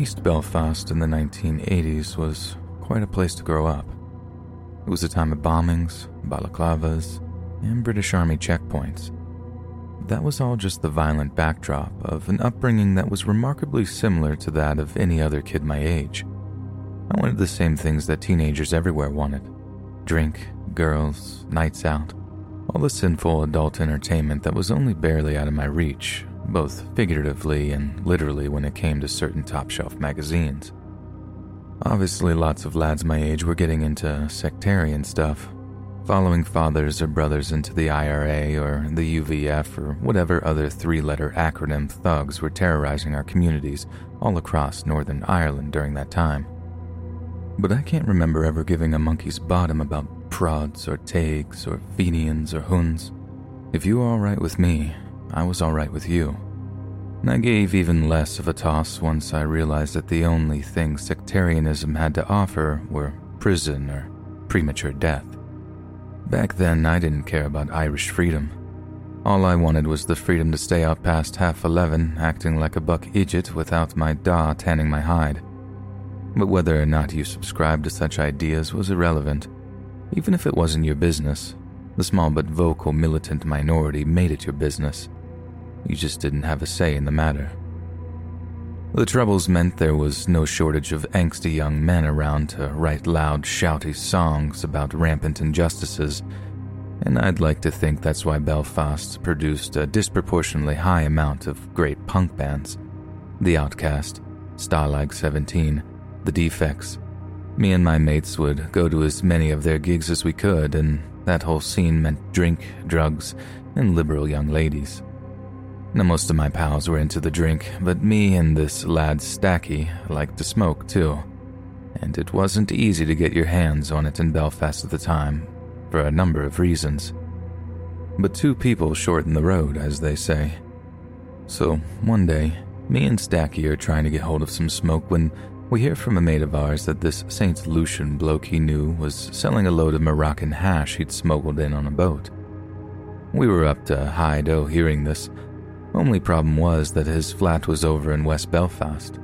East Belfast in the 1980s was quite a place to grow up. It was a time of bombings, balaclavas, and British Army checkpoints. That was all just the violent backdrop of an upbringing that was remarkably similar to that of any other kid my age. I wanted the same things that teenagers everywhere wanted drink, girls, nights out, all the sinful adult entertainment that was only barely out of my reach, both figuratively and literally when it came to certain top shelf magazines. Obviously, lots of lads my age were getting into sectarian stuff, following fathers or brothers into the IRA or the UVF or whatever other three letter acronym thugs were terrorizing our communities all across Northern Ireland during that time. But I can't remember ever giving a monkey's bottom about prods or taigs or Fenians or Huns. If you are alright with me, I was alright with you. I gave even less of a toss once I realized that the only things sectarianism had to offer were prison or premature death. Back then, I didn't care about Irish freedom. All I wanted was the freedom to stay out past half eleven, acting like a buck idiot without my da tanning my hide. But whether or not you subscribed to such ideas was irrelevant. Even if it wasn't your business, the small but vocal militant minority made it your business. You just didn't have a say in the matter. The troubles meant there was no shortage of angsty young men around to write loud, shouty songs about rampant injustices, and I'd like to think that's why Belfast produced a disproportionately high amount of great punk bands. The Outcast, Stalag 17, The Defects. Me and my mates would go to as many of their gigs as we could, and that whole scene meant drink, drugs, and liberal young ladies. Now, most of my pals were into the drink, but me and this lad Stacky liked to smoke too. And it wasn't easy to get your hands on it in Belfast at the time, for a number of reasons. But two people shorten the road, as they say. So, one day, me and Stacky are trying to get hold of some smoke when we hear from a mate of ours that this St. Lucian bloke he knew was selling a load of Moroccan hash he'd smuggled in on a boat. We were up to high dough hearing this, only problem was that his flat was over in West Belfast.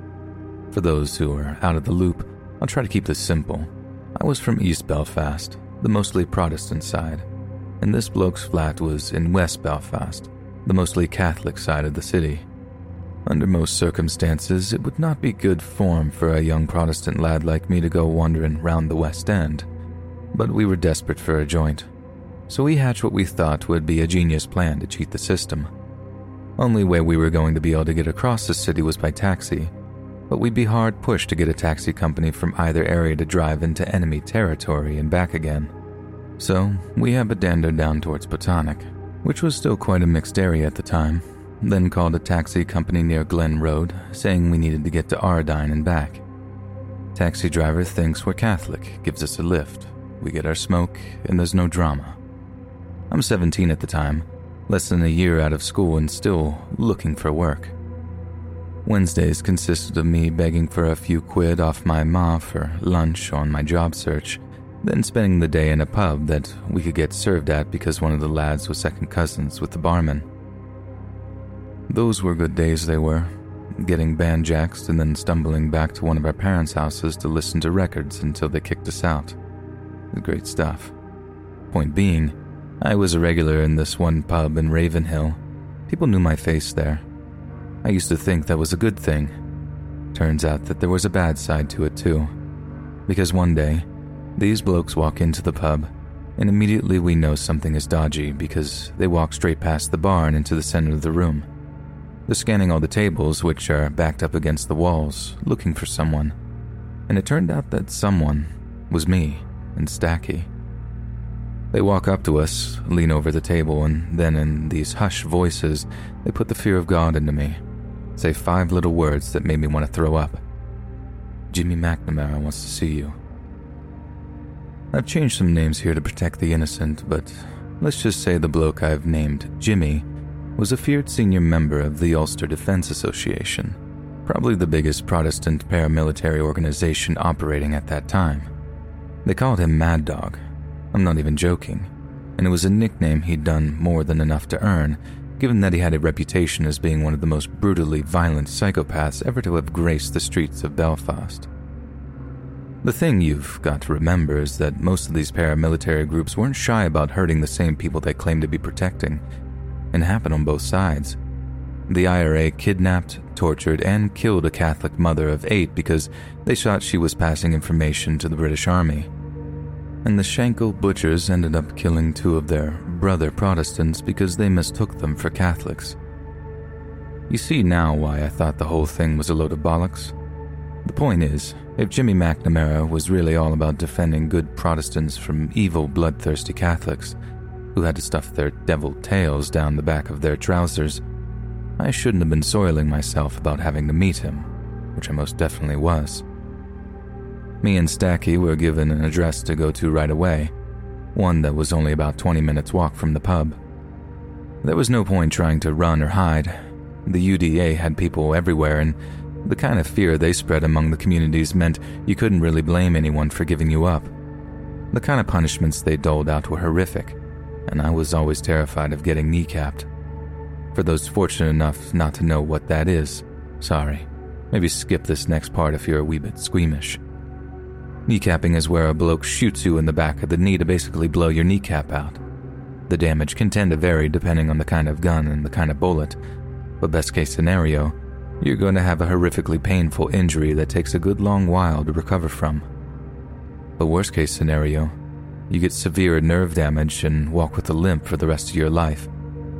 For those who are out of the loop, I'll try to keep this simple. I was from East Belfast, the mostly Protestant side, and this bloke's flat was in West Belfast, the mostly Catholic side of the city. Under most circumstances, it would not be good form for a young Protestant lad like me to go wandering round the West End, but we were desperate for a joint, so we hatched what we thought would be a genius plan to cheat the system. Only way we were going to be able to get across the city was by taxi, but we'd be hard pushed to get a taxi company from either area to drive into enemy territory and back again. So, we habandandoed down towards Botanic, which was still quite a mixed area at the time, then called a taxi company near Glen Road, saying we needed to get to Ardoyne and back. Taxi driver thinks we're Catholic, gives us a lift. We get our smoke, and there's no drama. I'm 17 at the time, less than a year out of school and still looking for work. Wednesdays consisted of me begging for a few quid off my ma for lunch on my job search, then spending the day in a pub that we could get served at because one of the lads was second cousins with the barman. Those were good days, they were, getting banjaxed and then stumbling back to one of our parents' houses to listen to records until they kicked us out. Great stuff. Point being, I was a regular in this one pub in Ravenhill. People knew my face there. I used to think that was a good thing. Turns out that there was a bad side to it too. Because one day, these blokes walk into the pub, and immediately we know something is dodgy because they walk straight past the bar and into the center of the room. They're scanning all the tables, which are backed up against the walls, looking for someone. And it turned out that someone was me and Stacky. They walk up to us, lean over the table, and then in these hushed voices, they put the fear of God into me. Say five little words that made me want to throw up. Jimmy McNamara wants to see you. I've changed some names here to protect the innocent, but let's just say the bloke I've named Jimmy was a feared senior member of the Ulster Defense Association, probably the biggest Protestant paramilitary organization operating at that time. They called him Mad Dog. I'm not even joking. And it was a nickname he'd done more than enough to earn, given that he had a reputation as being one of the most brutally violent psychopaths ever to have graced the streets of Belfast. The thing you've got to remember is that most of these paramilitary groups weren't shy about hurting the same people they claimed to be protecting, and happened on both sides. The IRA kidnapped, tortured, and killed a Catholic mother of eight because they thought she was passing information to the British Army. And the Shankill butchers ended up killing two of their brother Protestants because they mistook them for Catholics. You see now why I thought the whole thing was a load of bollocks. The point is, if Jimmy McNamara was really all about defending good Protestants from evil, bloodthirsty Catholics who had to stuff their devil tails down the back of their trousers, I shouldn't have been soiling myself about having to meet him, which I most definitely was. Me and Stacky were given an address to go to right away, one that was only about 20 minutes' walk from the pub. There was no point trying to run or hide. The UDA had people everywhere, and the kind of fear they spread among the communities meant you couldn't really blame anyone for giving you up. The kind of punishments they doled out were horrific, and I was always terrified of getting kneecapped. For those fortunate enough not to know what that is, sorry. Maybe skip this next part if you're a wee bit squeamish. Kneecapping is where a bloke shoots you in the back of the knee to basically blow your kneecap out. The damage can tend to vary depending on the kind of gun and the kind of bullet, but best case scenario, you're going to have a horrifically painful injury that takes a good long while to recover from. But worst case scenario, you get severe nerve damage and walk with a limp for the rest of your life.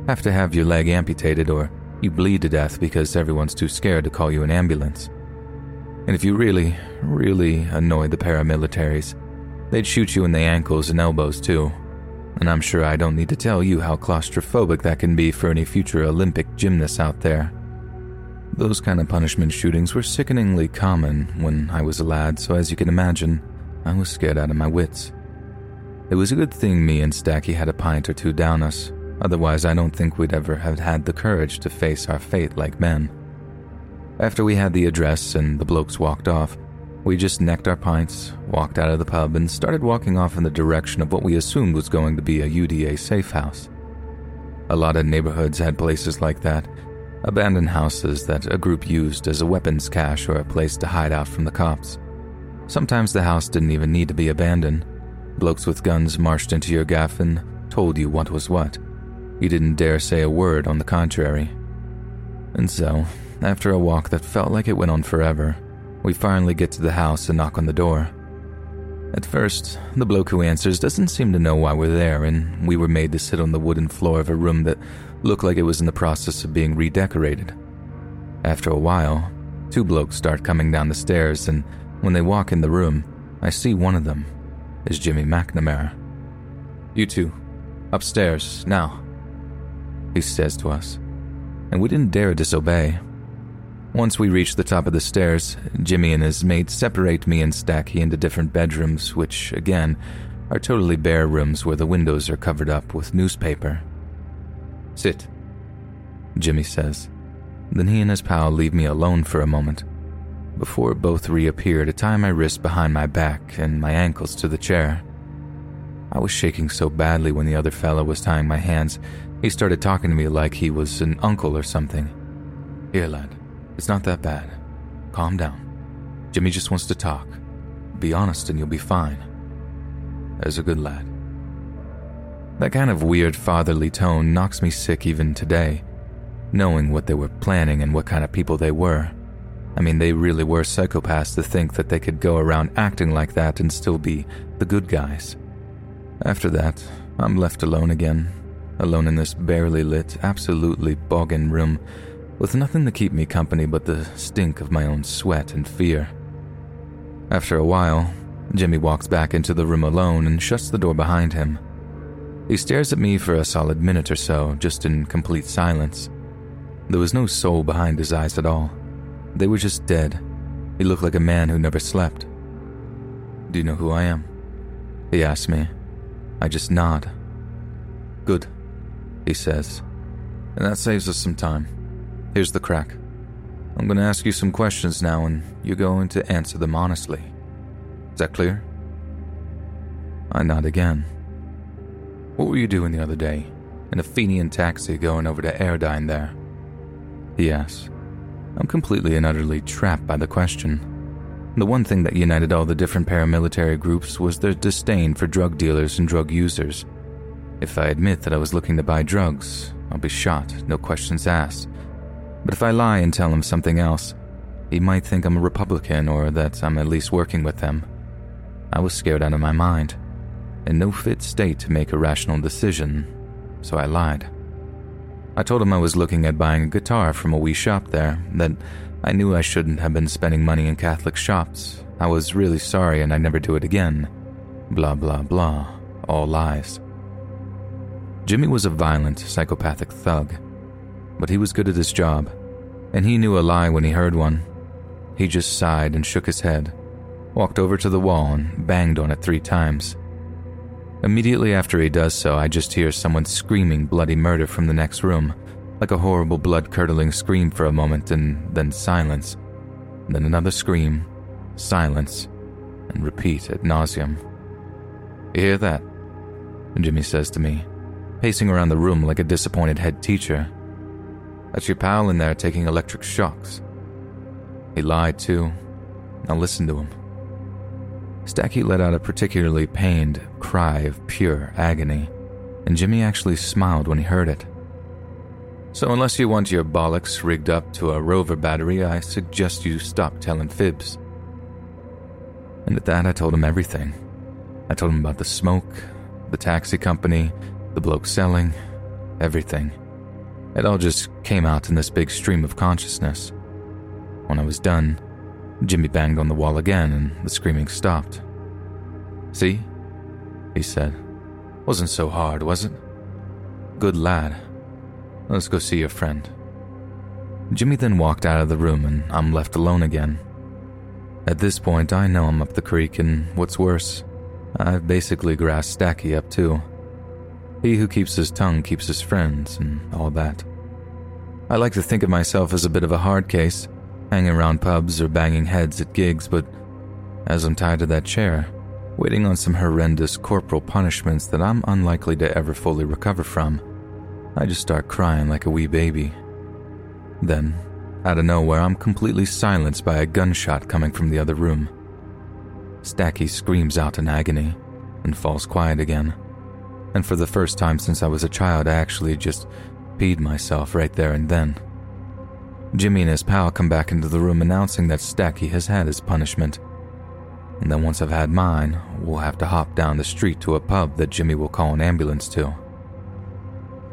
Have to have your leg amputated or you bleed to death because everyone's too scared to call you an ambulance. And if you really, really annoyed the paramilitaries, they'd shoot you in the ankles and elbows too. And I'm sure I don't need to tell you how claustrophobic that can be for any future Olympic gymnasts out there. Those kind of punishment shootings were sickeningly common when I was a lad, so as you can imagine, I was scared out of my wits. It was a good thing me and Stacky had a pint or two down us, otherwise, I don't think we'd ever have had the courage to face our fate like men. After we had the address and the blokes walked off, we just necked our pints, walked out of the pub, and started walking off in the direction of what we assumed was going to be a UDA safe house. A lot of neighborhoods had places like that, abandoned houses that a group used as a weapons cache or a place to hide out from the cops. Sometimes the house didn't even need to be abandoned. Blokes with guns marched into your gaff and told you what was what. You didn't dare say a word on the contrary. And so, after a walk that felt like it went on forever, we finally get to the house and knock on the door. At first, the bloke who answers doesn't seem to know why we're there, and we were made to sit on the wooden floor of a room that looked like it was in the process of being redecorated. After a while, two blokes start coming down the stairs, and when they walk in the room, I see one of them is Jimmy McNamara. You two, upstairs, now, he says to us, and we didn't dare disobey. Once we reach the top of the stairs, Jimmy and his mate separate me and Stacky into different bedrooms, which, again, are totally bare rooms where the windows are covered up with newspaper. Sit, Jimmy says. Then he and his pal leave me alone for a moment, before both reappear to tie my wrists behind my back and my ankles to the chair. I was shaking so badly when the other fellow was tying my hands, he started talking to me like he was an uncle or something. Here, lad, it's not that bad. Calm down. Jimmy just wants to talk. Be honest and you'll be fine. As a good lad. That kind of weird fatherly tone knocks me sick even today, knowing what they were planning and what kind of people they were. I mean, they really were psychopaths to think that they could go around acting like that and still be the good guys. After that, I'm left alone again, alone in this barely lit, absolutely boggin room with nothing to keep me company but the stink of my own sweat and fear. After a while, Jimmy walks back into the room alone and shuts the door behind him. He stares at me for a solid minute or so, just in complete silence. There was no soul behind his eyes at all. They were just dead. He looked like a man who never slept. Do you know who I am? He asks me. I just nod. Good, he says. And that saves us some time. Here's the crack. I'm going to ask you some questions now, and you're going to answer them honestly. Is that clear? I nod again. What were you doing the other day? In a Fenian taxi going over to Ardoyne there? He asks. I'm completely and utterly trapped by the question. The one thing that united all the different paramilitary groups was their disdain for drug dealers and drug users. If I admit that I was looking to buy drugs, I'll be shot, no questions asked. But if I lie and tell him something else, he might think I'm a Republican or that I'm at least working with them. I was scared out of my mind, in no fit state to make a rational decision, so I lied. I told him I was looking at buying a guitar from a wee shop there, that I knew I shouldn't have been spending money in Catholic shops. I was really sorry and I'd never do it again. Blah, blah, blah. All lies. Jimmy was a violent, psychopathic thug, but he was good at his job, and he knew a lie when he heard one. He just sighed and shook his head, walked over to the wall and banged on it three times. Immediately after he does so, I just hear someone screaming bloody murder from the next room, like a horrible blood curdling scream for a moment and then silence. Then another scream, silence, and repeat ad nauseum. You hear that? Jimmy says to me, pacing around the room like a disappointed head teacher. That's your pal in there taking electric shocks. He lied too. Now listen to him. Stacky let out a particularly pained cry of pure agony, and Jimmy actually smiled when he heard it. So, unless you want your bollocks rigged up to a rover battery, I suggest you stop telling fibs. And at that, I told him everything. I told him about the smoke, the taxi company, the bloke selling, everything. It all just came out in this big stream of consciousness. When I was done, Jimmy banged on the wall again and the screaming stopped. See? He said. Wasn't so hard, was it? Good lad. Let's go see your friend. Jimmy then walked out of the room and I'm left alone again. At this point, I know I'm up the creek, and what's worse, I've basically grassed Stacky up too. He who keeps his tongue keeps his friends, and all that. I like to think of myself as a bit of a hard case, hanging around pubs or banging heads at gigs, but as I'm tied to that chair, waiting on some horrendous corporal punishments that I'm unlikely to ever fully recover from, I just start crying like a wee baby. Then, out of nowhere, I'm completely silenced by a gunshot coming from the other room. Stacky screams out in agony and falls quiet again. And for the first time since I was a child, I actually just peed myself right there and then. Jimmy and his pal come back into the room announcing that Stacky has had his punishment. And then once I've had mine, we'll have to hop down the street to a pub that Jimmy will call an ambulance to.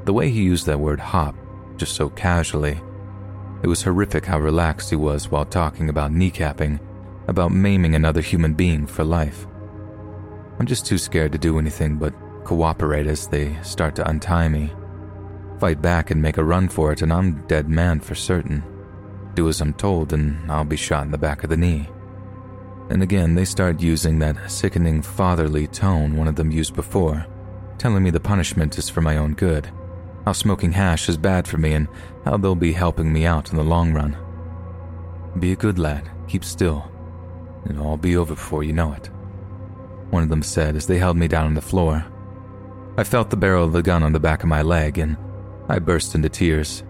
The way he used that word hop, just so casually, it was horrific how relaxed he was while talking about kneecapping, about maiming another human being for life. I'm just too scared to do anything but cooperate as they start to untie me fight back and make a run for it, and I'm dead man for certain. Do as I'm told, and I'll be shot in the back of the knee. And again, they start using that sickening fatherly tone one of them used before, telling me the punishment is for my own good, how smoking hash is bad for me, and how they'll be helping me out in the long run. Be a good lad, keep still. It'll all be over before you know it. One of them said as they held me down on the floor. I felt the barrel of the gun on the back of my leg, and I burst into tears.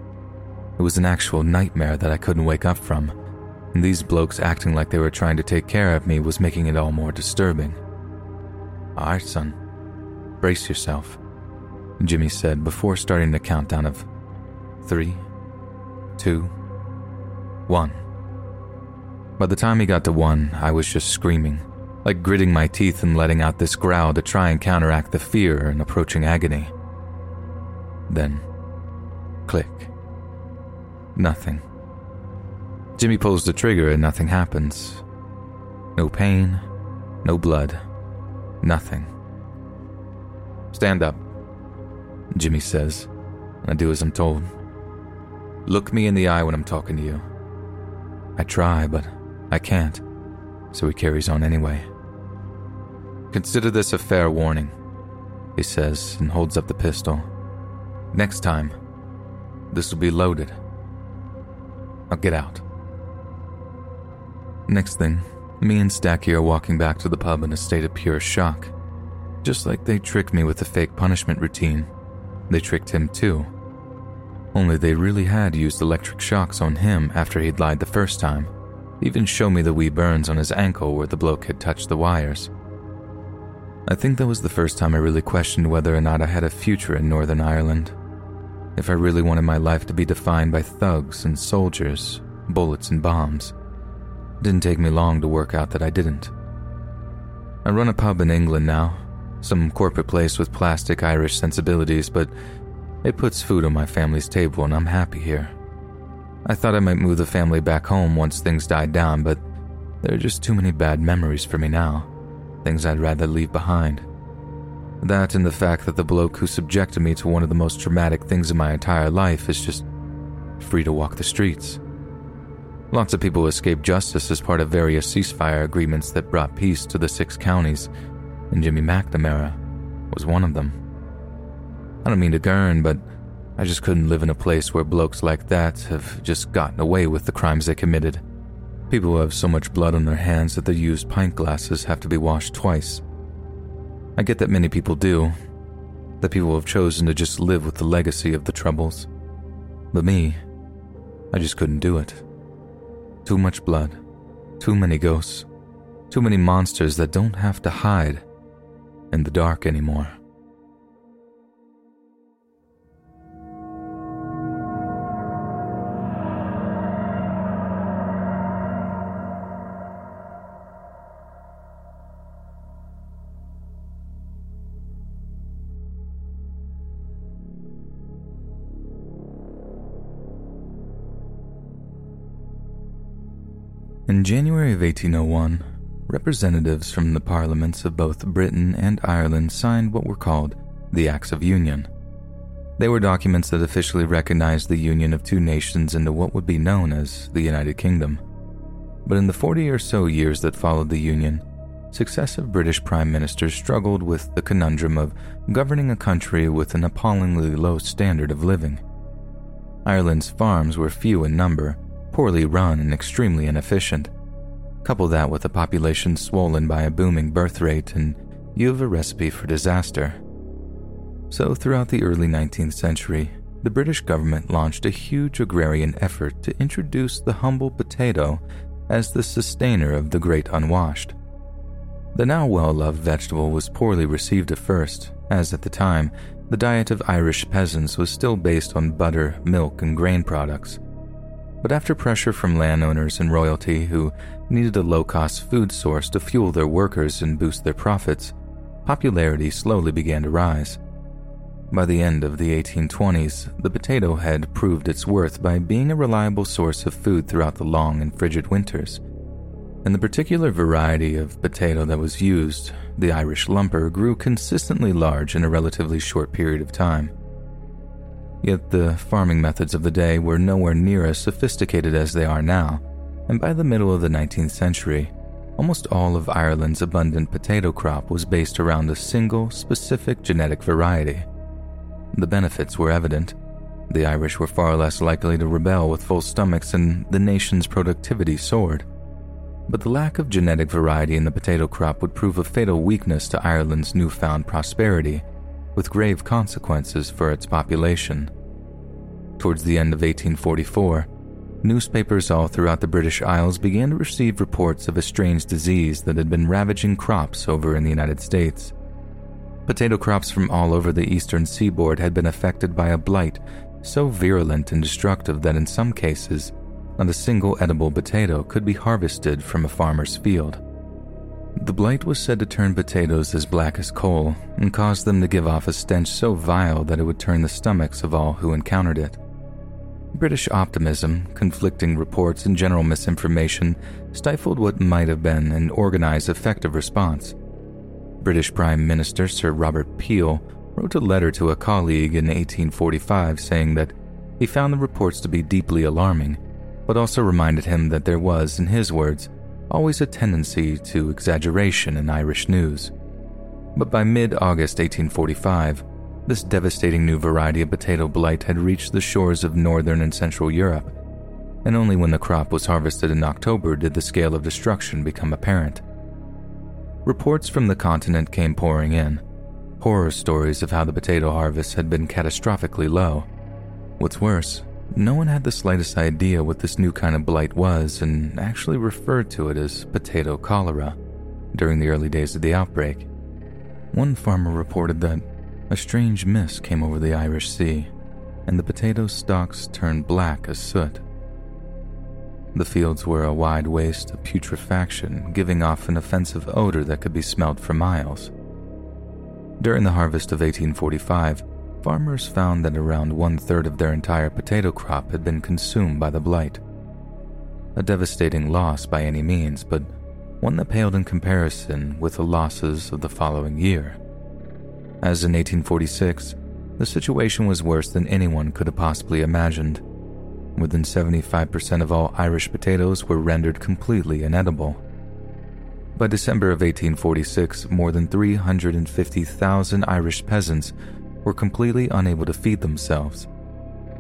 It was an actual nightmare that I couldn't wake up from, and these blokes acting like they were trying to take care of me was making it all more disturbing. Alright, son. Brace yourself, Jimmy said before starting the countdown of three, two, one. By the time he got to one, I was just screaming, like gritting my teeth and letting out this growl to try and counteract the fear and approaching agony. Then Click. Nothing. Jimmy pulls the trigger and nothing happens. No pain, no blood, nothing. Stand up, Jimmy says. I do as I'm told. Look me in the eye when I'm talking to you. I try, but I can't, so he carries on anyway. Consider this a fair warning, he says and holds up the pistol. Next time, this will be loaded. I'll get out. Next thing, me and Stacky are walking back to the pub in a state of pure shock. Just like they tricked me with the fake punishment routine, they tricked him too. Only they really had used electric shocks on him after he'd lied the first time. Even show me the wee burns on his ankle where the bloke had touched the wires. I think that was the first time I really questioned whether or not I had a future in Northern Ireland. If I really wanted my life to be defined by thugs and soldiers, bullets and bombs. It didn't take me long to work out that I didn't. I run a pub in England now, some corporate place with plastic Irish sensibilities, but it puts food on my family's table and I'm happy here. I thought I might move the family back home once things died down, but there are just too many bad memories for me now. Things I'd rather leave behind. That and the fact that the bloke who subjected me to one of the most traumatic things in my entire life is just free to walk the streets. Lots of people escaped justice as part of various ceasefire agreements that brought peace to the six counties, and Jimmy McNamara was one of them. I don't mean to gurn, but I just couldn't live in a place where blokes like that have just gotten away with the crimes they committed. People who have so much blood on their hands that their used pint glasses have to be washed twice. I get that many people do, that people have chosen to just live with the legacy of the troubles. But me, I just couldn't do it. Too much blood, too many ghosts, too many monsters that don't have to hide in the dark anymore. In January of 1801, representatives from the parliaments of both Britain and Ireland signed what were called the Acts of Union. They were documents that officially recognized the union of two nations into what would be known as the United Kingdom. But in the 40 or so years that followed the union, successive British prime ministers struggled with the conundrum of governing a country with an appallingly low standard of living. Ireland's farms were few in number, poorly run, and extremely inefficient. Couple that with a population swollen by a booming birth rate, and you have a recipe for disaster. So, throughout the early 19th century, the British government launched a huge agrarian effort to introduce the humble potato as the sustainer of the great unwashed. The now well loved vegetable was poorly received at first, as at the time, the diet of Irish peasants was still based on butter, milk, and grain products. But after pressure from landowners and royalty who needed a low cost food source to fuel their workers and boost their profits, popularity slowly began to rise. By the end of the 1820s, the potato head proved its worth by being a reliable source of food throughout the long and frigid winters. And the particular variety of potato that was used, the Irish lumper, grew consistently large in a relatively short period of time. Yet the farming methods of the day were nowhere near as sophisticated as they are now, and by the middle of the 19th century, almost all of Ireland's abundant potato crop was based around a single, specific genetic variety. The benefits were evident. The Irish were far less likely to rebel with full stomachs, and the nation's productivity soared. But the lack of genetic variety in the potato crop would prove a fatal weakness to Ireland's newfound prosperity with grave consequences for its population. Towards the end of 1844, newspapers all throughout the British Isles began to receive reports of a strange disease that had been ravaging crops over in the United States. Potato crops from all over the eastern seaboard had been affected by a blight so virulent and destructive that in some cases, not a single edible potato could be harvested from a farmer's field. The blight was said to turn potatoes as black as coal and cause them to give off a stench so vile that it would turn the stomachs of all who encountered it. British optimism, conflicting reports, and general misinformation stifled what might have been an organized, effective response. British Prime Minister Sir Robert Peel wrote a letter to a colleague in 1845 saying that he found the reports to be deeply alarming, but also reminded him that there was, in his words, always a tendency to exaggeration in Irish news. But by mid August 1845, this devastating new variety of potato blight had reached the shores of northern and central Europe, and only when the crop was harvested in October did the scale of destruction become apparent. Reports from the continent came pouring in, horror stories of how the potato harvest had been catastrophically low. What's worse, no one had the slightest idea what this new kind of blight was and actually referred to it as potato cholera during the early days of the outbreak. One farmer reported that a strange mist came over the Irish Sea, and the potato stalks turned black as soot. The fields were a wide waste of putrefaction, giving off an offensive odor that could be smelled for miles. During the harvest of 1845, farmers found that around one third of their entire potato crop had been consumed by the blight. A devastating loss by any means, but one that paled in comparison with the losses of the following year as in 1846, the situation was worse than anyone could have possibly imagined. More than 75% of all Irish potatoes were rendered completely inedible. By December of 1846, more than 350,000 Irish peasants were completely unable to feed themselves.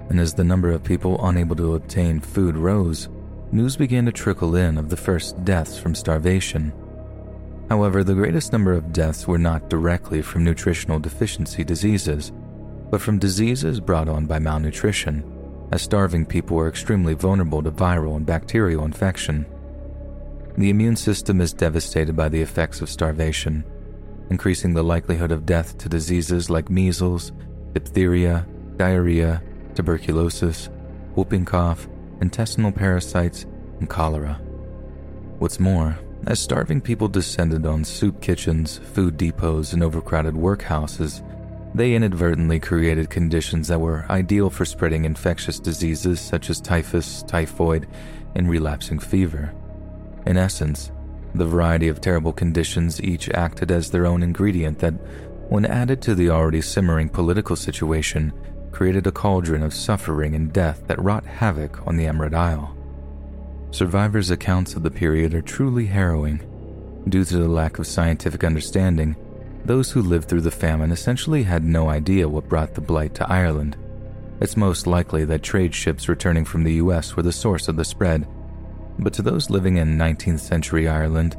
And as the number of people unable to obtain food rose, news began to trickle in of the first deaths from starvation. However, the greatest number of deaths were not directly from nutritional deficiency diseases, but from diseases brought on by malnutrition, as starving people are extremely vulnerable to viral and bacterial infection. The immune system is devastated by the effects of starvation, increasing the likelihood of death to diseases like measles, diphtheria, diarrhea, tuberculosis, whooping cough, intestinal parasites, and cholera. What's more, as starving people descended on soup kitchens, food depots, and overcrowded workhouses, they inadvertently created conditions that were ideal for spreading infectious diseases such as typhus, typhoid, and relapsing fever. In essence, the variety of terrible conditions each acted as their own ingredient that, when added to the already simmering political situation, created a cauldron of suffering and death that wrought havoc on the Emerald Isle. Survivors' accounts of the period are truly harrowing. Due to the lack of scientific understanding, those who lived through the famine essentially had no idea what brought the blight to Ireland. It's most likely that trade ships returning from the US were the source of the spread, but to those living in 19th century Ireland,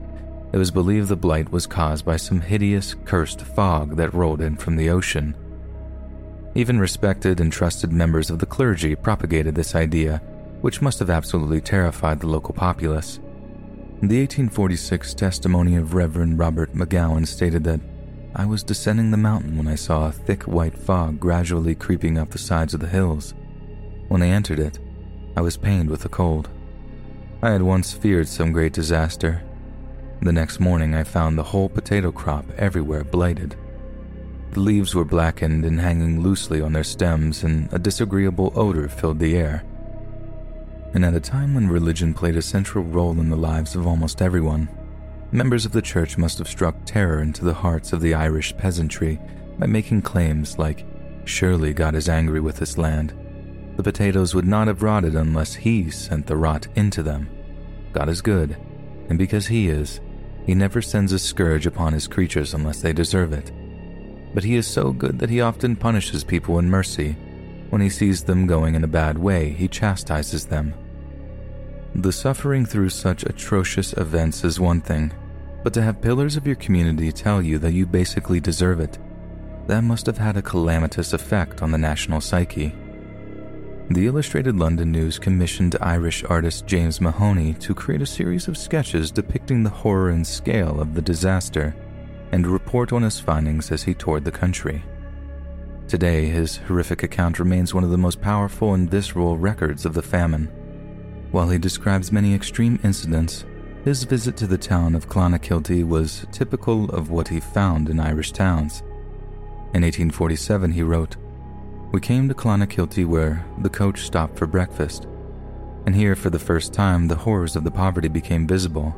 it was believed the blight was caused by some hideous, cursed fog that rolled in from the ocean. Even respected and trusted members of the clergy propagated this idea which must have absolutely terrified the local populace. The 1846 testimony of Reverend Robert McGowan stated that I was descending the mountain when I saw a thick white fog gradually creeping up the sides of the hills. When I entered it, I was pained with the cold. I had once feared some great disaster. The next morning, I found the whole potato crop everywhere blighted. The leaves were blackened and hanging loosely on their stems, and a disagreeable odor filled the air and at a time when religion played a central role in the lives of almost everyone, members of the church must have struck terror into the hearts of the Irish peasantry by making claims like, Surely God is angry with this land. The potatoes would not have rotted unless He sent the rot into them. God is good, and because He is, He never sends a scourge upon His creatures unless they deserve it. But He is so good that He often punishes people in mercy. When He sees them going in a bad way, He chastises them the suffering through such atrocious events is one thing, but to have pillars of your community tell you that you basically deserve it, that must have had a calamitous effect on the national psyche. The Illustrated London News commissioned Irish artist James Mahoney to create a series of sketches depicting the horror and scale of the disaster and report on his findings as he toured the country. Today, his horrific account remains one of the most powerful and visceral records of the famine while he describes many extreme incidents, his visit to the town of Clonakilty was typical of what he found in Irish towns. In 1847, he wrote, We came to Clonakilty where the coach stopped for breakfast. And here, for the first time, the horrors of the poverty became visible,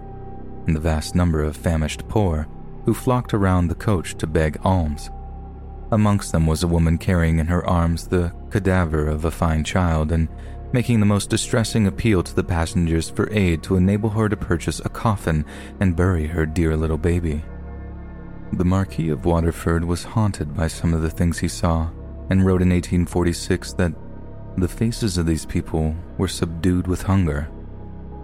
and the vast number of famished poor who flocked around the coach to beg alms. Amongst them was a woman carrying in her arms the cadaver of a fine child and making the most distressing appeal to the passengers for aid to enable her to purchase a coffin and bury her dear little baby. The Marquis of Waterford was haunted by some of the things he saw and wrote in 1846 that the faces of these people were subdued with hunger,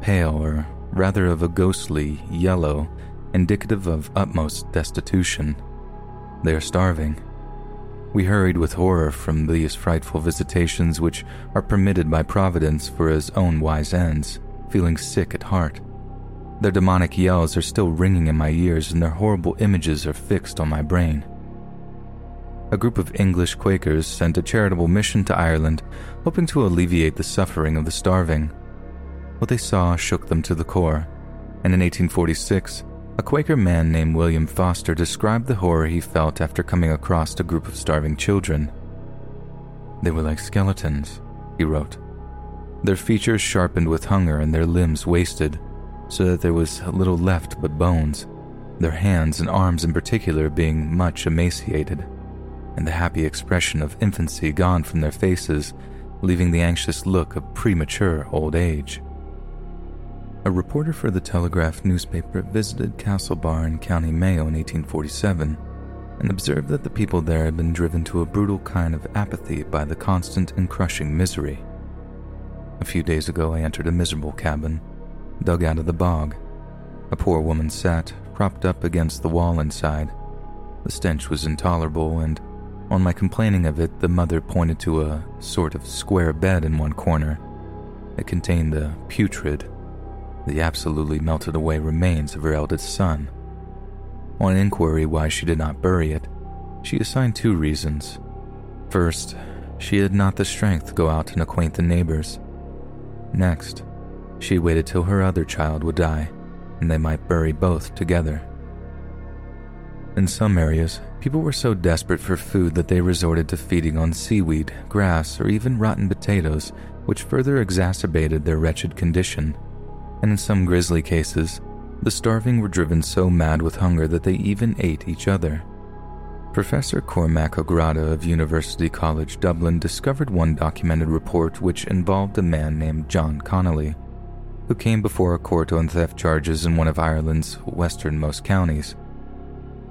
pale or rather of a ghostly yellow, indicative of utmost destitution. They are starving we hurried with horror from these frightful visitations, which are permitted by Providence for his own wise ends, feeling sick at heart. Their demonic yells are still ringing in my ears, and their horrible images are fixed on my brain. A group of English Quakers sent a charitable mission to Ireland, hoping to alleviate the suffering of the starving. What they saw shook them to the core, and in 1846, a Quaker man named William Foster described the horror he felt after coming across a group of starving children. They were like skeletons, he wrote. Their features sharpened with hunger and their limbs wasted, so that there was little left but bones, their hands and arms in particular being much emaciated, and the happy expression of infancy gone from their faces, leaving the anxious look of premature old age. A reporter for the Telegraph newspaper visited Castlebar in County Mayo in 1847 and observed that the people there had been driven to a brutal kind of apathy by the constant and crushing misery. A few days ago, I entered a miserable cabin, dug out of the bog. A poor woman sat, propped up against the wall inside. The stench was intolerable, and on my complaining of it, the mother pointed to a sort of square bed in one corner. It contained the putrid, the absolutely melted away remains of her eldest son. On inquiry why she did not bury it, she assigned two reasons. First, she had not the strength to go out and acquaint the neighbors. Next, she waited till her other child would die, and they might bury both together. In some areas, people were so desperate for food that they resorted to feeding on seaweed, grass, or even rotten potatoes, which further exacerbated their wretched condition and in some grisly cases, the starving were driven so mad with hunger that they even ate each other. Professor Cormac O'Grada of University College Dublin discovered one documented report which involved a man named John Connolly, who came before a court on theft charges in one of Ireland's westernmost counties.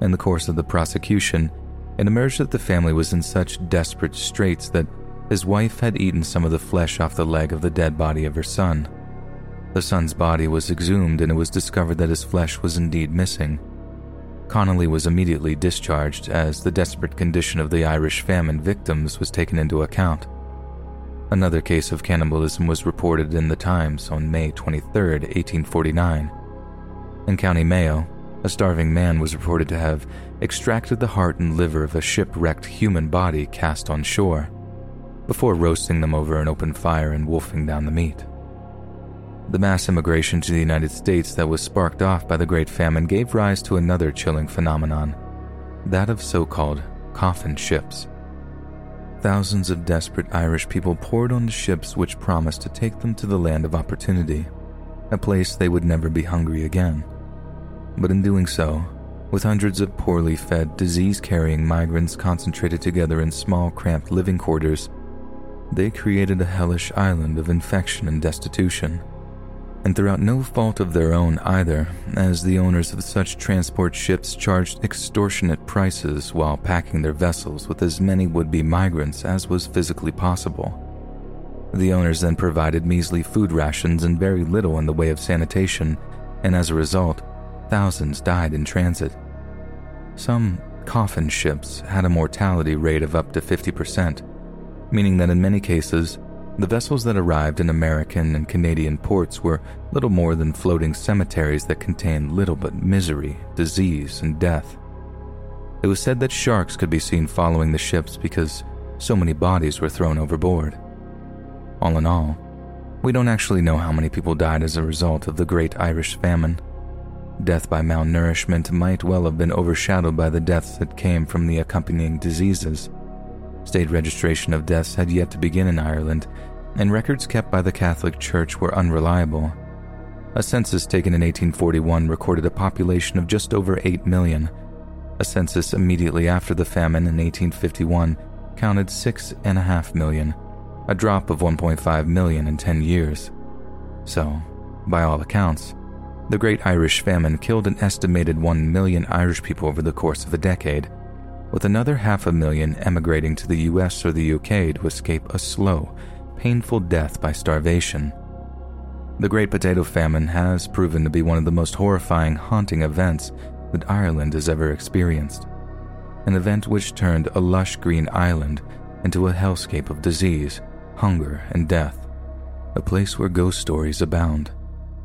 In the course of the prosecution, it emerged that the family was in such desperate straits that his wife had eaten some of the flesh off the leg of the dead body of her son. The son's body was exhumed and it was discovered that his flesh was indeed missing. Connolly was immediately discharged as the desperate condition of the Irish famine victims was taken into account. Another case of cannibalism was reported in the Times on May 23, 1849. In County Mayo, a starving man was reported to have extracted the heart and liver of a shipwrecked human body cast on shore, before roasting them over an open fire and wolfing down the meat. The mass immigration to the United States that was sparked off by the Great Famine gave rise to another chilling phenomenon that of so called coffin ships. Thousands of desperate Irish people poured on the ships which promised to take them to the land of opportunity, a place they would never be hungry again. But in doing so, with hundreds of poorly fed, disease carrying migrants concentrated together in small, cramped living quarters, they created a hellish island of infection and destitution and throughout no fault of their own either, as the owners of such transport ships charged extortionate prices while packing their vessels with as many would be migrants as was physically possible. The owners then provided measly food rations and very little in the way of sanitation, and as a result, thousands died in transit. Some coffin ships had a mortality rate of up to 50%, meaning that in many cases, the vessels that arrived in American and Canadian ports were little more than floating cemeteries that contained little but misery, disease, and death. It was said that sharks could be seen following the ships because so many bodies were thrown overboard. All in all, we don't actually know how many people died as a result of the Great Irish Famine. Death by malnourishment might well have been overshadowed by the deaths that came from the accompanying diseases. State registration of deaths had yet to begin in Ireland, and records kept by the Catholic Church were unreliable. A census taken in 1841 recorded a population of just over 8 million. A census immediately after the famine in 1851 counted 6.5 million, a drop of 1.5 million in 10 years. So, by all accounts, the Great Irish Famine killed an estimated 1 million Irish people over the course of a decade, with another half a million emigrating to the US or the UK to escape a slow, painful death by starvation. The Great Potato Famine has proven to be one of the most horrifying, haunting events that Ireland has ever experienced. An event which turned a lush green island into a hellscape of disease, hunger, and death. A place where ghost stories abound,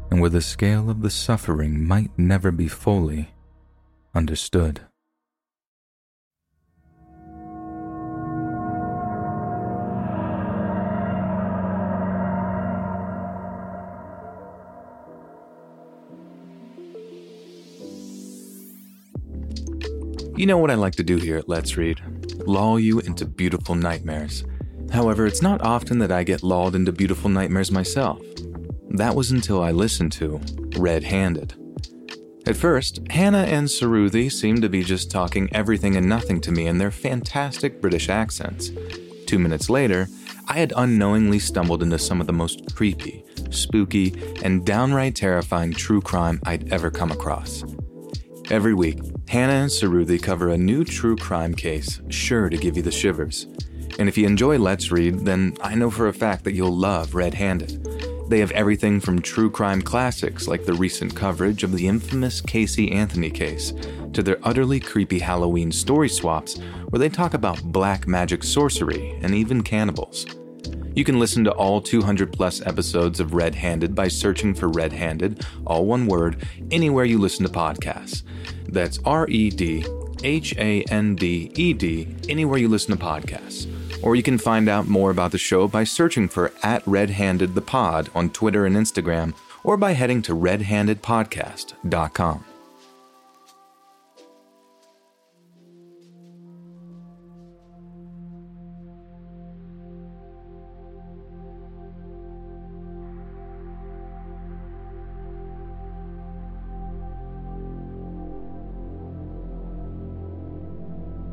and where the scale of the suffering might never be fully understood. You know what I like to do here at Let's Read? Lull you into beautiful nightmares. However, it's not often that I get lulled into beautiful nightmares myself. That was until I listened to Red Handed. At first, Hannah and Suruthi seemed to be just talking everything and nothing to me in their fantastic British accents. Two minutes later, I had unknowingly stumbled into some of the most creepy, spooky, and downright terrifying true crime I'd ever come across. Every week, Hannah and Suruthi cover a new true crime case sure to give you the shivers. And if you enjoy Let's Read, then I know for a fact that you'll love Red Handed. They have everything from true crime classics like the recent coverage of the infamous Casey Anthony case to their utterly creepy Halloween story swaps where they talk about black magic sorcery and even cannibals. You can listen to all 200 plus episodes of Red Handed by searching for Red Handed, all one word, anywhere you listen to podcasts. That's R E D H A N D E D, anywhere you listen to podcasts. Or you can find out more about the show by searching for at Red Handed the Pod on Twitter and Instagram, or by heading to redhandedpodcast.com.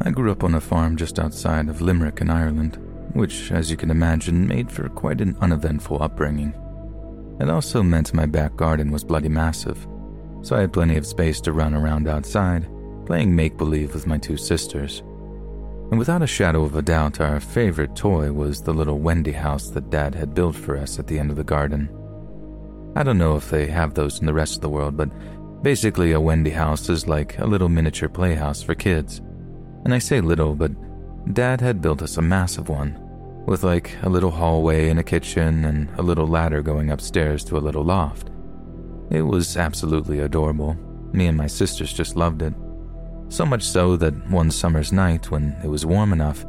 I grew up on a farm just outside of Limerick in Ireland, which, as you can imagine, made for quite an uneventful upbringing. It also meant my back garden was bloody massive, so I had plenty of space to run around outside, playing make believe with my two sisters. And without a shadow of a doubt, our favorite toy was the little Wendy house that Dad had built for us at the end of the garden. I don't know if they have those in the rest of the world, but basically, a Wendy house is like a little miniature playhouse for kids. And I say little, but Dad had built us a massive one, with like a little hallway and a kitchen and a little ladder going upstairs to a little loft. It was absolutely adorable. Me and my sisters just loved it. So much so that one summer's night, when it was warm enough,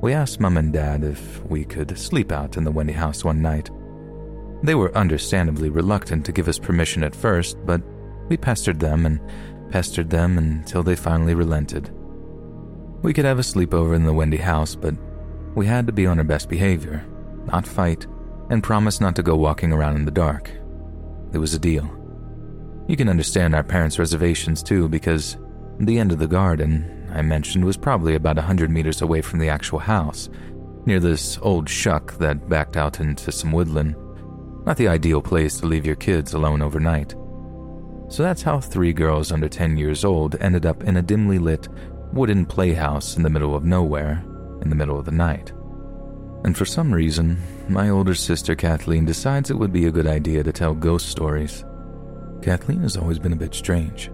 we asked Mum and Dad if we could sleep out in the Wendy house one night. They were understandably reluctant to give us permission at first, but we pestered them and pestered them until they finally relented. We could have a sleepover in the Wendy house, but we had to be on our best behavior, not fight, and promise not to go walking around in the dark. It was a deal. You can understand our parents' reservations too, because the end of the garden I mentioned was probably about a hundred meters away from the actual house, near this old shuck that backed out into some woodland. Not the ideal place to leave your kids alone overnight. So that's how three girls under 10 years old ended up in a dimly lit, wooden playhouse in the middle of nowhere, in the middle of the night. And for some reason, my older sister Kathleen decides it would be a good idea to tell ghost stories. Kathleen has always been a bit strange.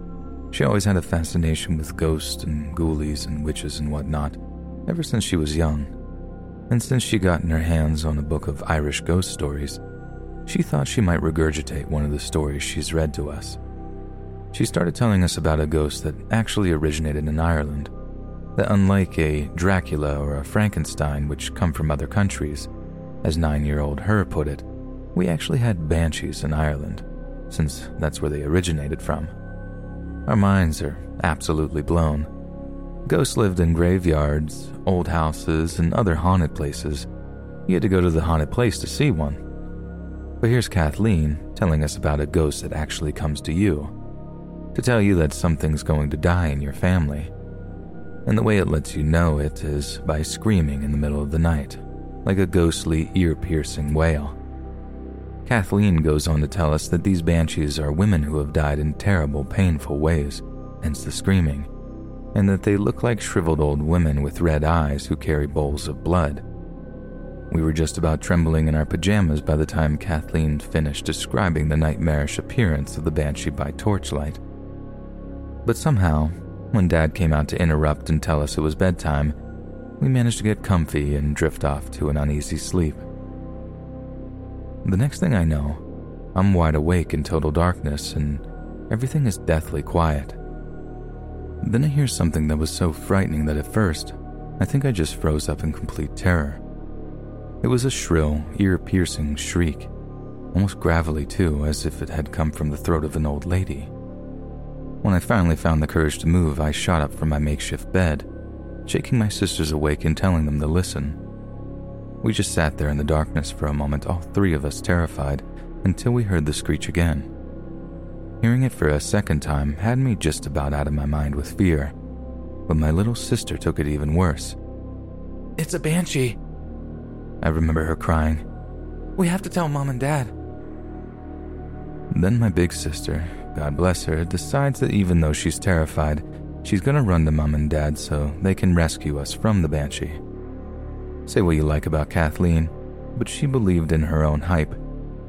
She always had a fascination with ghosts and ghoulies and witches and whatnot, ever since she was young. And since she gotten her hands on a book of Irish ghost stories, she thought she might regurgitate one of the stories she's read to us. She started telling us about a ghost that actually originated in Ireland. That unlike a Dracula or a Frankenstein, which come from other countries, as nine year old her put it, we actually had banshees in Ireland, since that's where they originated from. Our minds are absolutely blown. Ghosts lived in graveyards, old houses, and other haunted places. You had to go to the haunted place to see one. But here's Kathleen telling us about a ghost that actually comes to you to tell you that something's going to die in your family. And the way it lets you know it is by screaming in the middle of the night, like a ghostly, ear piercing wail. Kathleen goes on to tell us that these banshees are women who have died in terrible, painful ways, hence the screaming, and that they look like shriveled old women with red eyes who carry bowls of blood. We were just about trembling in our pajamas by the time Kathleen finished describing the nightmarish appearance of the banshee by torchlight. But somehow, when Dad came out to interrupt and tell us it was bedtime, we managed to get comfy and drift off to an uneasy sleep. The next thing I know, I'm wide awake in total darkness and everything is deathly quiet. Then I hear something that was so frightening that at first, I think I just froze up in complete terror. It was a shrill, ear piercing shriek, almost gravelly too, as if it had come from the throat of an old lady. When I finally found the courage to move, I shot up from my makeshift bed, shaking my sisters awake and telling them to listen. We just sat there in the darkness for a moment, all three of us terrified, until we heard the screech again. Hearing it for a second time had me just about out of my mind with fear, but my little sister took it even worse. It's a banshee, I remember her crying. We have to tell mom and dad. Then my big sister, God bless her, decides that even though she's terrified, she's gonna run to mom and dad so they can rescue us from the banshee. Say what you like about Kathleen, but she believed in her own hype.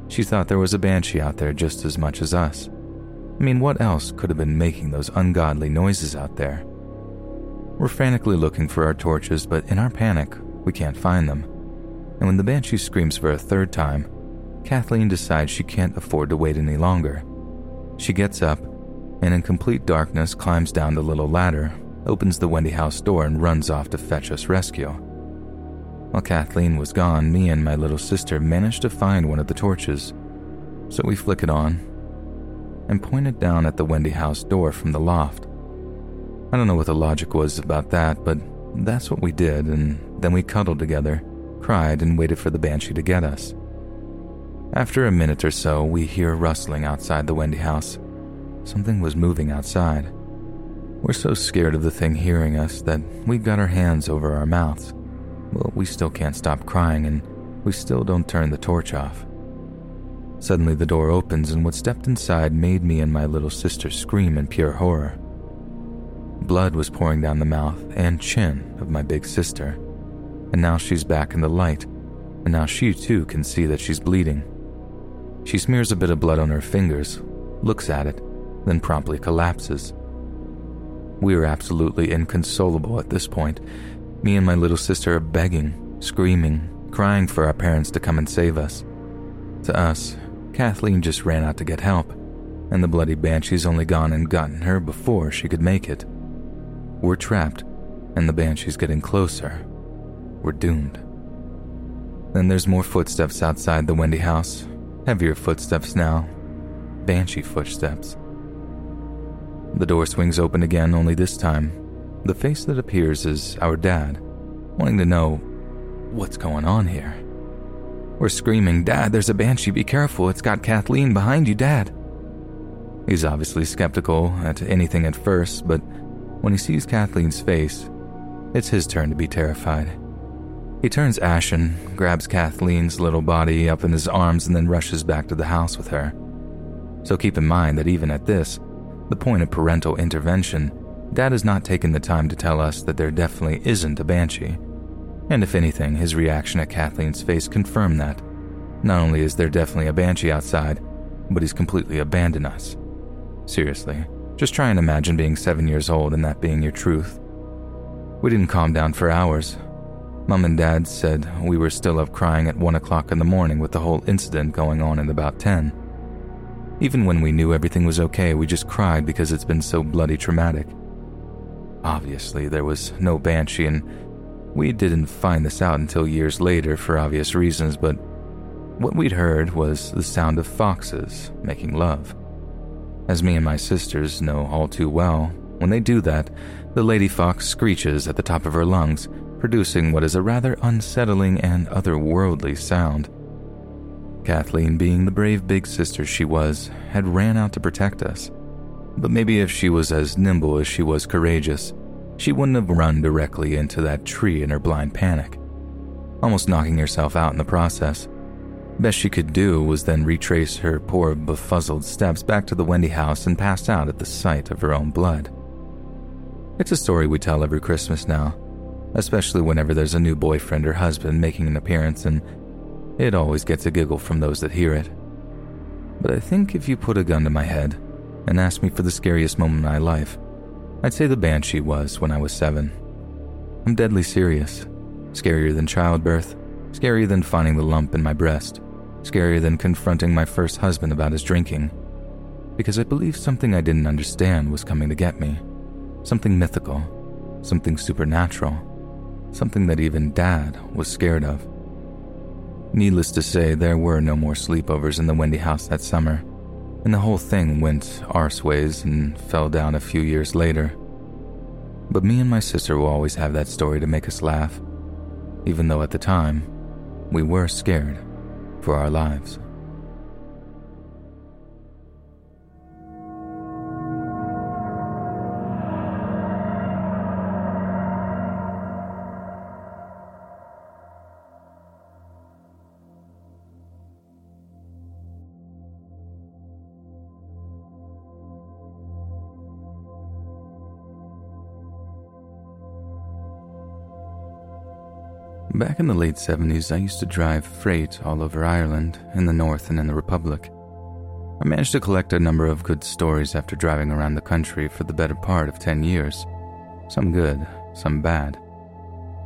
She thought there was a banshee out there just as much as us. I mean, what else could have been making those ungodly noises out there? We're frantically looking for our torches, but in our panic, we can't find them. And when the banshee screams for a third time, Kathleen decides she can't afford to wait any longer. She gets up and, in complete darkness, climbs down the little ladder, opens the Wendy house door, and runs off to fetch us rescue. While Kathleen was gone, me and my little sister managed to find one of the torches. So we flick it on and point it down at the Wendy house door from the loft. I don't know what the logic was about that, but that's what we did, and then we cuddled together, cried, and waited for the banshee to get us. After a minute or so, we hear rustling outside the Wendy house. Something was moving outside. We're so scared of the thing hearing us that we've got our hands over our mouths. Well, we still can't stop crying, and we still don't turn the torch off. Suddenly, the door opens, and what stepped inside made me and my little sister scream in pure horror. Blood was pouring down the mouth and chin of my big sister, and now she's back in the light, and now she too can see that she's bleeding. She smears a bit of blood on her fingers, looks at it, then promptly collapses. We are absolutely inconsolable at this point, me and my little sister are begging, screaming, crying for our parents to come and save us. To us, Kathleen just ran out to get help, and the bloody banshee's only gone and gotten her before she could make it. We're trapped, and the banshee's getting closer. We're doomed. Then there's more footsteps outside the Wendy house. Heavier footsteps now. Banshee footsteps. The door swings open again, only this time the face that appears is our dad, wanting to know what's going on here. We're screaming, Dad, there's a banshee, be careful, it's got Kathleen behind you, Dad. He's obviously skeptical at anything at first, but when he sees Kathleen's face, it's his turn to be terrified. He turns ashen, grabs Kathleen's little body up in his arms, and then rushes back to the house with her. So keep in mind that even at this, the point of parental intervention, Dad has not taken the time to tell us that there definitely isn't a banshee. And if anything, his reaction at Kathleen's face confirmed that. Not only is there definitely a banshee outside, but he's completely abandoned us. Seriously, just try and imagine being seven years old and that being your truth. We didn't calm down for hours. Mom and Dad said we were still up crying at 1 o'clock in the morning with the whole incident going on at about 10. Even when we knew everything was okay, we just cried because it's been so bloody traumatic. Obviously, there was no banshee, and we didn't find this out until years later for obvious reasons, but what we'd heard was the sound of foxes making love. As me and my sisters know all too well, When they do that, the lady fox screeches at the top of her lungs, producing what is a rather unsettling and otherworldly sound. Kathleen, being the brave big sister she was, had ran out to protect us. But maybe if she was as nimble as she was courageous, she wouldn't have run directly into that tree in her blind panic, almost knocking herself out in the process. Best she could do was then retrace her poor befuzzled steps back to the Wendy house and pass out at the sight of her own blood. It's a story we tell every Christmas now, especially whenever there's a new boyfriend or husband making an appearance, and it always gets a giggle from those that hear it. But I think if you put a gun to my head and asked me for the scariest moment in my life, I'd say the banshee was when I was seven. I'm deadly serious. Scarier than childbirth, scarier than finding the lump in my breast, scarier than confronting my first husband about his drinking. Because I believe something I didn't understand was coming to get me. Something mythical, something supernatural, something that even Dad was scared of. Needless to say, there were no more sleepovers in the Wendy house that summer and the whole thing went arseways and fell down a few years later. But me and my sister will always have that story to make us laugh, even though at the time, we were scared for our lives. Back in the late 70s, I used to drive freight all over Ireland, in the North, and in the Republic. I managed to collect a number of good stories after driving around the country for the better part of 10 years. Some good, some bad.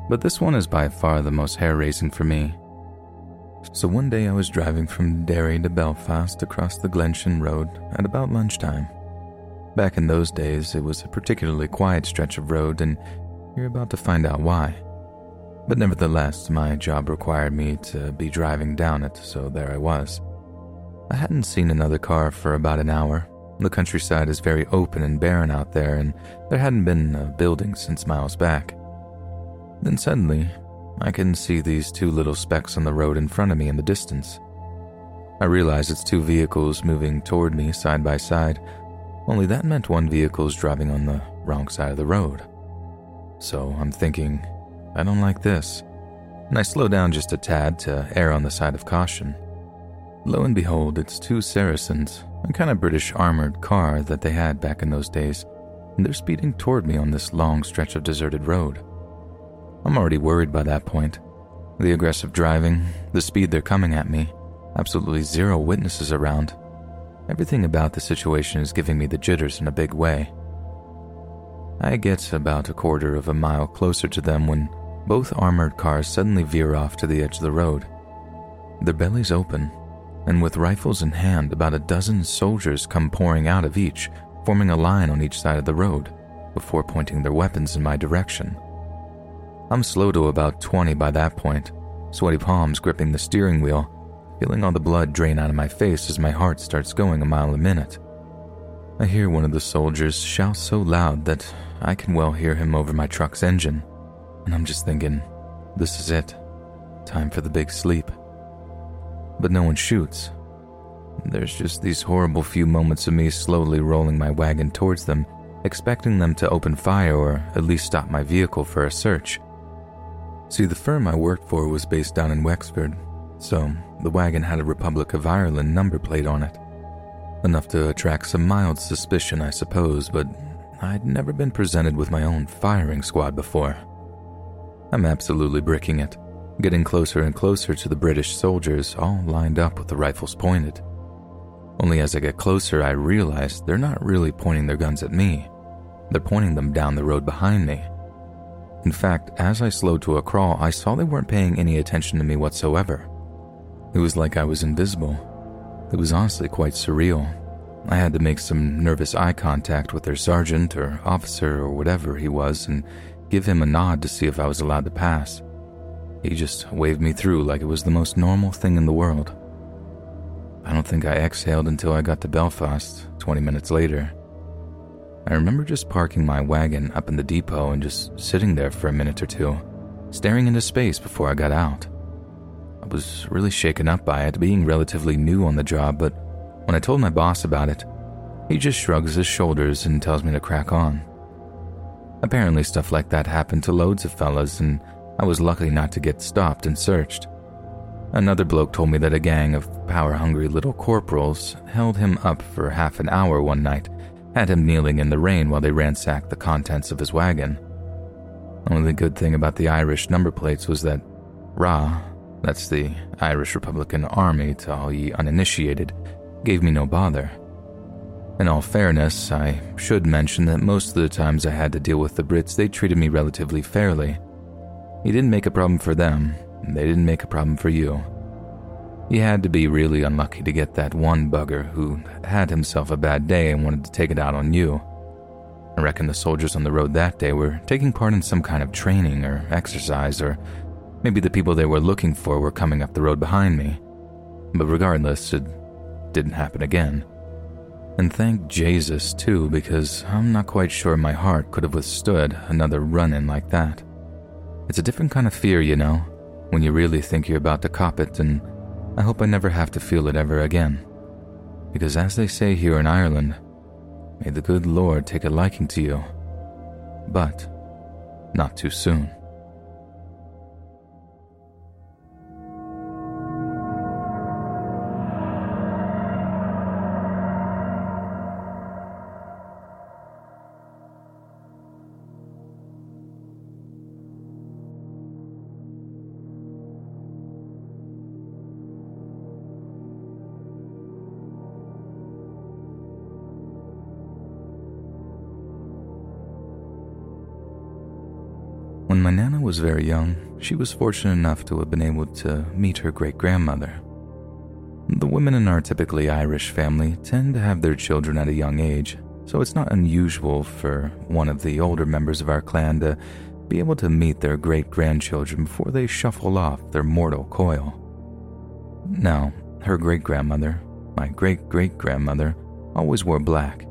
But this one is by far the most hair raising for me. So one day I was driving from Derry to Belfast across the Glenshane Road at about lunchtime. Back in those days, it was a particularly quiet stretch of road, and you're about to find out why. But nevertheless, my job required me to be driving down it, so there I was. I hadn't seen another car for about an hour. The countryside is very open and barren out there, and there hadn't been a building since miles back. Then suddenly, I can see these two little specks on the road in front of me in the distance. I realize it's two vehicles moving toward me side by side, only that meant one vehicle is driving on the wrong side of the road. So I'm thinking, I don't like this. And I slow down just a tad to err on the side of caution. Lo and behold, it's two Saracens, a kind of British armored car that they had back in those days, and they're speeding toward me on this long stretch of deserted road. I'm already worried by that point. The aggressive driving, the speed they're coming at me, absolutely zero witnesses around. Everything about the situation is giving me the jitters in a big way. I get about a quarter of a mile closer to them when both armored cars suddenly veer off to the edge of the road. Their bellies open, and with rifles in hand, about a dozen soldiers come pouring out of each, forming a line on each side of the road, before pointing their weapons in my direction. I'm slow to about 20 by that point, sweaty palms gripping the steering wheel, feeling all the blood drain out of my face as my heart starts going a mile a minute. I hear one of the soldiers shout so loud that I can well hear him over my truck's engine and I'm just thinking, this is it. Time for the big sleep. But no one shoots. There's just these horrible few moments of me slowly rolling my wagon towards them, expecting them to open fire or at least stop my vehicle for a search. See, the firm I worked for was based down in Wexford, so the wagon had a Republic of Ireland number plate on it. Enough to attract some mild suspicion, I suppose, but I'd never been presented with my own firing squad before. I'm absolutely bricking it, getting closer and closer to the British soldiers, all lined up with the rifles pointed. Only as I get closer, I realize they're not really pointing their guns at me. They're pointing them down the road behind me. In fact, as I slowed to a crawl, I saw they weren't paying any attention to me whatsoever. It was like I was invisible. It was honestly quite surreal. I had to make some nervous eye contact with their sergeant or officer or whatever he was, and give him a nod to see if I was allowed to pass. He just waved me through like it was the most normal thing in the world. I don't think I exhaled until I got to Belfast 20 minutes later. I remember just parking my wagon up in the depot and just sitting there for a minute or two, staring into space before I got out. I was really shaken up by it, being relatively new on the job, but when I told my boss about it, he just shrugs his shoulders and tells me to crack on. Apparently, stuff like that happened to loads of fellas, and I was lucky not to get stopped and searched. Another bloke told me that a gang of power hungry little corporals held him up for half an hour one night, had him kneeling in the rain while they ransacked the contents of his wagon. Only good thing about the Irish number plates was that RA, that's the Irish Republican Army to all ye uninitiated, gave me no bother. In all fairness, I should mention that most of the times I had to deal with the Brits, they treated me relatively fairly. You didn't make a problem for them, and they didn't make a problem for you. You had to be really unlucky to get that one bugger who had himself a bad day and wanted to take it out on you. I reckon the soldiers on the road that day were taking part in some kind of training or exercise, or maybe the people they were looking for were coming up the road behind me. But regardless, it didn't happen again. And thank Jesus, too, because I'm not quite sure my heart could have withstood another run in like that. It's a different kind of fear, you know, when you really think you're about to cop it, and I hope I never have to feel it ever again. Because as they say here in Ireland, may the good Lord take a liking to you, but not too soon. When my Nana was very young, she was fortunate enough to have been able to meet her great grandmother. The women in our typically Irish family tend to have their children at a young age, so it's not unusual for one of the older members of our clan to be able to meet their great grandchildren before they shuffle off their mortal coil. Now, her great grandmother, my great great grandmother, always wore black.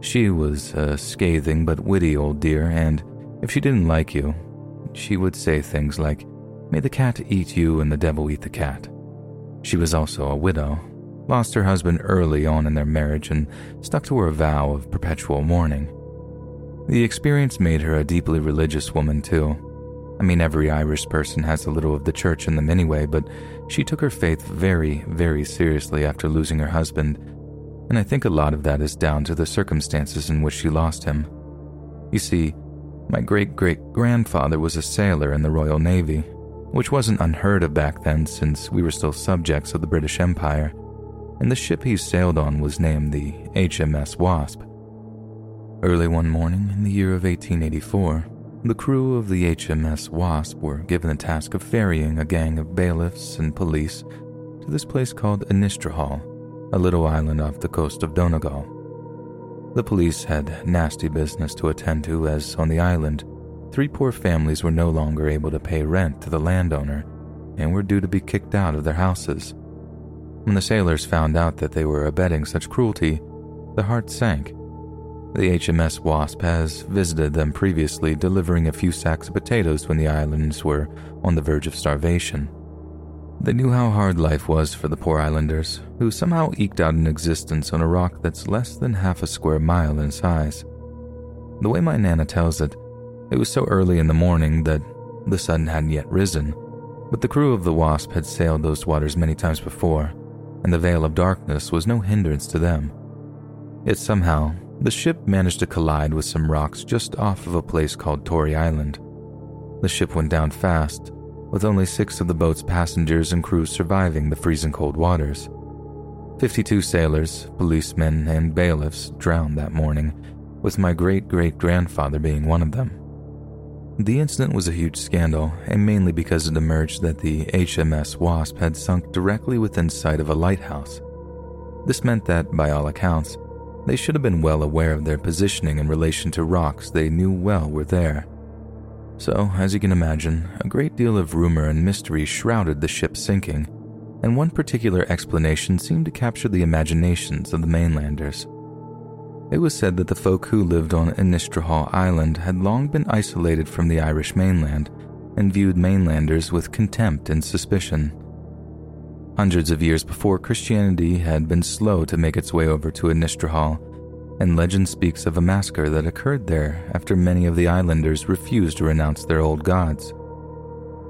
She was a scathing but witty old dear, and if she didn't like you, she would say things like, May the cat eat you and the devil eat the cat. She was also a widow, lost her husband early on in their marriage, and stuck to her vow of perpetual mourning. The experience made her a deeply religious woman, too. I mean, every Irish person has a little of the church in them anyway, but she took her faith very, very seriously after losing her husband, and I think a lot of that is down to the circumstances in which she lost him. You see, my great great grandfather was a sailor in the Royal Navy, which wasn't unheard of back then since we were still subjects of the British Empire, and the ship he sailed on was named the HMS Wasp. Early one morning in the year of 1884, the crew of the HMS Wasp were given the task of ferrying a gang of bailiffs and police to this place called Inishtrahull, a little island off the coast of Donegal. The police had nasty business to attend to, as on the island, three poor families were no longer able to pay rent to the landowner and were due to be kicked out of their houses. When the sailors found out that they were abetting such cruelty, the heart sank. The HMS Wasp has visited them previously, delivering a few sacks of potatoes when the islands were on the verge of starvation. They knew how hard life was for the poor islanders, who somehow eked out an existence on a rock that's less than half a square mile in size. The way my Nana tells it, it was so early in the morning that the sun hadn't yet risen, but the crew of the Wasp had sailed those waters many times before, and the veil of darkness was no hindrance to them. Yet somehow, the ship managed to collide with some rocks just off of a place called Tory Island. The ship went down fast, with only six of the boat's passengers and crew surviving the freezing cold waters. 52 sailors, policemen, and bailiffs drowned that morning, with my great great grandfather being one of them. The incident was a huge scandal, and mainly because it emerged that the HMS Wasp had sunk directly within sight of a lighthouse. This meant that, by all accounts, they should have been well aware of their positioning in relation to rocks they knew well were there. So, as you can imagine, a great deal of rumor and mystery shrouded the ship sinking, and one particular explanation seemed to capture the imaginations of the mainlanders. It was said that the folk who lived on Inishtrahull Island had long been isolated from the Irish mainland and viewed mainlanders with contempt and suspicion. Hundreds of years before, Christianity had been slow to make its way over to Inishtrahull, and legend speaks of a massacre that occurred there after many of the islanders refused to renounce their old gods.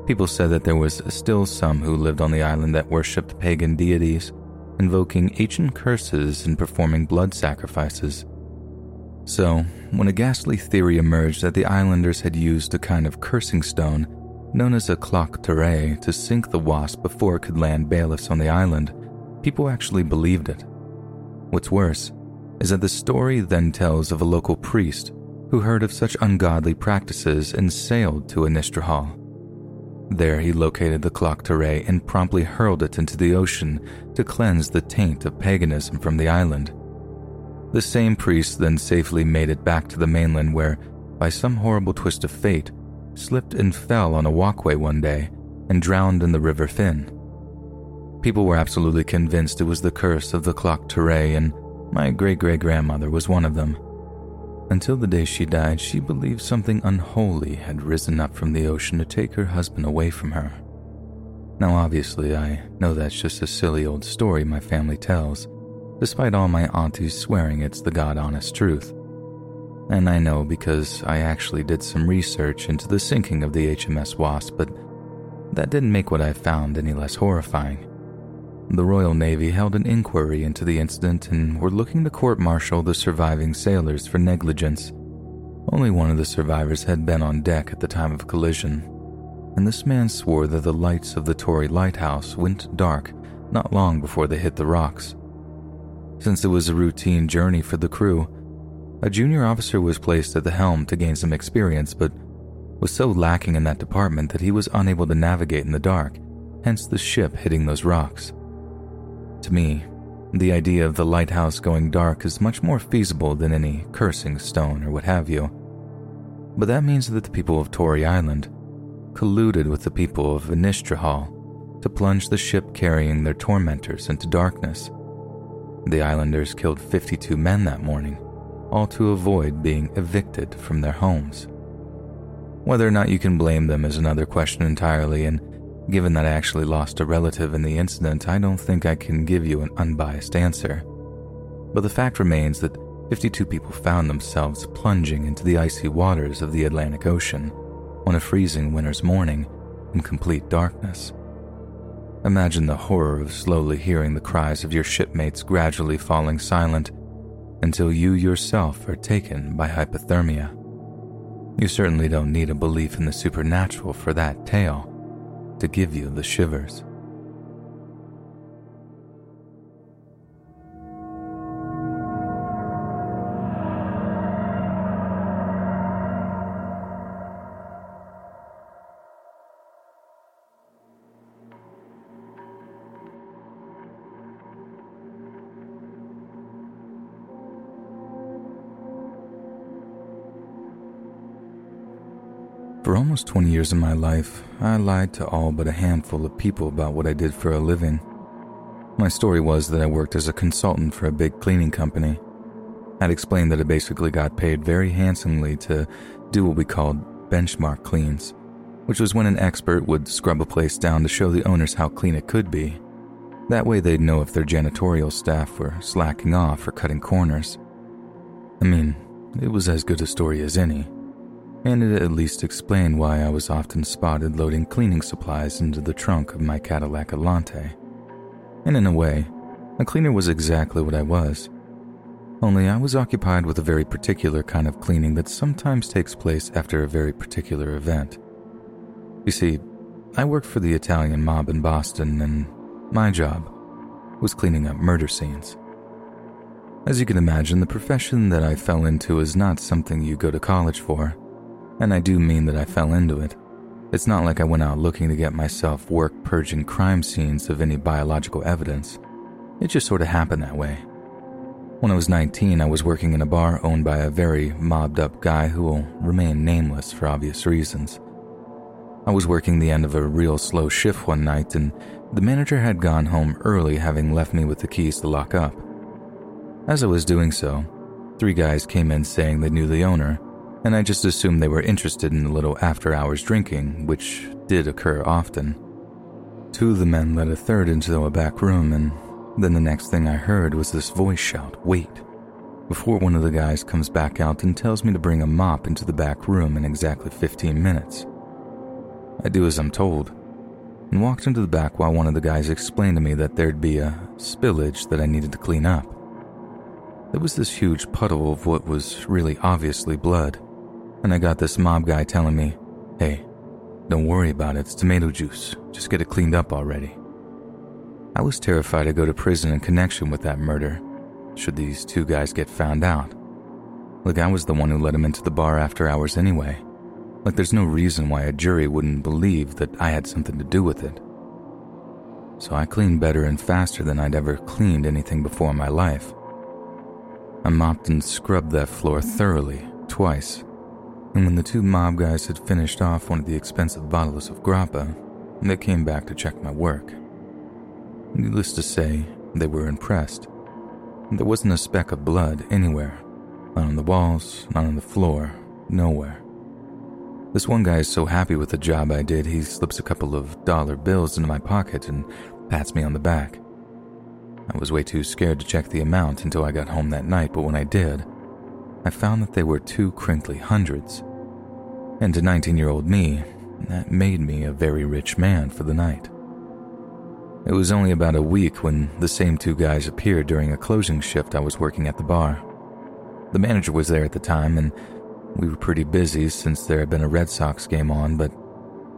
People said that there was still some who lived on the island that worshipped pagan deities, invoking ancient curses and performing blood sacrifices. So, when a ghastly theory emerged that the islanders had used a kind of cursing stone known as a cloc terrae to sink the wasp before it could land bailiffs on the island, people actually believed it. What's worse is that the story then tells of a local priest who heard of such ungodly practices and sailed to Inishtrahull. There he located the cloc terrae and promptly hurled it into the ocean to cleanse the taint of paganism from the island. The same priest then safely made it back to the mainland where, by some horrible twist of fate, slipped and fell on a walkway one day and drowned in the River Finn. People were absolutely convinced it was the curse of the cloc terrae, and my great great grandmother was one of them. Until the day she died, she believed something unholy had risen up from the ocean to take her husband away from her. Now, obviously, I know that's just a silly old story my family tells, despite all my aunties swearing it's the god honest truth. And I know because I actually did some research into the sinking of the HMS Wasp, but that didn't make what I found any less horrifying. The Royal Navy held an inquiry into the incident and were looking to court martial the surviving sailors for negligence. Only one of the survivors had been on deck at the time of collision, and this man swore that the lights of the Tory lighthouse went dark not long before they hit the rocks. Since it was a routine journey for the crew, a junior officer was placed at the helm to gain some experience, but was so lacking in that department that he was unable to navigate in the dark, hence the ship hitting those rocks. To me, the idea of the lighthouse going dark is much more feasible than any cursing stone or what have you. But that means that the people of Tory Island colluded with the people of Inishtrahull to plunge the ship carrying their tormentors into darkness. The islanders killed 52 men that morning, all to avoid being evicted from their homes. Whether or not you can blame them is another question entirely, and given that I actually lost a relative in the incident, I don't think I can give you an unbiased answer. But the fact remains that 52 people found themselves plunging into the icy waters of the Atlantic Ocean on a freezing winter's morning in complete darkness. Imagine the horror of slowly hearing the cries of your shipmates gradually falling silent until you yourself are taken by hypothermia. You certainly don't need a belief in the supernatural for that tale to give you the shivers. For almost 20 years of my life, I lied to all but a handful of people about what I did for a living. My story was that I worked as a consultant for a big cleaning company. I'd explained that I basically got paid very handsomely to do what we called benchmark cleans, which was when an expert would scrub a place down to show the owners how clean it could be. That way they'd know if their janitorial staff were slacking off or cutting corners. I mean, it was as good a story as any and it at least explained why I was often spotted loading cleaning supplies into the trunk of my Cadillac Allanté. And in a way, a cleaner was exactly what I was. Only I was occupied with a very particular kind of cleaning that sometimes takes place after a very particular event. You see, I worked for the Italian mob in Boston, and my job was cleaning up murder scenes. As you can imagine, the profession that I fell into is not something you go to college for. And I do mean that I fell into it. It's not like I went out looking to get myself work purging crime scenes of any biological evidence. It just sort of happened that way. When I was 19, I was working in a bar owned by a very mobbed up guy who will remain nameless for obvious reasons. I was working the end of a real slow shift one night, and the manager had gone home early, having left me with the keys to lock up. As I was doing so, Three guys came in saying they knew the owner, and I just assumed they were interested in a little after hours drinking, which did occur often. Two of the men led a third into a back room, and then the next thing I heard was this voice shout, Wait, before one of the guys comes back out and tells me to bring a mop into the back room in exactly 15 minutes. I do as I'm told, and walked into the back while one of the guys explained to me that there'd be a spillage that I needed to clean up. There was this huge puddle of what was really obviously blood, and I got this mob guy telling me, Hey, don't worry about it, it's tomato juice, just get it cleaned up already. I was terrified to go to prison in connection with that murder, should these two guys get found out. Like I was the one who let him into the bar after hours anyway. Like there's no reason why a jury wouldn't believe that I had something to do with it. So I cleaned better and faster than I'd ever cleaned anything before in my life. I mopped and scrubbed that floor thoroughly, twice. And when the two mob guys had finished off one of the expensive bottles of grappa, they came back to check my work. Needless to say, they were impressed. There wasn't a speck of blood anywhere. Not on the walls, not on the floor, nowhere. This one guy is so happy with the job I did, he slips a couple of dollar bills into my pocket and pats me on the back. I was way too scared to check the amount until I got home that night, but when I did, I found that they were two crinkly hundreds. And to 19 year old me, that made me a very rich man for the night. It was only about a week when the same two guys appeared during a closing shift I was working at the bar. The manager was there at the time, and we were pretty busy since there had been a Red Sox game on, but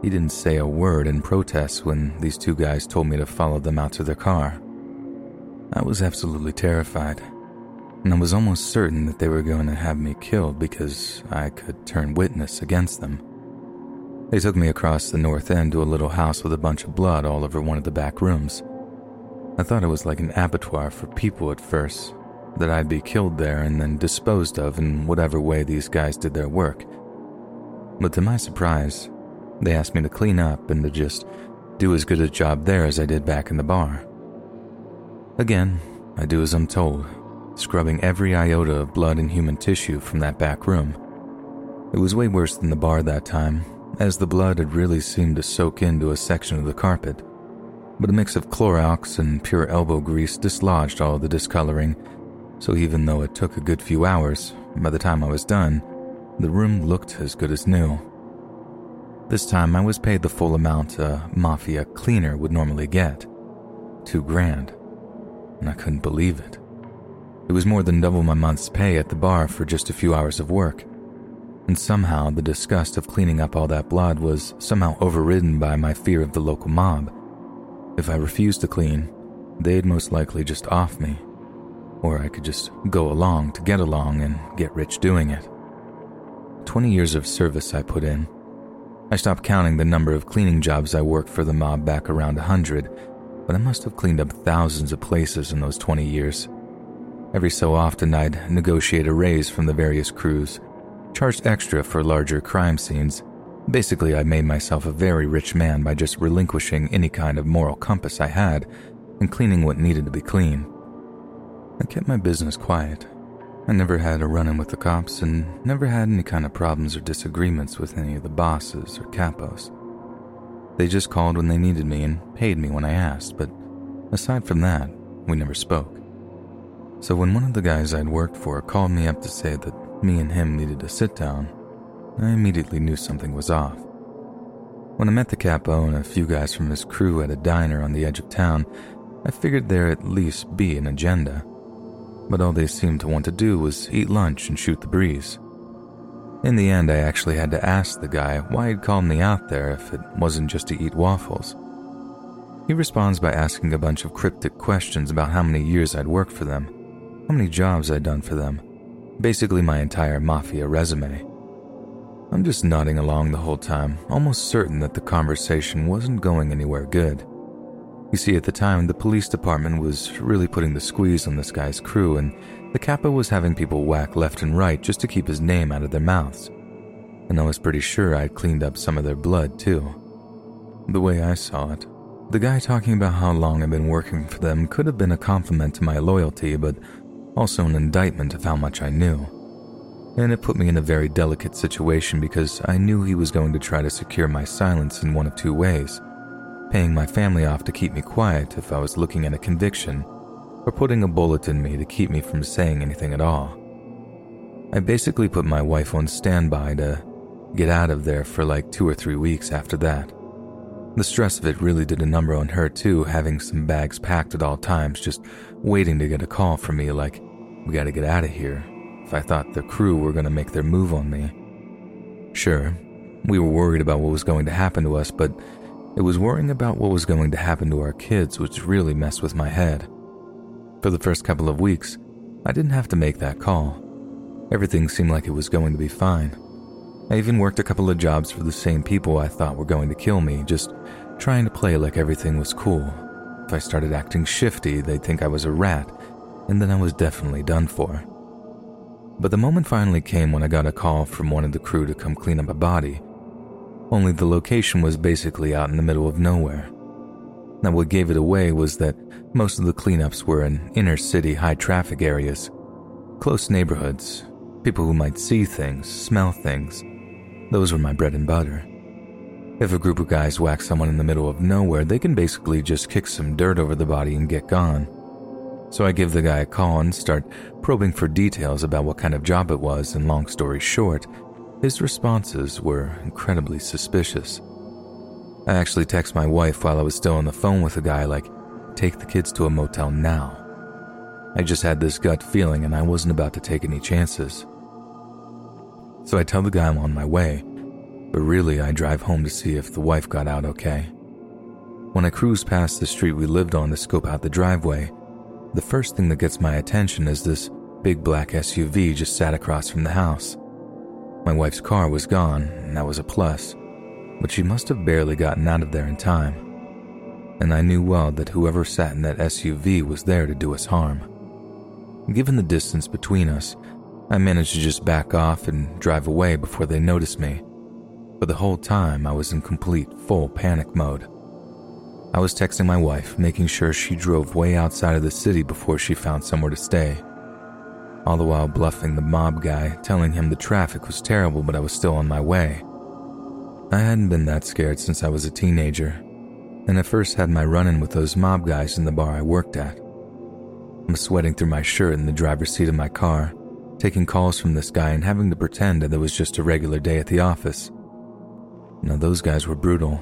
he didn't say a word in protest when these two guys told me to follow them out to their car. I was absolutely terrified, and I was almost certain that they were going to have me killed because I could turn witness against them. They took me across the north end to a little house with a bunch of blood all over one of the back rooms. I thought it was like an abattoir for people at first, that I'd be killed there and then disposed of in whatever way these guys did their work. But to my surprise, they asked me to clean up and to just do as good a job there as I did back in the bar. Again, I do as I'm told, scrubbing every iota of blood and human tissue from that back room. It was way worse than the bar that time, as the blood had really seemed to soak into a section of the carpet. But a mix of Clorox and pure elbow grease dislodged all the discoloring, so even though it took a good few hours, by the time I was done, the room looked as good as new. This time I was paid the full amount a mafia cleaner would normally get two grand, and I couldn't believe it. It was more than double my month's pay at the bar for just a few hours of work and somehow the disgust of cleaning up all that blood was somehow overridden by my fear of the local mob. If I refused to clean, they'd most likely just off me, or I could just go along to get along and get rich doing it. 20 years of service I put in. I stopped counting the number of cleaning jobs I worked for the mob back around 100, but I must have cleaned up thousands of places in those 20 years. Every so often, I'd negotiate a raise from the various crews charged extra for larger crime scenes. Basically, I made myself a very rich man by just relinquishing any kind of moral compass I had and cleaning what needed to be clean. I kept my business quiet. I never had a run in with the cops and never had any kind of problems or disagreements with any of the bosses or capos. They just called when they needed me and paid me when I asked, but aside from that, we never spoke. So when one of the guys I'd worked for called me up to say that me and him needed to sit down, I immediately knew something was off. When I met the capo and a few guys from his crew at a diner on the edge of town, I figured there at least be an agenda. But all they seemed to want to do was eat lunch and shoot the breeze. In the end, I actually had to ask the guy why he'd called me out there if it wasn't just to eat waffles. He responds by asking a bunch of cryptic questions about how many years I'd worked for them, how many jobs I'd done for them, basically my entire mafia resume. I'm just nodding along the whole time, almost certain that the conversation wasn't going anywhere good. You see, at the time, the police department was really putting the squeeze on this guy's crew, and the capo was having people whack left and right just to keep his name out of their mouths. And I was pretty sure I'd cleaned up some of their blood, too. The way I saw it, the guy talking about how long I'd been working for them could have been a compliment to my loyalty, but also an indictment of how much I knew. And it put me in a very delicate situation because I knew he was going to try to secure my silence in one of two ways paying my family off to keep me quiet if I was looking at a conviction, or putting a bullet in me to keep me from saying anything at all. I basically put my wife on standby to get out of there for like two or three weeks after that. The stress of it really did a number on her too, having some bags packed at all times, just waiting to get a call from me like, we gotta get out of here, if I thought the crew were gonna make their move on me. Sure, we were worried about what was going to happen to us, but it was worrying about what was going to happen to our kids which really messed with my head. For the first couple of weeks, I didn't have to make that call. Everything seemed like it was going to be fine. I even worked a couple of jobs for the same people I thought were going to kill me, just trying to play like everything was cool. If I started acting shifty, they'd think I was a rat, and then I was definitely done for. But the moment finally came when I got a call from one of the crew to come clean up a body only the location was basically out in the middle of nowhere. Now, what gave it away was that most of the cleanups were in inner city high traffic areas, close neighborhoods, people who might see things, smell things. Those were my bread and butter. If a group of guys whack someone in the middle of nowhere, they can basically just kick some dirt over the body and get gone. So I give the guy a call and start probing for details about what kind of job it was, and long story short, his responses were incredibly suspicious. I actually text my wife while I was still on the phone with the guy, like, take the kids to a motel now. I just had this gut feeling and I wasn't about to take any chances. So I tell the guy I'm on my way, but really I drive home to see if the wife got out okay. When I cruise past the street we lived on to scope out the driveway, the first thing that gets my attention is this big black SUV just sat across from the house. My wife's car was gone, and that was a plus, but she must have barely gotten out of there in time. And I knew well that whoever sat in that SUV was there to do us harm. Given the distance between us, I managed to just back off and drive away before they noticed me. But the whole time, I was in complete, full panic mode. I was texting my wife, making sure she drove way outside of the city before she found somewhere to stay all the while bluffing the mob guy, telling him the traffic was terrible but I was still on my way. I hadn't been that scared since I was a teenager, and I first had my run in with those mob guys in the bar I worked at. I'm sweating through my shirt in the driver's seat of my car, taking calls from this guy and having to pretend that it was just a regular day at the office. Now, those guys were brutal,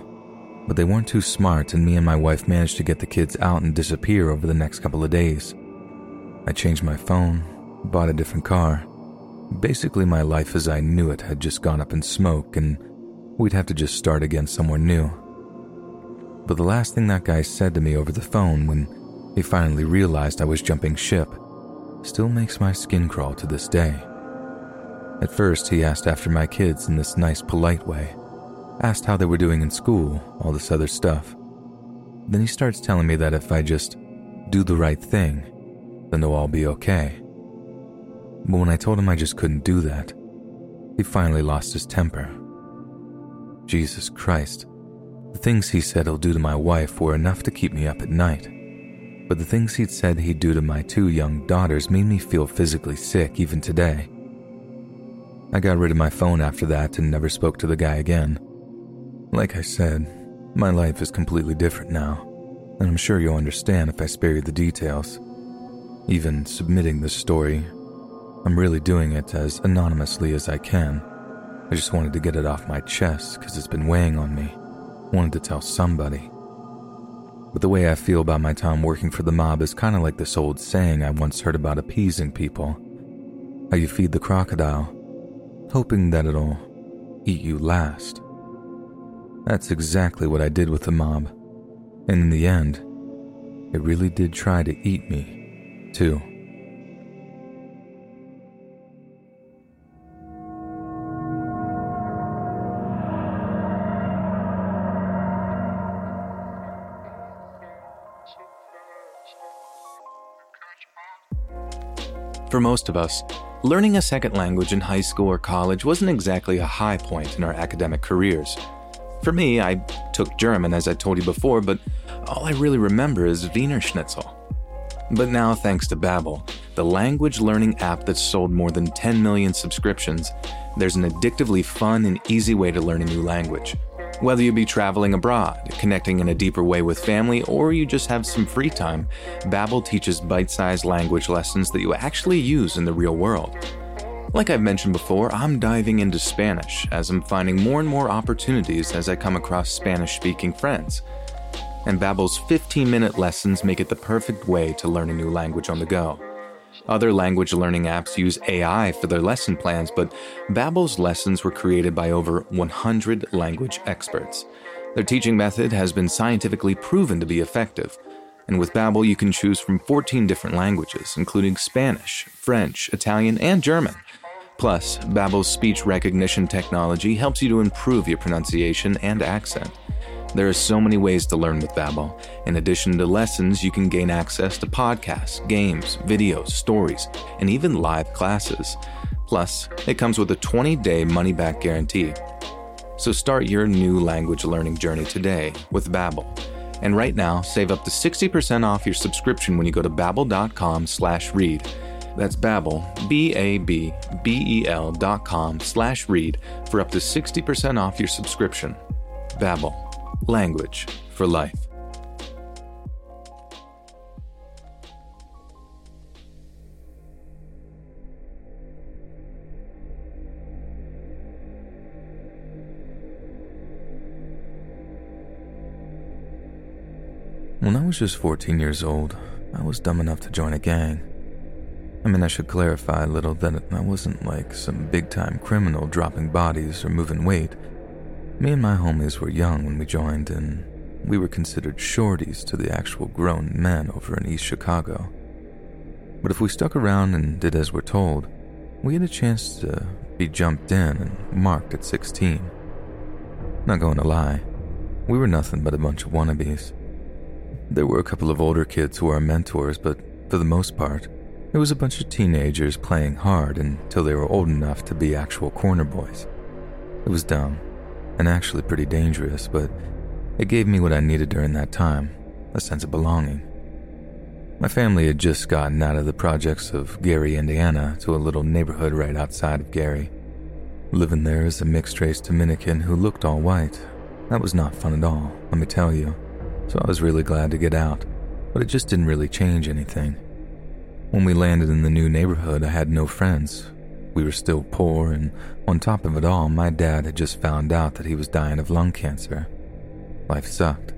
but they weren't too smart, and me and my wife managed to get the kids out and disappear over the next couple of days. I changed my phone, bought a different car. Basically, my life as I knew it had just gone up in smoke, and we'd have to just start again somewhere new. But the last thing that guy said to me over the phone when he finally realized I was jumping ship still makes my skin crawl to this day. At first, he asked after my kids in this nice, polite way, asked how they were doing in school, all this other stuff. Then he starts telling me that if I just do the right thing, then they'll all be okay. But when I told him I just couldn't do that, he finally lost his temper. Jesus Christ, the things he said he'll do to my wife were enough to keep me up at night. But the things he'd said he'd do to my two young daughters made me feel physically sick even today. I got rid of my phone after that and never spoke to the guy again. Like I said, my life is completely different now, and I'm sure you'll understand if I spare you the details. Even submitting this story I'm really doing it as anonymously as I can. I just wanted to get it off my chest because it's been weighing on me. Wanted to tell somebody. But the way I feel about my time working for the mob is kind of like this old saying I once heard about appeasing people. How you feed the crocodile, hoping that it'll eat you last. That's exactly what I did with the mob. And in the end, it really did try to eat me, too. For most of us, learning a second language in high school or college wasn't exactly a high point in our academic careers. For me, I took German, as I told you before, but all I really remember is Wiener Schnitzel. But now, thanks to Babbel, the language learning app that's sold more than 10 million subscriptions, there's an addictively fun and easy way to learn a new language. Whether you be traveling abroad, connecting in a deeper way with family, or you just have some free time, Babbel teaches bite-sized language lessons that you actually use in the real world. Like I've mentioned before, I'm diving into Spanish as I'm finding more and more opportunities as I come across Spanish-speaking friends. And Babbel's 15-minute lessons make it the perfect way to learn a new language on the go. Other language learning apps use AI for their lesson plans, but Babbel's lessons were created by over 100 language experts. Their teaching method has been scientifically proven to be effective. And with Babbel, you can choose from 14 different languages, including Spanish, French, Italian, and German. Plus, Babbel's speech recognition technology helps you to improve your pronunciation and accent. There are so many ways to learn with Babbel. In addition to lessons, you can gain access to podcasts, games, videos, stories, and even live classes. Plus, it comes with a 20-day money-back guarantee. So start your new language learning journey today with Babbel. And right now, save up to 60% off your subscription when you go to babbel.com slash read. That's Babbel, B-A-B-B-E-L dot com slash read for up to 60% off your subscription. Babbel Language for Life. When I was just 14 years old, I was dumb enough to join a gang. I mean, I should clarify a little that I wasn't like some big time criminal dropping bodies or moving weight. Me and my homies were young when we joined, and we were considered shorties to the actual grown men over in East Chicago. But if we stuck around and did as we're told, we had a chance to be jumped in and marked at 16. Not going to lie, we were nothing but a bunch of wannabes. There were a couple of older kids who were our mentors, but for the most part, it was a bunch of teenagers playing hard until they were old enough to be actual corner boys. It was dumb, and actually pretty dangerous, but it gave me what I needed during that time a sense of belonging. My family had just gotten out of the projects of Gary, Indiana, to a little neighborhood right outside of Gary. Living there as a mixed race Dominican who looked all white. That was not fun at all, let me tell you. So I was really glad to get out, but it just didn't really change anything. When we landed in the new neighborhood, I had no friends, we were still poor, and on top of it all, my dad had just found out that he was dying of lung cancer. Life sucked.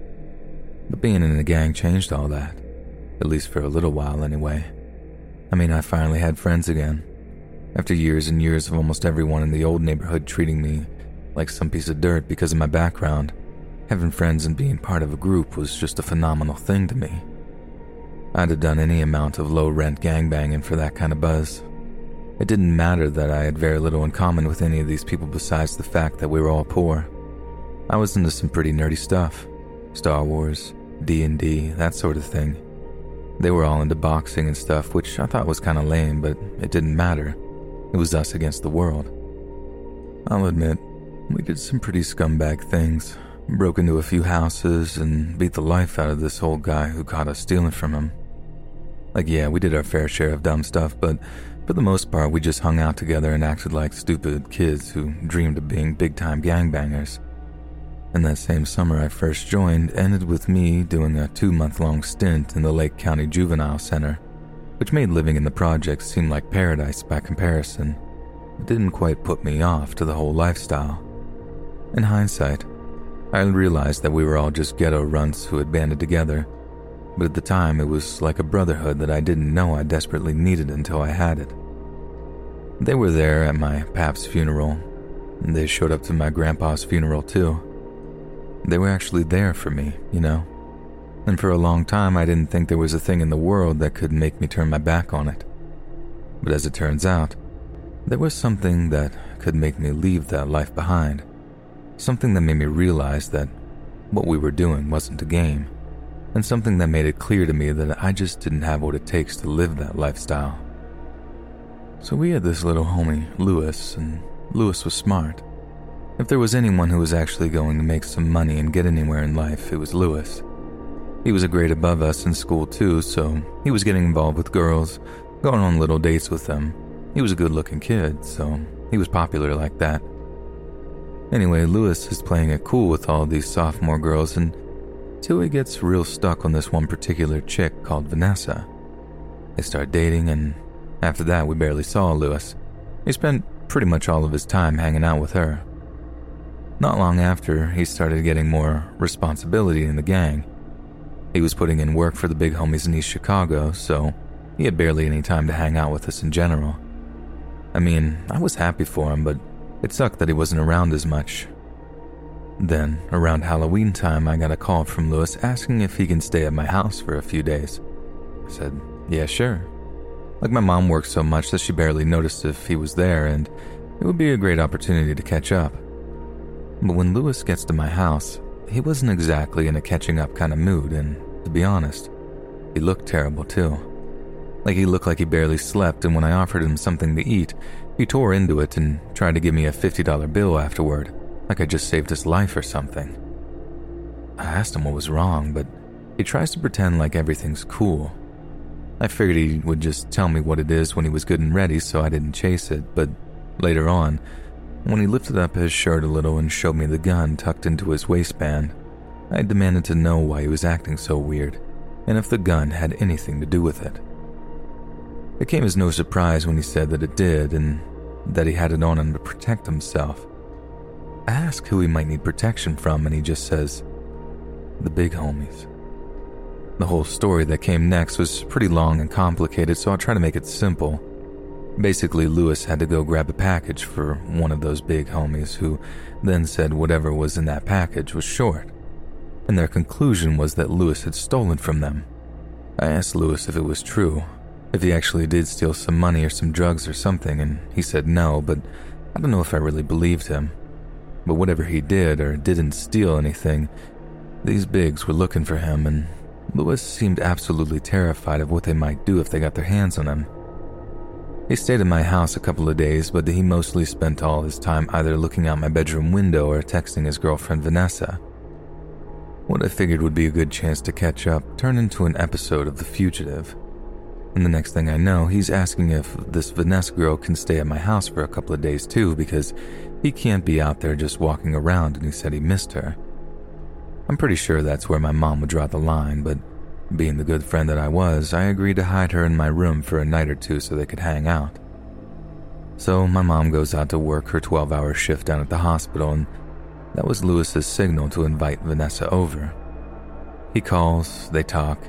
But being in a gang changed all that, at least for a little while anyway. I mean, I finally had friends again. After years and years of almost everyone in the old neighborhood treating me like some piece of dirt because of my background, having friends and being part of a group was just a phenomenal thing to me. I'd have done any amount of low rent gangbanging for that kind of buzz. It didn't matter that I had very little in common with any of these people besides the fact that we were all poor. I was into some pretty nerdy stuff. Star Wars, D&D, that sort of thing. They were all into boxing and stuff, which I thought was kind of lame, but it didn't matter. It was us against the world. I'll admit, we did some pretty scumbag things. Broke into a few houses and beat the life out of this old guy who caught us stealing from him. Like, yeah, we did our fair share of dumb stuff, but for the most part, we just hung out together and acted like stupid kids who dreamed of being big time gangbangers. And that same summer I first joined ended with me doing a two month long stint in the Lake County Juvenile Center, which made living in the projects seem like paradise by comparison. It didn't quite put me off to the whole lifestyle. In hindsight, I realized that we were all just ghetto runts who had banded together but at the time it was like a brotherhood that I didn't know I desperately needed until I had it. They were there at my pap's funeral, they showed up to my grandpa's funeral too. They were actually there for me, you know? And for a long time, I didn't think there was a thing in the world that could make me turn my back on it. But as it turns out, there was something that could make me leave that life behind. Something that made me realize that what we were doing wasn't a game and something that made it clear to me that I just didn't have what it takes to live that lifestyle. So we had this little homie, Lewis, and Lewis was smart. If there was anyone who was actually going to make some money and get anywhere in life, it was Lewis. He was a grade above us in school too, so he was getting involved with girls, going on little dates with them. He was a good looking kid, so he was popular like that. Anyway, Lewis is playing it cool with all these sophomore girls until he gets real stuck on this one particular chick called Vanessa. They start dating, and after that, we barely saw Lewis. He spent pretty much all of his time hanging out with her. Not long after, he started getting more responsibility in the gang. He was putting in work for the big homies in East Chicago, so he had barely any time to hang out with us in general. I mean, I was happy for him, but it sucked that he wasn't around as much. Then, around Halloween time, I got a call from Lewis asking if he can stay at my house for a few days. I said, yeah, sure. Like my mom worked so much that she barely noticed if he was there, and it would be a great opportunity to catch up. But when Lewis gets to my house, he wasn't exactly in a catching up kind of mood, and to be honest, he looked terrible too. Like he looked like he barely slept, and when I offered him something to eat, he tore into it and tried to give me a $50 bill afterward, like I just saved his life or something. I asked him what was wrong, but he tries to pretend like everything's cool. I figured he would just tell me what it is when he was good and ready, so I didn't chase it, but later on, when he lifted up his shirt a little and showed me the gun tucked into his waistband, I demanded to know why he was acting so weird, and if the gun had anything to do with it. It came as no surprise when he said that it did and that he had it on him to protect himself. Ask who he might need protection from, and he just says, the big homies. The whole story that came next was pretty long and complicated, so I'll try to make it simple. Basically, Lewis had to go grab a package for one of those big homies, who then said whatever was in that package was short. And their conclusion was that Lewis had stolen from them. I asked Lewis if it was true, if he actually did steal some money or some drugs or something, and he said no, but I don't know if I really believed him. But whatever he did or didn't steal anything, these bigs were looking for him, and Lewis seemed absolutely terrified of what they might do if they got their hands on him. He stayed in my house a couple of days, but he mostly spent all his time either looking out my bedroom window or texting his girlfriend Vanessa. What I figured would be a good chance to catch up turned into an episode of The Fugitive. And the next thing I know, he's asking if this Vanessa girl can stay at my house for a couple of days too, because he can't be out there just walking around and he said he missed her. I'm pretty sure that's where my mom would draw the line, but being the good friend that I was, I agreed to hide her in my room for a night or two so they could hang out. So my mom goes out to work her 12 hour shift down at the hospital, and that was Lewis's signal to invite Vanessa over. He calls, they talk,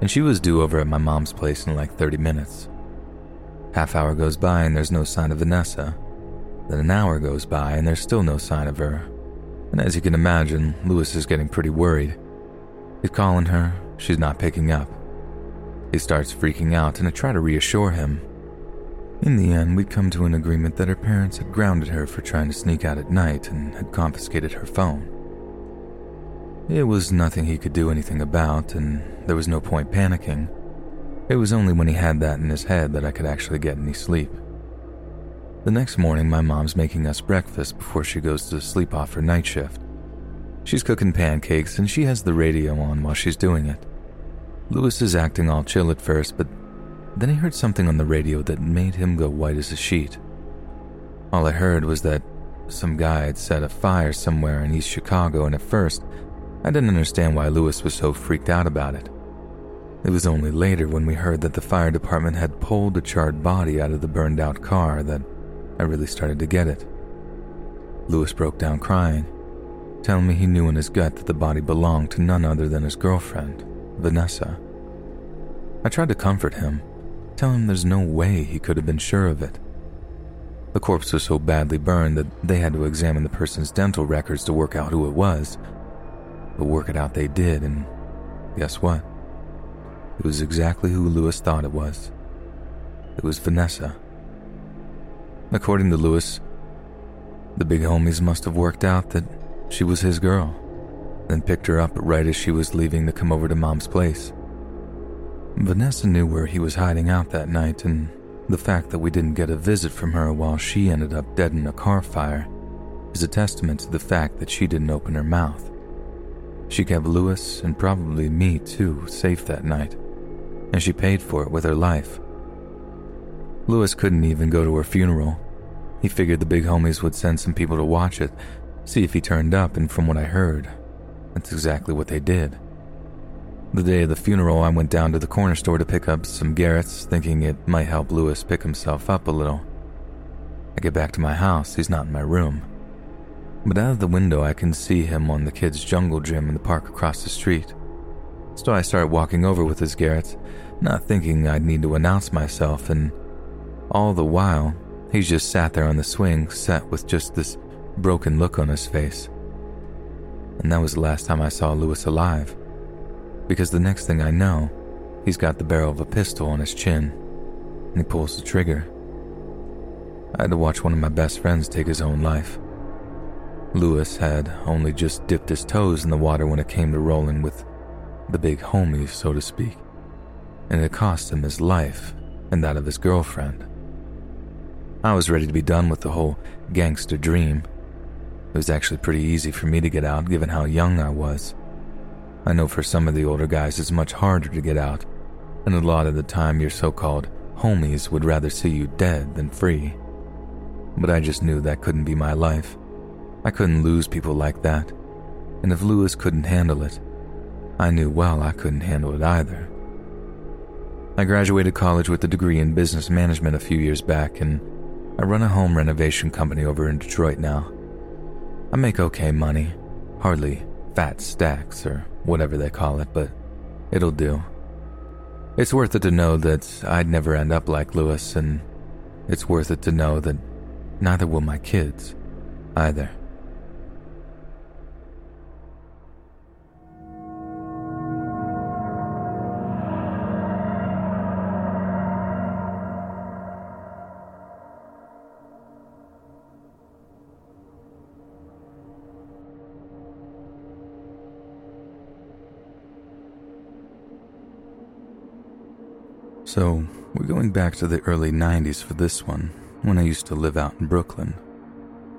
and she was due over at my mom's place in like 30 minutes. Half hour goes by and there's no sign of Vanessa. Then an hour goes by and there's still no sign of her. And as you can imagine, Lewis is getting pretty worried. He's calling her, she's not picking up. He starts freaking out and I try to reassure him. In the end, we'd come to an agreement that her parents had grounded her for trying to sneak out at night and had confiscated her phone. It was nothing he could do anything about, and there was no point panicking. It was only when he had that in his head that I could actually get any sleep. The next morning, my mom's making us breakfast before she goes to sleep off her night shift. She's cooking pancakes and she has the radio on while she's doing it. Lewis is acting all chill at first, but then he heard something on the radio that made him go white as a sheet. All I heard was that some guy had set a fire somewhere in East Chicago, and at first, I didn't understand why Lewis was so freaked out about it. It was only later when we heard that the fire department had pulled a charred body out of the burned out car that I really started to get it. Lewis broke down crying, telling me he knew in his gut that the body belonged to none other than his girlfriend, Vanessa. I tried to comfort him, tell him there's no way he could have been sure of it. The corpse was so badly burned that they had to examine the person's dental records to work out who it was, but work it out they did, and guess what? It was exactly who Lewis thought it was. It was Vanessa. According to Lewis, the big homies must have worked out that she was his girl, then picked her up right as she was leaving to come over to mom's place. Vanessa knew where he was hiding out that night, and the fact that we didn't get a visit from her while she ended up dead in a car fire is a testament to the fact that she didn't open her mouth. She kept Lewis and probably me too safe that night, and she paid for it with her life. Lewis couldn't even go to her funeral. He figured the big homies would send some people to watch it, see if he turned up, and from what I heard, that's exactly what they did. The day of the funeral, I went down to the corner store to pick up some Garrett's, thinking it might help Lewis pick himself up a little. I get back to my house, he's not in my room. But out of the window, I can see him on the kids' jungle gym in the park across the street. So I start walking over with his Garrett's, not thinking I'd need to announce myself, and all the while, he's just sat there on the swing, set with just this broken look on his face. And that was the last time I saw Lewis alive. Because the next thing I know, he's got the barrel of a pistol on his chin, and he pulls the trigger. I had to watch one of my best friends take his own life. Lewis had only just dipped his toes in the water when it came to rolling with the big homies, so to speak, and it cost him his life and that of his girlfriend. I was ready to be done with the whole gangster dream. It was actually pretty easy for me to get out given how young I was. I know for some of the older guys it's much harder to get out, and a lot of the time your so called homies would rather see you dead than free. But I just knew that couldn't be my life. I couldn't lose people like that. And if Lewis couldn't handle it, I knew well I couldn't handle it either. I graduated college with a degree in business management a few years back, and I run a home renovation company over in Detroit now. I make okay money, hardly fat stacks or whatever they call it, but it'll do. It's worth it to know that I'd never end up like Lewis, and it's worth it to know that neither will my kids either. So, we're going back to the early 90s for this one, when I used to live out in Brooklyn.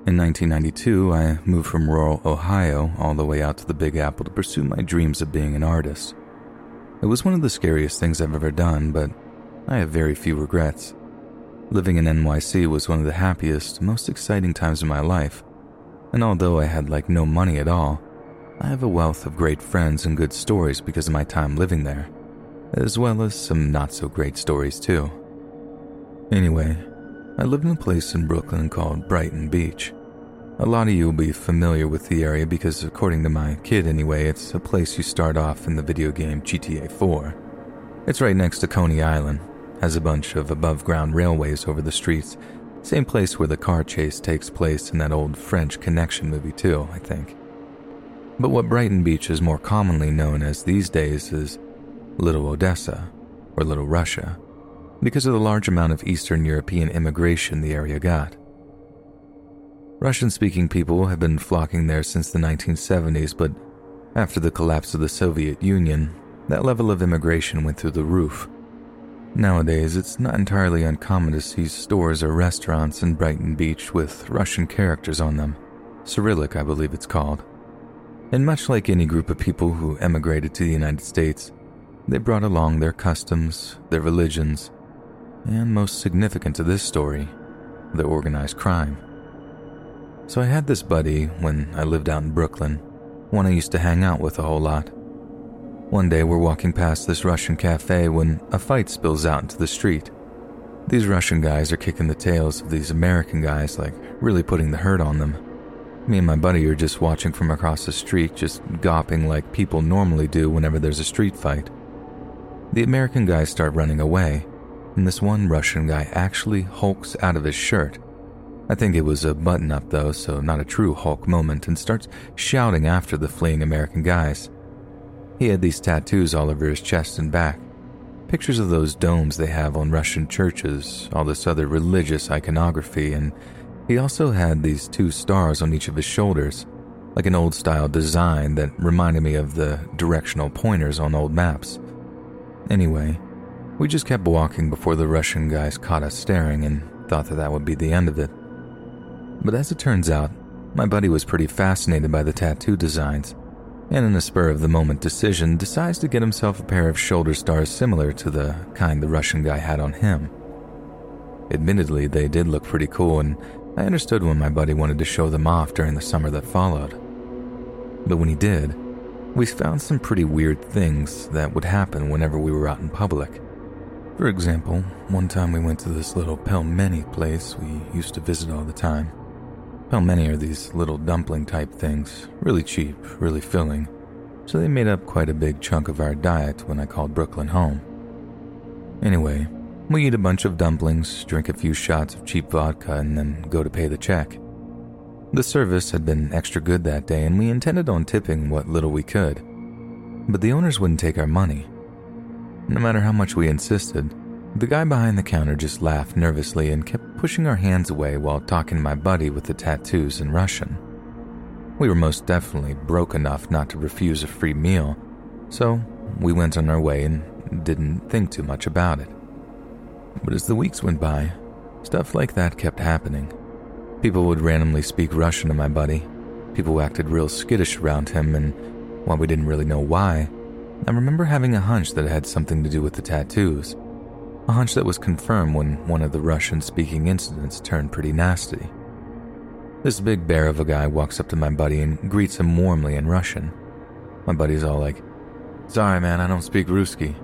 In 1992, I moved from rural Ohio all the way out to the Big Apple to pursue my dreams of being an artist. It was one of the scariest things I've ever done, but I have very few regrets. Living in NYC was one of the happiest, most exciting times of my life, and although I had like no money at all, I have a wealth of great friends and good stories because of my time living there as well as some not so great stories, too. Anyway, I lived in a place in Brooklyn called Brighton Beach. A lot of you will be familiar with the area because, according to my kid anyway, it's a place you start off in the video game GTA 4. It's right next to Coney Island, has a bunch of above ground railways over the streets, same place where the car chase takes place in that old French Connection movie, too, I think. But what Brighton Beach is more commonly known as these days is Little Odessa, or Little Russia, because of the large amount of Eastern European immigration the area got. Russian speaking people have been flocking there since the 1970s, but after the collapse of the Soviet Union, that level of immigration went through the roof. Nowadays, it's not entirely uncommon to see stores or restaurants in Brighton Beach with Russian characters on them. Cyrillic, I believe it's called. And much like any group of people who emigrated to the United States, they brought along their customs, their religions, and most significant to this story, their organized crime. So I had this buddy when I lived out in Brooklyn, one I used to hang out with a whole lot. One day we're walking past this Russian cafe when a fight spills out into the street. These Russian guys are kicking the tails of these American guys, like really putting the hurt on them. Me and my buddy are just watching from across the street, just gawping like people normally do whenever there's a street fight. The American guys start running away, and this one Russian guy actually hulks out of his shirt. I think it was a button up though, so not a true Hulk moment, and starts shouting after the fleeing American guys. He had these tattoos all over his chest and back. Pictures of those domes they have on Russian churches, all this other religious iconography, and he also had these two stars on each of his shoulders, like an old style design that reminded me of the directional pointers on old maps. Anyway, we just kept walking before the Russian guys caught us staring and thought that that would be the end of it. But as it turns out, my buddy was pretty fascinated by the tattoo designs, and in a spur of the moment decision, decides to get himself a pair of shoulder stars similar to the kind the Russian guy had on him. Admittedly, they did look pretty cool, and I understood when my buddy wanted to show them off during the summer that followed. But when he did, we found some pretty weird things that would happen whenever we were out in public. For example, one time we went to this little pelmeni place we used to visit all the time. Pelmeni are these little dumpling type things, really cheap, really filling, so they made up quite a big chunk of our diet when I called Brooklyn home. Anyway, we eat a bunch of dumplings, drink a few shots of cheap vodka, and then go to pay the check. The service had been extra good that day, and we intended on tipping what little we could. But the owners wouldn't take our money. No matter how much we insisted, the guy behind the counter just laughed nervously and kept pushing our hands away while talking to my buddy with the tattoos in Russian. We were most definitely broke enough not to refuse a free meal, so we went on our way and didn't think too much about it. But as the weeks went by, stuff like that kept happening. People would randomly speak Russian to my buddy. People acted real skittish around him, and while we didn't really know why, I remember having a hunch that it had something to do with the tattoos. A hunch that was confirmed when one of the Russian speaking incidents turned pretty nasty. This big bear of a guy walks up to my buddy and greets him warmly in Russian. My buddy's all like, Sorry, man, I don't speak Ruski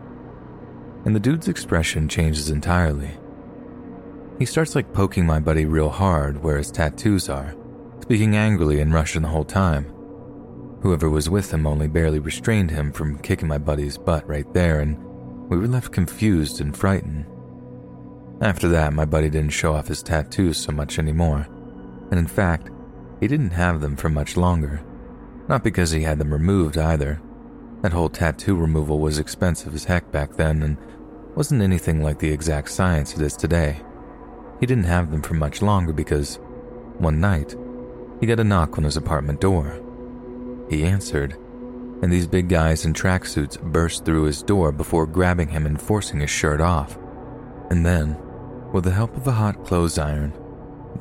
and the dude's expression changes entirely. He starts like poking my buddy real hard where his tattoos are, speaking angrily in Russian the whole time. Whoever was with him only barely restrained him from kicking my buddy's butt right there, and we were left confused and frightened. After that, my buddy didn't show off his tattoos so much anymore, and in fact, he didn't have them for much longer. Not because he had them removed either, that whole tattoo removal was expensive as heck back then and wasn't anything like the exact science it is today. He didn't have them for much longer because, one night, he got a knock on his apartment door. He answered, and these big guys in tracksuits burst through his door before grabbing him and forcing his shirt off. And then, with the help of a hot clothes iron,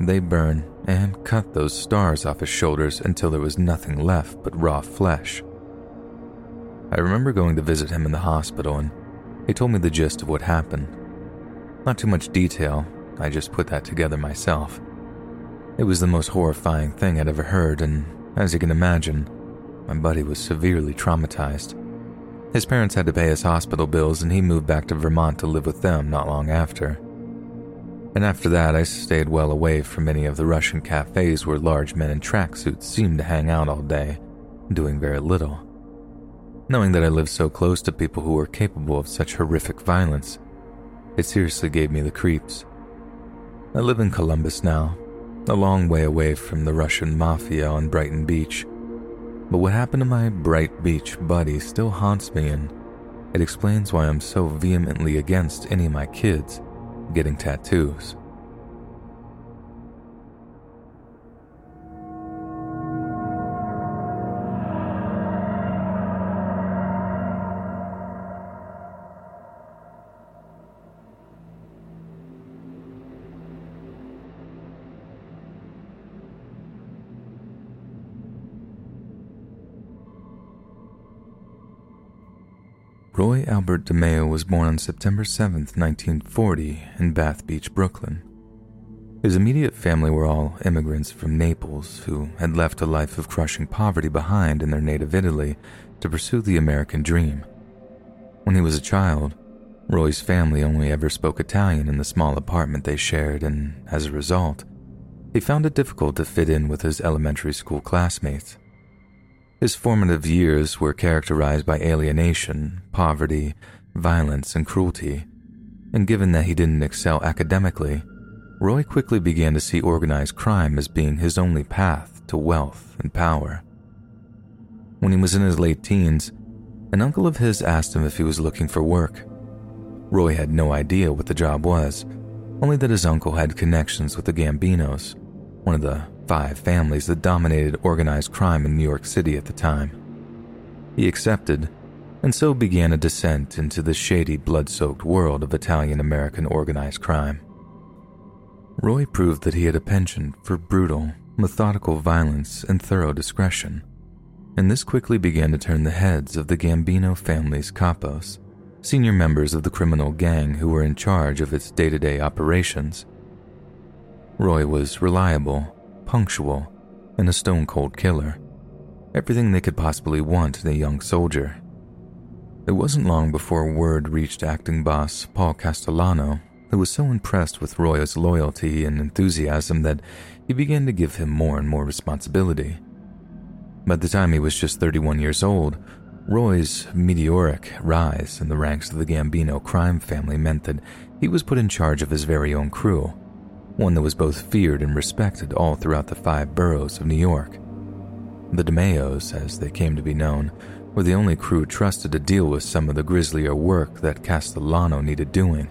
they burned and cut those stars off his shoulders until there was nothing left but raw flesh. I remember going to visit him in the hospital, and he told me the gist of what happened. Not too much detail, I just put that together myself. It was the most horrifying thing I'd ever heard, and as you can imagine, my buddy was severely traumatized. His parents had to pay his hospital bills, and he moved back to Vermont to live with them not long after. And after that, I stayed well away from any of the Russian cafes where large men in tracksuits seemed to hang out all day, doing very little. Knowing that I lived so close to people who were capable of such horrific violence, it seriously gave me the creeps. I live in Columbus now, a long way away from the Russian mafia on Brighton Beach. But what happened to my Bright Beach buddy still haunts me, and it explains why I'm so vehemently against any of my kids getting tattoos. Albert DeMeo was born on September 7, 1940, in Bath Beach, Brooklyn. His immediate family were all immigrants from Naples who had left a life of crushing poverty behind in their native Italy to pursue the American dream. When he was a child, Roy's family only ever spoke Italian in the small apartment they shared, and as a result, he found it difficult to fit in with his elementary school classmates. His formative years were characterized by alienation, poverty, violence, and cruelty. And given that he didn't excel academically, Roy quickly began to see organized crime as being his only path to wealth and power. When he was in his late teens, an uncle of his asked him if he was looking for work. Roy had no idea what the job was, only that his uncle had connections with the Gambinos, one of the five families that dominated organized crime in New York City at the time. He accepted, and so began a descent into the shady, blood soaked world of Italian American organized crime. Roy proved that he had a penchant for brutal, methodical violence and thorough discretion, and this quickly began to turn the heads of the Gambino family's capos. senior members of the criminal gang who were in charge of its day to day operations. Roy was reliable, punctual, and a stone cold killer. Everything they could possibly want in a young soldier. It wasn't long before word reached acting boss Paul Castellano, who was so impressed with Roy's loyalty and enthusiasm that he began to give him more and more responsibility. By the time he was just 31 years old, Roy's meteoric rise in the ranks of the Gambino crime family meant that he was put in charge of his very own crew, one that was both feared and respected all throughout the five boroughs of New York. The DeMeos, as they came to be known, were the only crew trusted to deal with some of the grislier work that Castellano needed doing,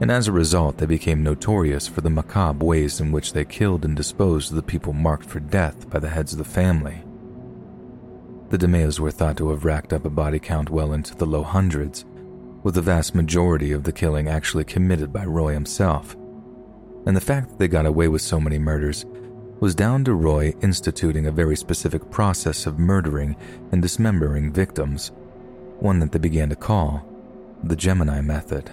and as a result, they became notorious for the macabre ways in which they killed and disposed of the people marked for death by the heads of the family. The DeMeos were thought to have racked up a body count well into the low hundreds, with the vast majority of the killing actually committed by Roy himself. And the fact that they got away with so many murders was down to Roy instituting a very specific process of murdering and dismembering victims, one that they began to call the Gemini Method.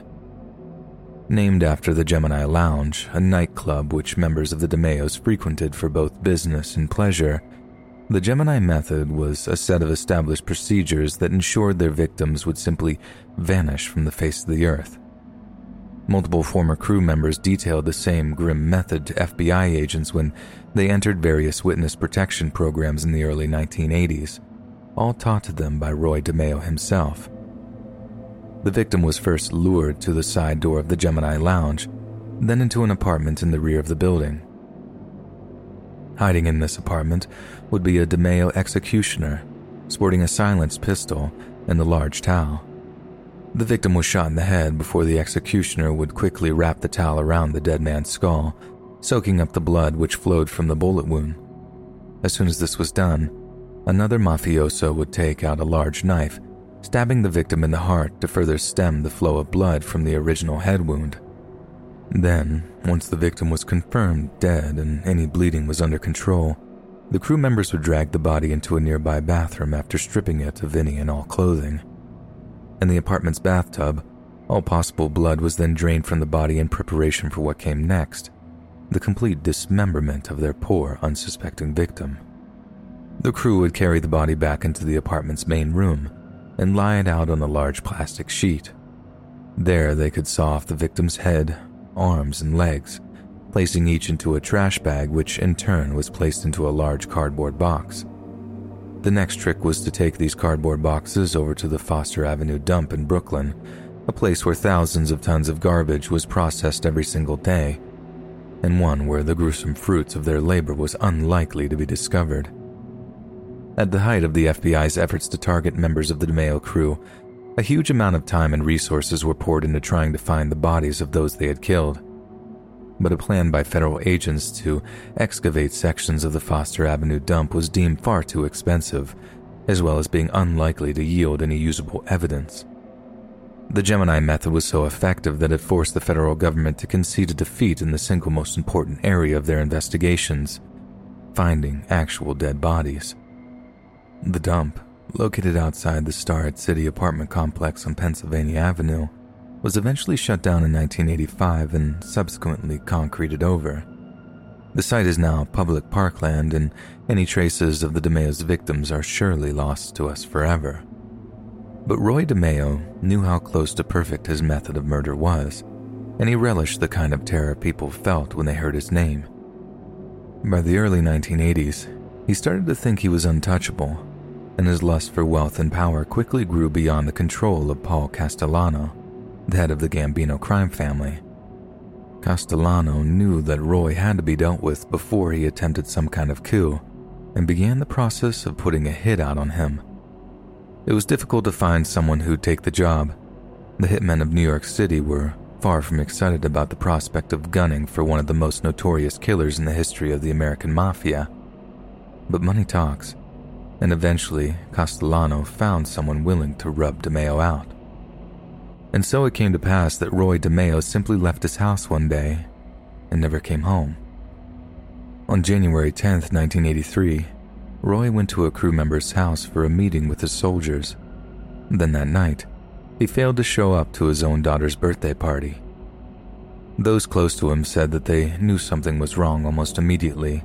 Named after the Gemini Lounge, a nightclub which members of the DeMeos frequented for both business and pleasure, the Gemini method was a set of established procedures that ensured their victims would simply vanish from the face of the earth. Multiple former crew members detailed the same grim method to FBI agents when they entered various witness protection programs in the early 1980s, all taught to them by Roy DeMeo himself. The victim was first lured to the side door of the Gemini Lounge, then into an apartment in the rear of the building. Hiding in this apartment would be a DeMeo executioner, sporting a silenced pistol and a large towel. The victim was shot in the head before the executioner would quickly wrap the towel around the dead man's skull, soaking up the blood which flowed from the bullet wound. As soon as this was done, another mafioso would take out a large knife, stabbing the victim in the heart to further stem the flow of blood from the original head wound. Then, once the victim was confirmed dead and any bleeding was under control, the crew members would drag the body into a nearby bathroom after stripping it of any and all clothing. In the apartment's bathtub, all possible blood was then drained from the body in preparation for what came next the complete dismemberment of their poor, unsuspecting victim. The crew would carry the body back into the apartment's main room and lie it out on a large plastic sheet. There, they could saw off the victim's head, arms, and legs, placing each into a trash bag, which in turn was placed into a large cardboard box. The next trick was to take these cardboard boxes over to the Foster Avenue dump in Brooklyn, a place where thousands of tons of garbage was processed every single day, and one where the gruesome fruits of their labor was unlikely to be discovered. At the height of the FBI's efforts to target members of the DeMeo crew, a huge amount of time and resources were poured into trying to find the bodies of those they had killed but a plan by federal agents to excavate sections of the Foster Avenue dump was deemed far too expensive, as well as being unlikely to yield any usable evidence. The Gemini method was so effective that it forced the federal government to concede a defeat in the single most important area of their investigations finding actual dead bodies. The dump, located outside the Starrett City apartment complex on Pennsylvania Avenue, was eventually shut down in 1985 and subsequently concreted over. The site is now public parkland, and any traces of the DeMeo's victims are surely lost to us forever. But Roy DeMeo knew how close to perfect his method of murder was, and he relished the kind of terror people felt when they heard his name. By the early 1980s, he started to think he was untouchable, and his lust for wealth and power quickly grew beyond the control of Paul Castellano the head of the Gambino crime family. Castellano knew that Roy had to be dealt with before he attempted some kind of coup and began the process of putting a hit out on him. It was difficult to find someone who'd take the job. The hitmen of New York City were far from excited about the prospect of gunning for one of the most notorious killers in the history of the American Mafia. But money talks, and eventually Castellano found someone willing to rub DeMeo out. And so it came to pass that Roy DeMeo simply left his house one day and never came home. On January 10, 1983, Roy went to a crew member's house for a meeting with his soldiers. Then that night, he failed to show up to his own daughter's birthday party. Those close to him said that they knew something was wrong almost immediately,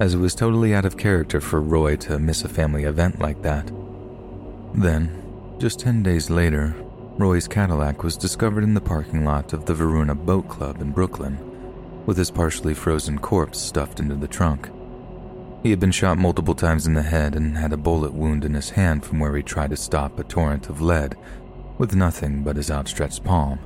as it was totally out of character for Roy to miss a family event like that. Then, just 10 days later, Roy's Cadillac was discovered in the parking lot of the Varuna Boat Club in Brooklyn, with his partially frozen corpse stuffed into the trunk. He had been shot multiple times in the head and had a bullet wound in his hand from where he tried to stop a torrent of lead with nothing but his outstretched palm.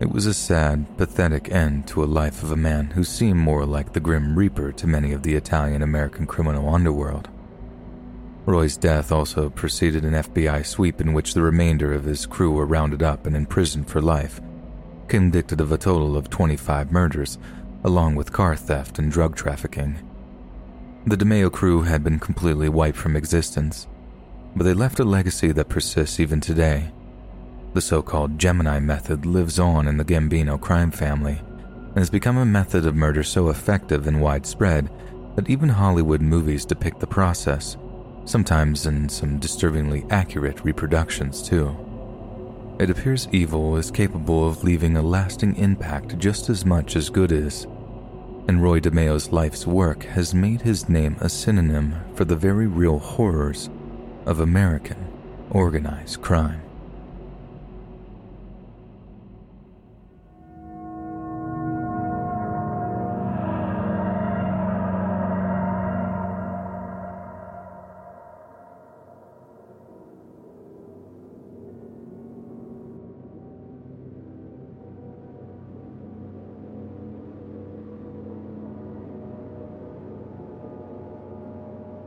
It was a sad, pathetic end to a life of a man who seemed more like the Grim Reaper to many of the Italian American criminal underworld. Roy's death also preceded an FBI sweep in which the remainder of his crew were rounded up and imprisoned for life, convicted of a total of 25 murders, along with car theft and drug trafficking. The DeMeo crew had been completely wiped from existence, but they left a legacy that persists even today. The so called Gemini method lives on in the Gambino crime family and has become a method of murder so effective and widespread that even Hollywood movies depict the process, sometimes in some disturbingly accurate reproductions, too. It appears evil is capable of leaving a lasting impact just as much as good is, and Roy DeMeo's life's work has made his name a synonym for the very real horrors of American organized crime.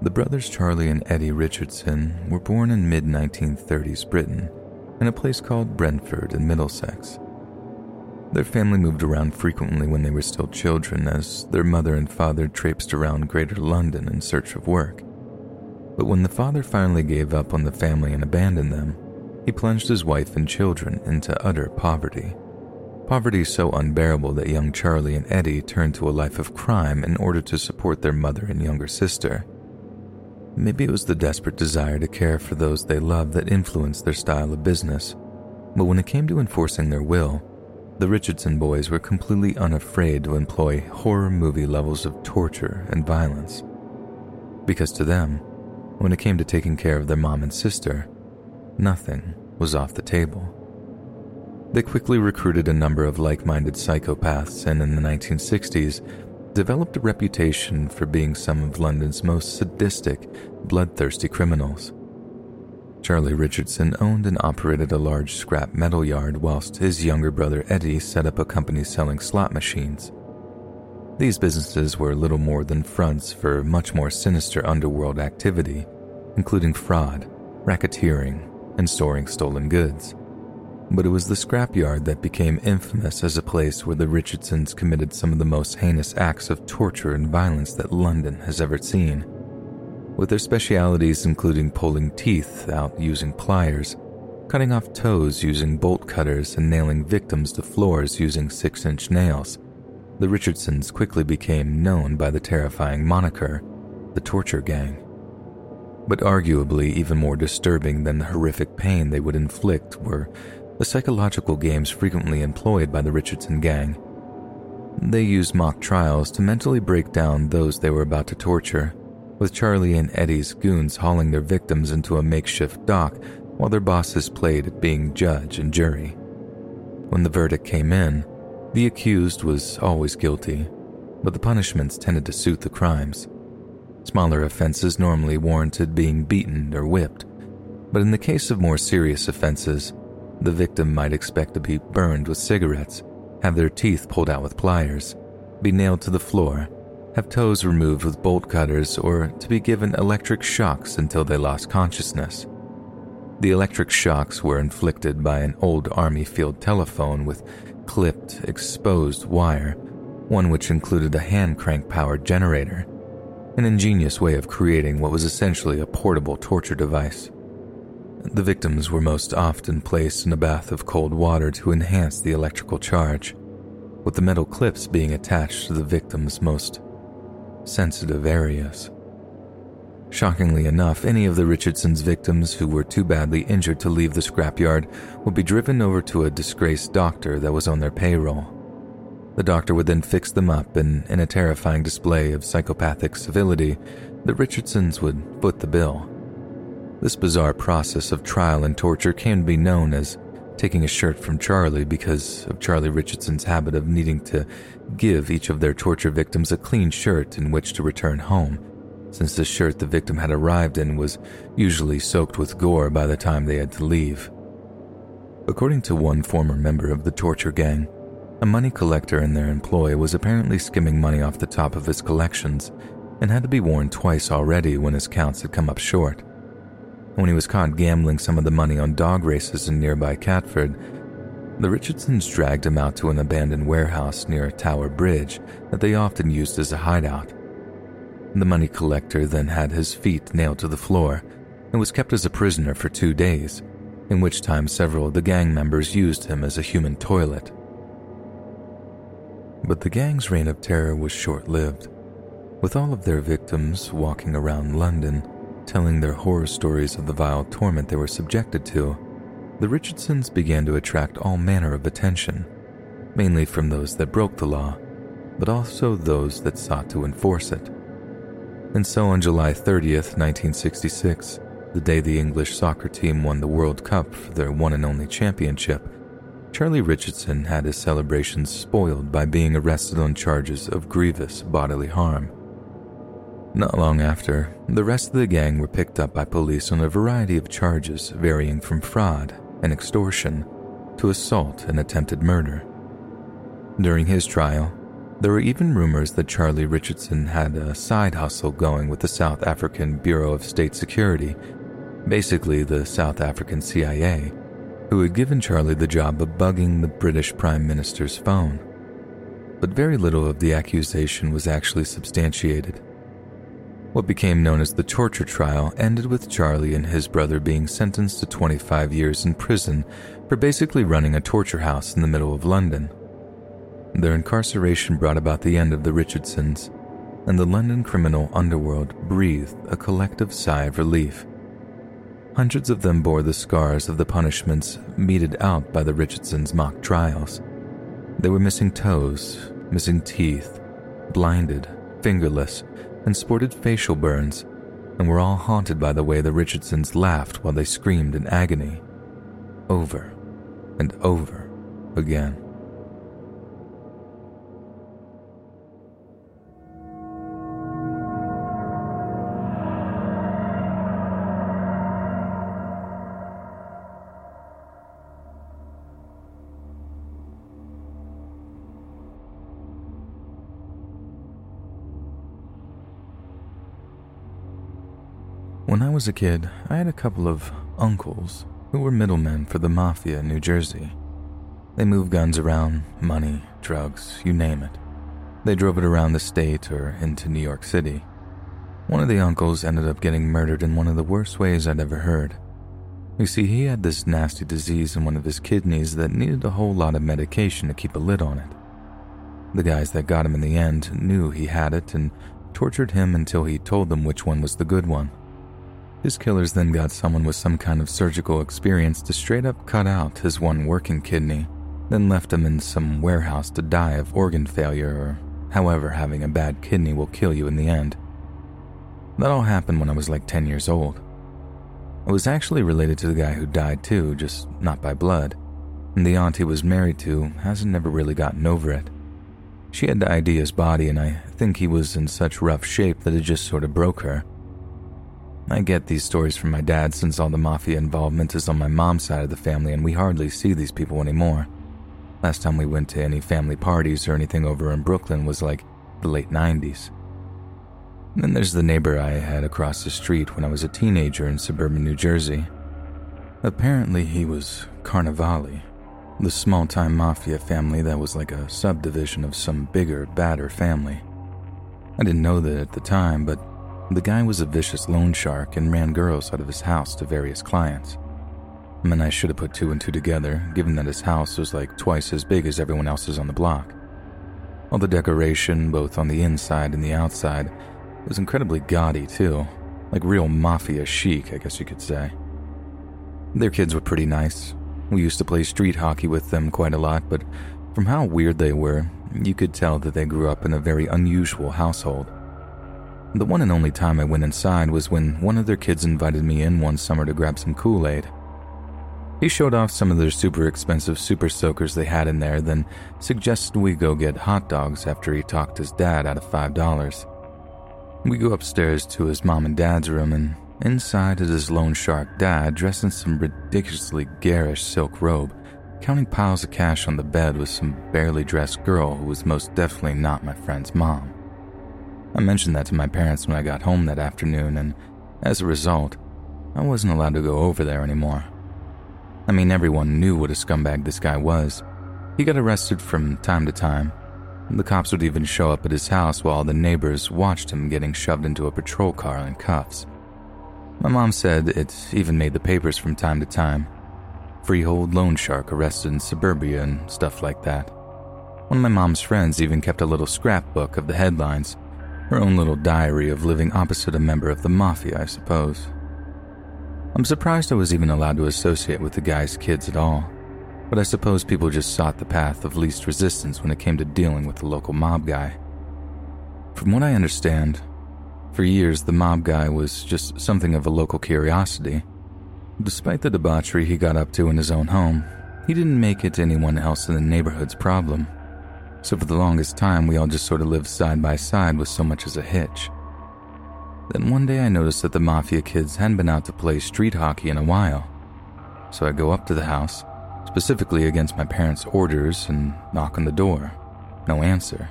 The brothers Charlie and Eddie Richardson were born in mid 1930s Britain in a place called Brentford in Middlesex. Their family moved around frequently when they were still children, as their mother and father traipsed around Greater London in search of work. But when the father finally gave up on the family and abandoned them, he plunged his wife and children into utter poverty. Poverty so unbearable that young Charlie and Eddie turned to a life of crime in order to support their mother and younger sister. Maybe it was the desperate desire to care for those they loved that influenced their style of business. But when it came to enforcing their will, the Richardson boys were completely unafraid to employ horror movie levels of torture and violence. Because to them, when it came to taking care of their mom and sister, nothing was off the table. They quickly recruited a number of like minded psychopaths, and in the 1960s, developed a reputation for being some of London's most sadistic, bloodthirsty criminals. Charlie Richardson owned and operated a large scrap metal yard, whilst his younger brother Eddie set up a company selling slot machines. These businesses were little more than fronts for much more sinister underworld activity, including fraud, racketeering, and storing stolen goods but it was the scrapyard that became infamous as a place where the Richardsons committed some of the most heinous acts of torture and violence that London has ever seen. With their specialities including pulling teeth out using pliers, cutting off toes using bolt cutters, and nailing victims to floors using six inch nails, the Richardsons quickly became known by the terrifying moniker, the Torture Gang. But arguably, even more disturbing than the horrific pain they would inflict were the psychological games frequently employed by the Richardson gang. They used mock trials to mentally break down those they were about to torture, with Charlie and Eddie's goons hauling their victims into a makeshift dock while their bosses played at being judge and jury. When the verdict came in, the accused was always guilty, but the punishments tended to suit the crimes. Smaller offenses normally warranted being beaten or whipped, but in the case of more serious offenses, the victim might expect to be burned with cigarettes, have their teeth pulled out with pliers, be nailed to the floor, have toes removed with bolt cutters, or to be given electric shocks until they lost consciousness. The electric shocks were inflicted by an old army field telephone with clipped, exposed wire, one which included a hand crank powered generator, an ingenious way of creating what was essentially a portable torture device. The victims were most often placed in a bath of cold water to enhance the electrical charge, with the metal clips being attached to the victim's most sensitive areas. Shockingly enough, any of the Richardsons' victims who were too badly injured to leave the scrapyard would be driven over to a disgraced doctor that was on their payroll. The doctor would then fix them up, and in a terrifying display of psychopathic civility, the Richardsons would foot the bill. This bizarre process of trial and torture came to be known as taking a shirt from Charlie because of Charlie Richardson's habit of needing to give each of their torture victims a clean shirt in which to return home, since the shirt the victim had arrived in was usually soaked with gore by the time they had to leave. According to one former member of the torture gang, a money collector in their employ was apparently skimming money off the top of his collections and had to be warned twice already when his counts had come up short. When he was caught gambling some of the money on dog races in nearby Catford, the Richardsons dragged him out to an abandoned warehouse near a Tower Bridge that they often used as a hideout. The money collector then had his feet nailed to the floor and was kept as a prisoner for two days, in which time several of the gang members used him as a human toilet. But the gang's reign of terror was short lived. With all of their victims walking around London, telling their horror stories of the vile torment they were subjected to, the Richardsons began to attract all manner of attention, mainly from those that broke the law, but also those that sought to enforce it. And so on July 30th, 1966, the day the English soccer team won the World Cup for their one and only championship, Charlie Richardson had his celebrations spoiled by being arrested on charges of grievous bodily harm. Not long after, the rest of the gang were picked up by police on a variety of charges varying from fraud and extortion to assault and attempted murder. During his trial, there were even rumors that Charlie Richardson had a side hustle going with the South African Bureau of State Security, basically the South African CIA, who had given Charlie the job of bugging the British Prime Minister's phone. But very little of the accusation was actually substantiated. What became known as the torture trial ended with Charlie and his brother being sentenced to 25 years in prison for basically running a torture house in the middle of London. Their incarceration brought about the end of the Richardsons, and the London criminal underworld breathed a collective sigh of relief. Hundreds of them bore the scars of the punishments meted out by the Richardsons' mock trials. They were missing toes, missing teeth, blinded, fingerless, and sported facial burns, and were all haunted by the way the Richardsons laughed while they screamed in agony. Over and over again. When I was a kid, I had a couple of uncles who were middlemen for the mafia in New Jersey. They moved guns around, money, drugs, you name it. They drove it around the state or into New York City. One of the uncles ended up getting murdered in one of the worst ways I'd ever heard. You see, he had this nasty disease in one of his kidneys that needed a whole lot of medication to keep a lid on it. The guys that got him in the end knew he had it and tortured him until he told them which one was the good one. His killers then got someone with some kind of surgical experience to straight up cut out his one working kidney, then left him in some warehouse to die of organ failure or however having a bad kidney will kill you in the end. That all happened when I was like 10 years old. I was actually related to the guy who died too, just not by blood. And the aunt he was married to hasn't never really gotten over it. She had to ID his body, and I think he was in such rough shape that it just sort of broke her. I get these stories from my dad since all the mafia involvement is on my mom's side of the family and we hardly see these people anymore. Last time we went to any family parties or anything over in Brooklyn was like the late 90s. And then there's the neighbor I had across the street when I was a teenager in suburban New Jersey. Apparently, he was Carnevali, the small time mafia family that was like a subdivision of some bigger, badder family. I didn't know that at the time, but the guy was a vicious loan shark and ran girls out of his house to various clients. Mean, I should have put two and two together, given that his house was like twice as big as everyone else's on the block. All the decoration, both on the inside and the outside, was incredibly gaudy too. Like real mafia chic, I guess you could say. Their kids were pretty nice. We used to play street hockey with them quite a lot, but from how weird they were, you could tell that they grew up in a very unusual household. The one and only time I went inside was when one of their kids invited me in one summer to grab some Kool Aid. He showed off some of their super expensive super soakers they had in there, then suggested we go get hot dogs after he talked his dad out of $5. We go upstairs to his mom and dad's room, and inside is his loan shark dad dressed in some ridiculously garish silk robe, counting piles of cash on the bed with some barely dressed girl who was most definitely not my friend's mom. I mentioned that to my parents when I got home that afternoon, and as a result, I wasn't allowed to go over there anymore. I mean, everyone knew what a scumbag this guy was. He got arrested from time to time. The cops would even show up at his house while the neighbors watched him getting shoved into a patrol car in cuffs. My mom said it even made the papers from time to time. Freehold loan shark arrested in suburbia and stuff like that. One of my mom's friends even kept a little scrapbook of the headlines, her own little diary of living opposite a member of the mafia, I suppose. I'm surprised I was even allowed to associate with the guy's kids at all, but I suppose people just sought the path of least resistance when it came to dealing with the local mob guy. From what I understand, for years the mob guy was just something of a local curiosity. Despite the debauchery he got up to in his own home, he didn't make it anyone else in the neighborhood's problem. So for the longest time, we all just sort of lived side by side with so much as a hitch. Then one day I noticed that the Mafia kids hadn't been out to play street hockey in a while. So I go up to the house, specifically against my parents' orders, and knock on the door. No answer.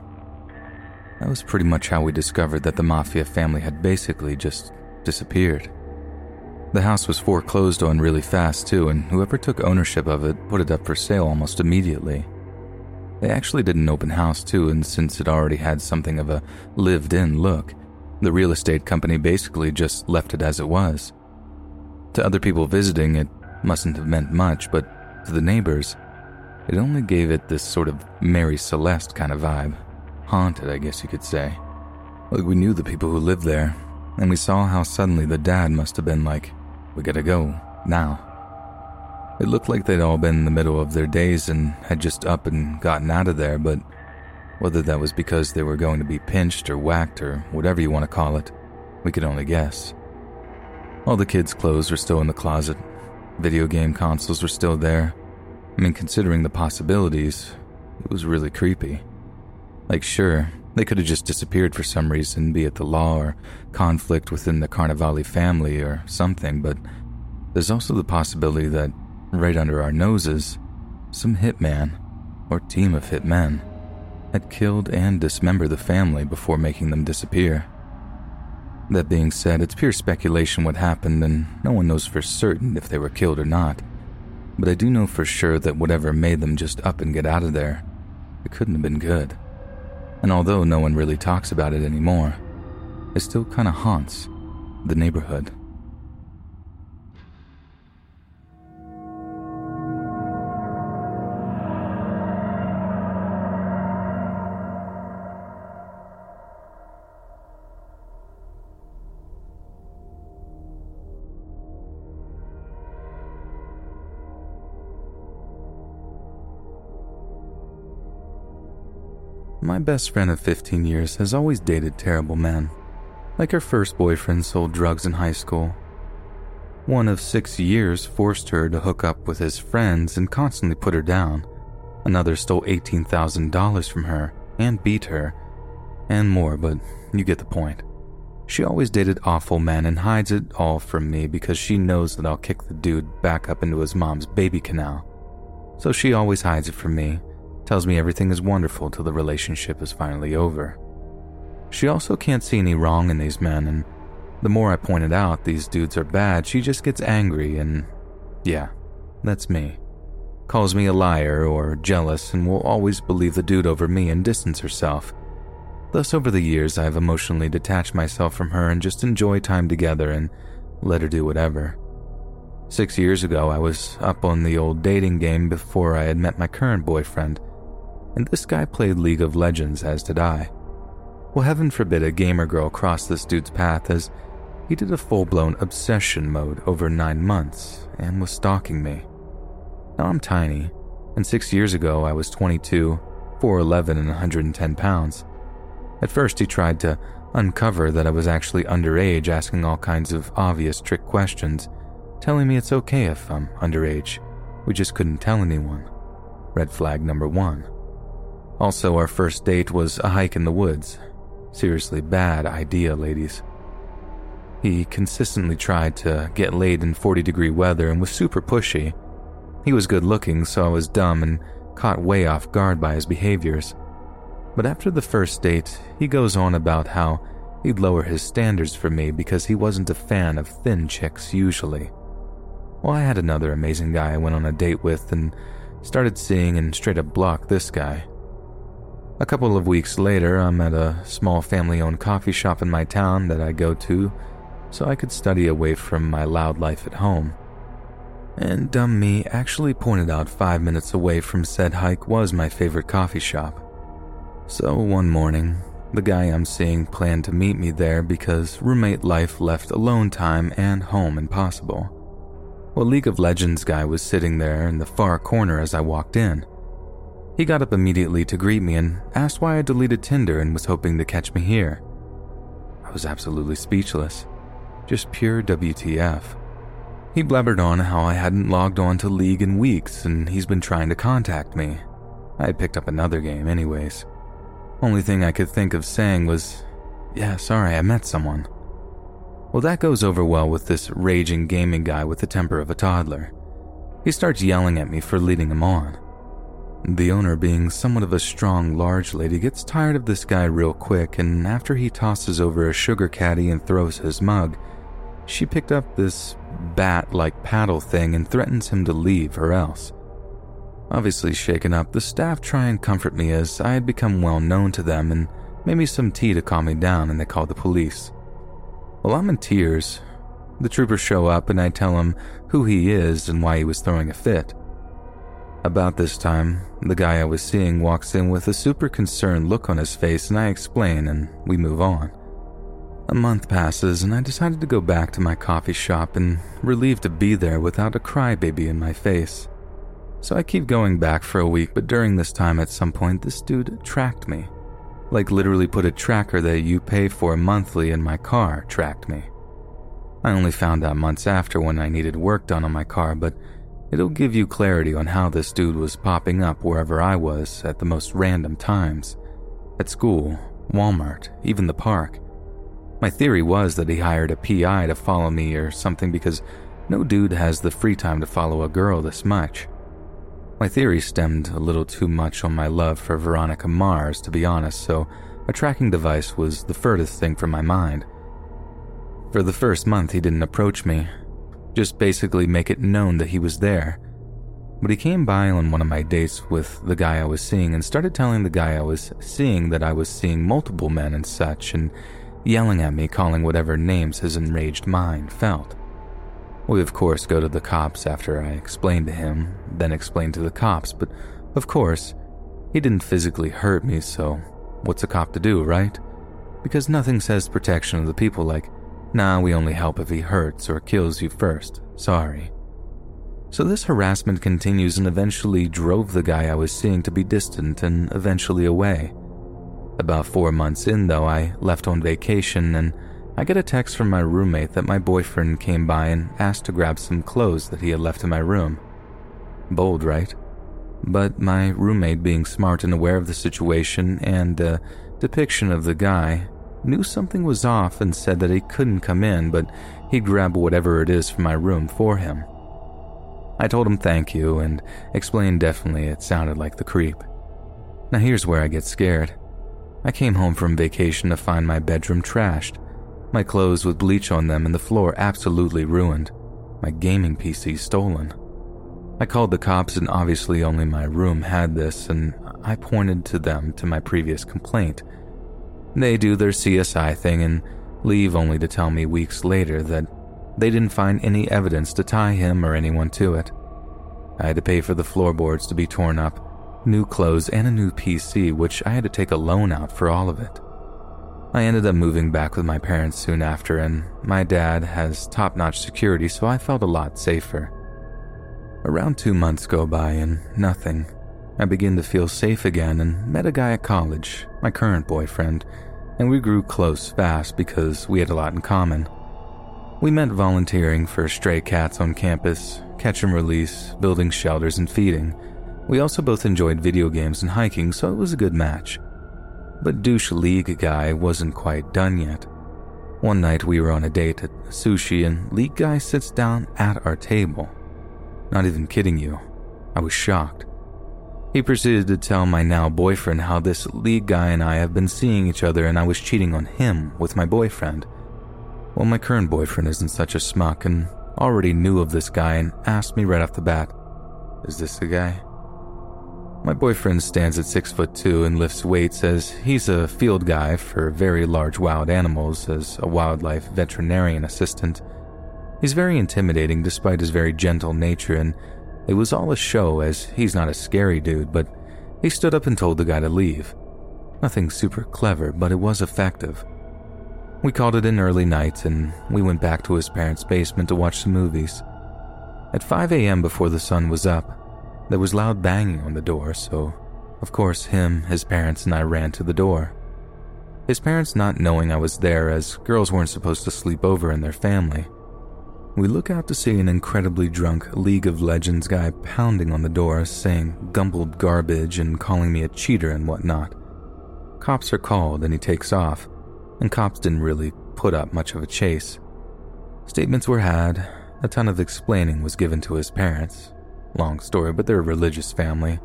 That was pretty much how we discovered that the Mafia family had basically just disappeared. The house was foreclosed on really fast, too, and whoever took ownership of it put it up for sale almost immediately. They actually did an open house, too, and since it already had something of a lived in look, the real estate company basically just left it as it was. To other people visiting, it mustn't have meant much, but to the neighbors, it only gave it this sort of Mary Celeste kind of vibe. Haunted, I guess you could say. Like we knew the people who lived there, and we saw how suddenly the dad must have been like, We gotta go, now. It looked like they'd all been in the middle of their days and had just up and gotten out of there, but whether that was because they were going to be pinched or whacked or whatever you want to call it, we could only guess. All the kids' clothes were still in the closet. Video game consoles were still there. I mean, considering the possibilities, it was really creepy. Like, sure, they could have just disappeared for some reason, be it the law or conflict within the Carnivali family or something, but there's also the possibility that, right under our noses, some hitman, or team of hitmen, had killed and dismembered the family before making them disappear. That being said, it's pure speculation what happened, and no one knows for certain if they were killed or not. But I do know for sure that whatever made them just up and get out of there, it couldn't have been good. And although no one really talks about it anymore, it still kind of haunts the neighborhood. My best friend of 15 years has always dated terrible men. Like her first boyfriend sold drugs in high school. One of six years forced her to hook up with his friends and constantly put her down. Another stole $18,000 from her and beat her. And more, but you get the point. She always dated awful men and hides it all from me because she knows that I'll kick the dude back up into his mom's baby canal. So she always hides it from me tells me everything is wonderful till the relationship is finally over. She also can't see any wrong in these men, and the more I pointed out these dudes are bad, she just gets angry and. Yeah, that's me. Calls me a liar or jealous and will always believe the dude over me and distance herself. Thus, over the years, I have emotionally detached myself from her and just enjoy time together and let her do whatever. Six years ago, I was up on the old dating game before I had met my current boyfriend and this guy played League of Legends, as did I. Well, heaven forbid a gamer girl crossed this dude's path, as he did a full blown obsession mode over nine months and was stalking me. Now I'm tiny, and six years ago I was 22, 4'11, and 110 pounds. At first, he tried to uncover that I was actually underage, asking all kinds of obvious trick questions, telling me it's okay if I'm underage. We just couldn't tell anyone. Red flag number one. Also, our first date was a hike in the woods. Seriously bad idea, ladies. He consistently tried to get laid in 40 degree weather and was super pushy. He was good looking, so I was dumb and caught way off guard by his behaviors. But after the first date, he goes on about how he'd lower his standards for me because he wasn't a fan of thin chicks usually. Well, I had another amazing guy I went on a date with and started seeing and straight up blocked this guy. A couple of weeks later, I'm at a small family owned coffee shop in my town that I go to so I could study away from my loud life at home. And dumb me actually pointed out five minutes away from said hike was my favorite coffee shop. So one morning, the guy I'm seeing planned to meet me there because roommate life left alone time and home impossible. Well, League of Legends guy was sitting there in the far corner as I walked in. He got up immediately to greet me and asked why I deleted Tinder and was hoping to catch me here. I was absolutely speechless. Just pure WTF. He blabbered on how I hadn't logged on to League in weeks and he's been trying to contact me. I had picked up another game, anyways. Only thing I could think of saying was, Yeah, sorry, I met someone. Well, that goes over well with this raging gaming guy with the temper of a toddler. He starts yelling at me for leading him on. The owner, being somewhat of a strong, large lady, gets tired of this guy real quick, and after he tosses over a sugar caddy and throws his mug, she picked up this bat like paddle thing and threatens him to leave or else. Obviously shaken up, the staff try and comfort me as I had become well known to them and made me some tea to calm me down and they called the police. Well, I'm in tears. The troopers show up and I tell him who he is and why he was throwing a fit. About this time, the guy I was seeing walks in with a super concerned look on his face and I explain and we move on. A month passes and I decided to go back to my coffee shop and relieved to be there without a crybaby in my face. So I keep going back for a week, but during this time at some point this dude tracked me. Like literally put a tracker that you pay for monthly in my car tracked me. I only found out months after when I needed work done on my car, but it'll give you clarity on how this dude was popping up wherever I was at the most random times. At school, Walmart, even the park. My theory was that he hired a PI to follow me or something because no dude has the free time to follow a girl this much. My theory stemmed a little too much on my love for Veronica Mars, to be honest, so a tracking device was the furthest thing from my mind. For the first month, he didn't approach me, just basically make it known that he was there. But he came by on one of my dates with the guy I was seeing and started telling the guy I was seeing that I was seeing multiple men and such, and yelling at me, calling whatever names his enraged mind felt. We, of course, go to the cops after I explained to him, then explained to the cops, but of course, he didn't physically hurt me, so what's a cop to do, right? Because nothing says protection of the people like, nah, we only help if he hurts or kills you first, sorry. So this harassment continues and eventually drove the guy I was seeing to be distant and eventually away. About four months in, though, I left on vacation and I get a text from my roommate that my boyfriend came by and asked to grab some clothes that he had left in my room. Bold, right? But my roommate, being smart and aware of the situation and the depiction of the guy, knew something was off and said that he couldn't come in, but he'd grab whatever it is from my room for him. I told him thank you and explained definitely it sounded like the creep. Now here's where I get scared. I came home from vacation to find my bedroom trashed, my clothes with bleach on them and the floor absolutely ruined, my gaming PC stolen. I called the cops, and obviously only my room had this, and I pointed to them to my previous complaint. They do their CSI thing and leave only to tell me weeks later that they didn't find any evidence to tie him or anyone to it. I had to pay for the floorboards to be torn up, new clothes, and a new PC, which I had to take a loan out for all of it. I ended up moving back with my parents soon after, and my dad has top notch security, so I felt a lot safer. Around two months go by and nothing. I begin to feel safe again and met a guy at college, my current boyfriend, and we grew close fast because we had a lot in common. We met volunteering for stray cats on campus, catch and release, building shelters, and feeding. We also both enjoyed video games and hiking, so it was a good match. But douche league guy wasn't quite done yet. One night we were on a date at sushi and league guy sits down at our table. Not even kidding you. I was shocked. He proceeded to tell my now boyfriend how this league guy and I have been seeing each other and I was cheating on him with my boyfriend. Well, my current boyfriend isn't such a smuck and already knew of this guy and asked me right off the bat, Is this the guy? My boyfriend stands at six foot two and lifts weights as he's a field guy for very large wild animals as a wildlife veterinarian assistant. He's very intimidating despite his very gentle nature, and it was all a show as he's not a scary dude, but he stood up and told the guy to leave. Nothing super clever, but it was effective. We called it an early night and we went back to his parents' basement to watch some movies. At 5 a.m., before the sun was up, there was loud banging on the door, so of course, him, his parents, and I ran to the door. His parents not knowing I was there as girls weren't supposed to sleep over in their family. We look out to see an incredibly drunk League of Legends guy pounding on the door, saying gumbled garbage and calling me a cheater and whatnot. Cops are called and he takes off, and cops didn't really put up much of a chase. Statements were had, a ton of explaining was given to his parents, Long story, but they're a religious family.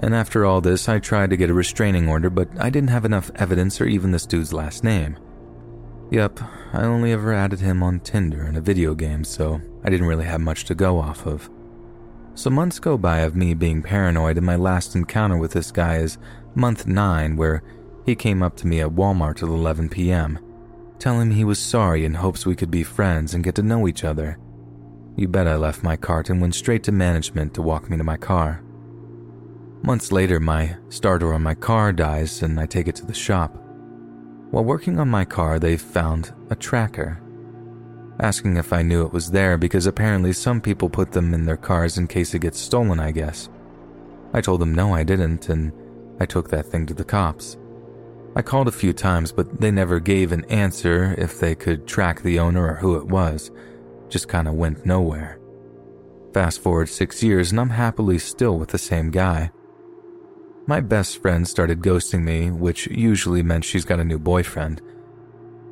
And after all this, I tried to get a restraining order, but I didn't have enough evidence or even this dude's last name. Yep, I only ever added him on Tinder in a video game, so I didn't really have much to go off of. So months go by of me being paranoid, and my last encounter with this guy is month 9, where he came up to me at Walmart at 11 p.m., telling me he was sorry and hopes we could be friends and get to know each other. You bet I left my cart and went straight to management to walk me to my car. Months later, my starter on my car dies and I take it to the shop. While working on my car, they found a tracker. Asking if I knew it was there because apparently some people put them in their cars in case it gets stolen, I guess. I told them no, I didn't, and I took that thing to the cops. I called a few times, but they never gave an answer if they could track the owner or who it was just kind of went nowhere. Fast forward six years, and I'm happily still with the same guy. My best friend started ghosting me, which usually meant she's got a new boyfriend.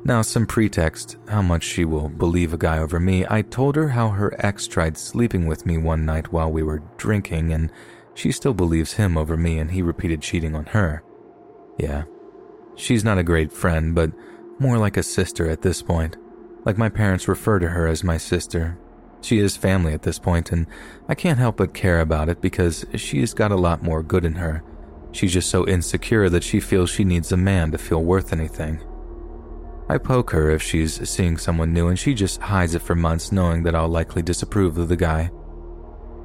Now, some pretext how much she will believe a guy over me, I told her how her ex tried sleeping with me one night while we were drinking, and she still believes him over me, and he repeated cheating on her. Yeah, she's not a great friend, but more like a sister at this point. Like my parents refer to her as my sister. She is family at this point, and I can't help but care about it because she's got a lot more good in her. She's just so insecure that she feels she needs a man to feel worth anything. I poke her if she's seeing someone new, and she just hides it for months, knowing that I'll likely disapprove of the guy.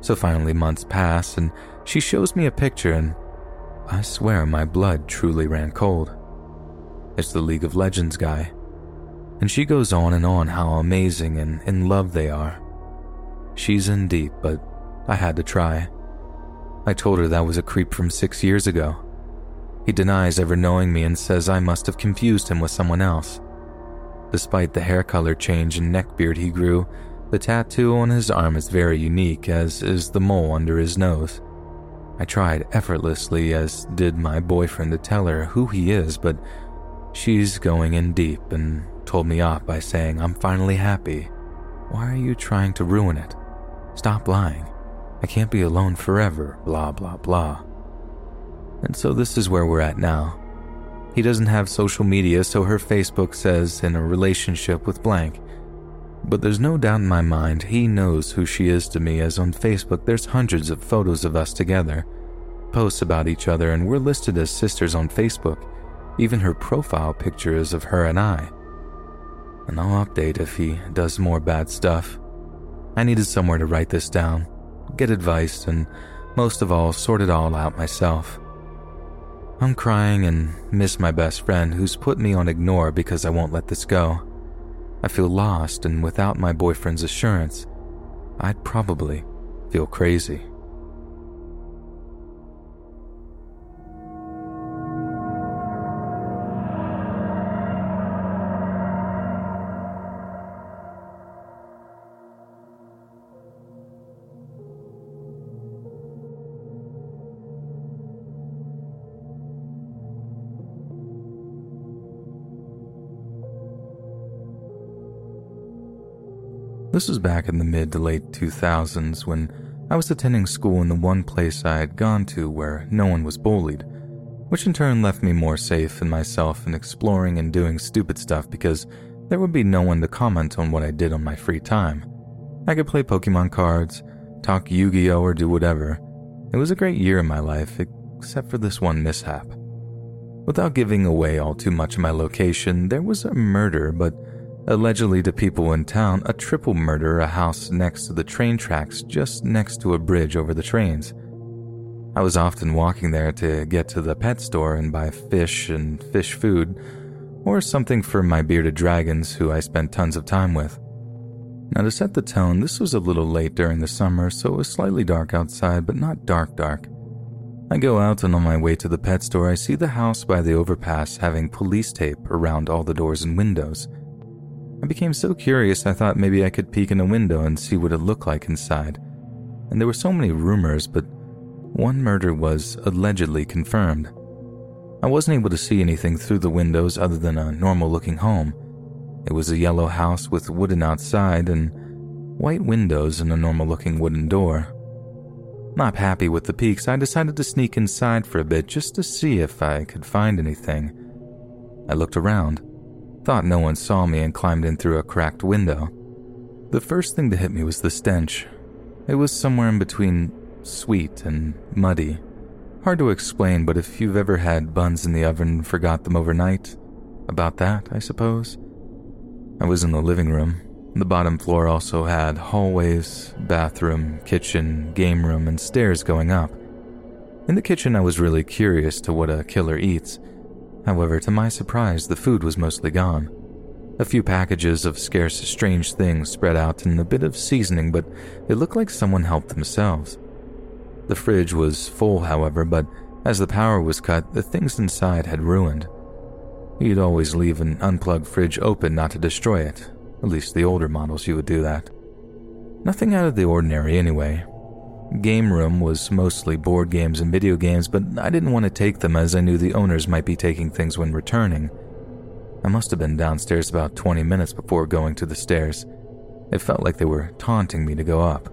So finally, months pass, and she shows me a picture, and I swear my blood truly ran cold. It's the League of Legends guy and she goes on and on how amazing and in love they are. She's in deep, but I had to try. I told her that was a creep from six years ago. He denies ever knowing me and says I must have confused him with someone else. Despite the hair color change and neckbeard he grew, the tattoo on his arm is very unique, as is the mole under his nose. I tried effortlessly, as did my boyfriend, to tell her who he is, but she's going in deep and told me off by saying, I'm finally happy. Why are you trying to ruin it? Stop lying. I can't be alone forever, blah, blah, blah. And so this is where we're at now. He doesn't have social media, so her Facebook says in a relationship with blank. But there's no doubt in my mind he knows who she is to me, as on Facebook there's hundreds of photos of us together, posts about each other, and we're listed as sisters on Facebook. Even her profile picture is of her and I and I'll update if he does more bad stuff. I needed somewhere to write this down, get advice, and most of all, sort it all out myself. I'm crying and miss my best friend who's put me on ignore because I won't let this go. I feel lost, and without my boyfriend's assurance, I'd probably feel crazy. This was back in the mid to late 2000s when I was attending school in the one place I had gone to where no one was bullied, which in turn left me more safe in myself and exploring and doing stupid stuff because there would be no one to comment on what I did on my free time. I could play Pokemon cards, talk Yu Gi Oh! or do whatever. It was a great year in my life, except for this one mishap. Without giving away all too much of my location, there was a murder, but allegedly to people in town, a triple murder a house next to the train tracks just next to a bridge over the trains. I was often walking there to get to the pet store and buy fish and fish food, or something for my bearded dragons who I spent tons of time with. Now, to set the tone, this was a little late during the summer, so it was slightly dark outside, but not dark dark. I go out, and on my way to the pet store, I see the house by the overpass having police tape around all the doors and windows. I became so curious I thought maybe I could peek in a window and see what it looked like inside. And there were so many rumors, but one murder was allegedly confirmed. I wasn't able to see anything through the windows other than a normal looking home. It was a yellow house with wooden outside and white windows and a normal looking wooden door. Not happy with the peaks, I decided to sneak inside for a bit just to see if I could find anything. I looked around. Thought no one saw me and climbed in through a cracked window. The first thing to hit me was the stench. It was somewhere in between sweet and muddy. Hard to explain, but if you've ever had buns in the oven and forgot them overnight, about that, I suppose. I was in the living room. The bottom floor also had hallways, bathroom, kitchen, game room, and stairs going up. In the kitchen, I was really curious to what a killer eats. However, to my surprise, the food was mostly gone. A few packages of scarce, strange things spread out and a bit of seasoning, but it looked like someone helped themselves. The fridge was full, however, but as the power was cut, the things inside had ruined. You'd always leave an unplugged fridge open not to destroy it. At least the older models, you would do that. Nothing out of the ordinary, anyway. Game room was mostly board games and video games, but I didn't want to take them as I knew the owners might be taking things when returning. I must have been downstairs about 20 minutes before going to the stairs. It felt like they were taunting me to go up,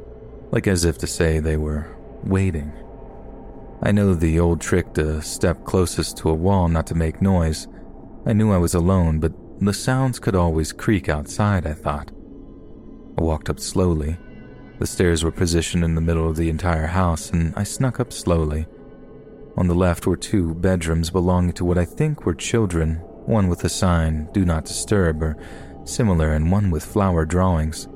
like as if to say they were waiting. I know the old trick to step closest to a wall not to make noise. I knew I was alone, but the sounds could always creak outside, I thought. I walked up slowly, the stairs were positioned in the middle of the entire house, and I snuck up slowly. On the left were two bedrooms belonging to what I think were children, one with a sign, Do Not Disturb, or similar, and one with flower drawings.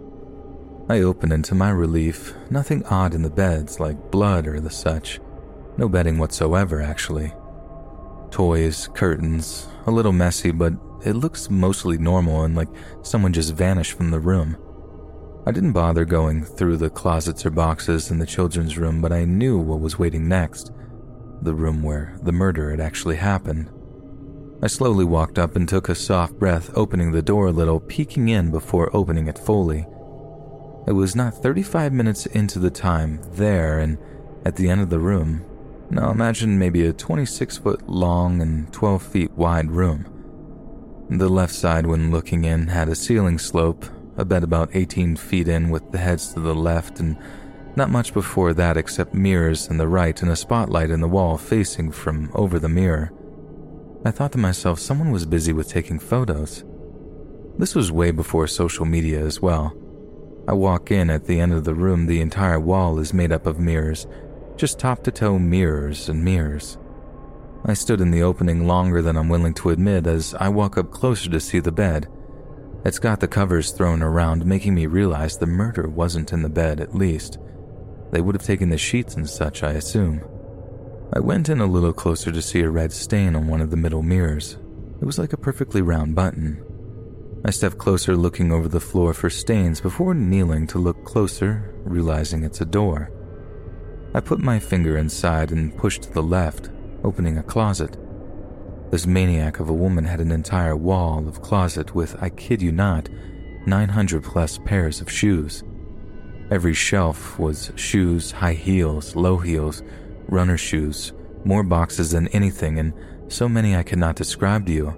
I opened, and to my relief, nothing odd in the beds like blood or the such. No bedding whatsoever, actually. Toys, curtains, a little messy, but it looks mostly normal and like someone just vanished from the room. I didn't bother going through the closets or boxes in the children's room, but I knew what was waiting next the room where the murder had actually happened. I slowly walked up and took a soft breath, opening the door a little, peeking in before opening it fully. It was not 35 minutes into the time there, and at the end of the room. Now imagine maybe a 26 foot long and 12 feet wide room. The left side, when looking in, had a ceiling slope a bed about 18 feet in with the heads to the left, and not much before that except mirrors in the right and a spotlight in the wall facing from over the mirror. I thought to myself, someone was busy with taking photos. This was way before social media as well. I walk in at the end of the room, the entire wall is made up of mirrors, just top to toe mirrors and mirrors. I stood in the opening longer than I'm willing to admit as I walk up closer to see the bed. It's got the covers thrown around, making me realize the murder wasn't in the bed, at least. They would have taken the sheets and such, I assume. I went in a little closer to see a red stain on one of the middle mirrors. It was like a perfectly round button. I stepped closer, looking over the floor for stains before kneeling to look closer, realizing it's a door. I put my finger inside and pushed to the left, opening a closet. This maniac of a woman had an entire wall of closet with, I kid you not, 900 plus pairs of shoes. Every shelf was shoes, high heels, low heels, runner shoes, more boxes than anything, and so many I could not describe to you.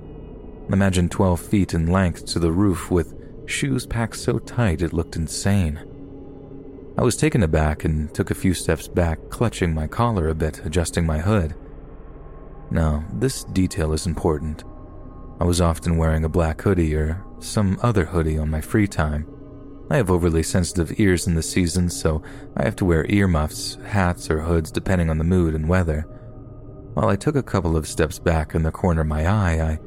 Imagine 12 feet in length to the roof with shoes packed so tight it looked insane. I was taken aback and took a few steps back, clutching my collar a bit, adjusting my hood. Now, this detail is important. I was often wearing a black hoodie or some other hoodie on my free time. I have overly sensitive ears in the season, so I have to wear earmuffs, hats, or hoods depending on the mood and weather. While I took a couple of steps back in the corner of my eye, I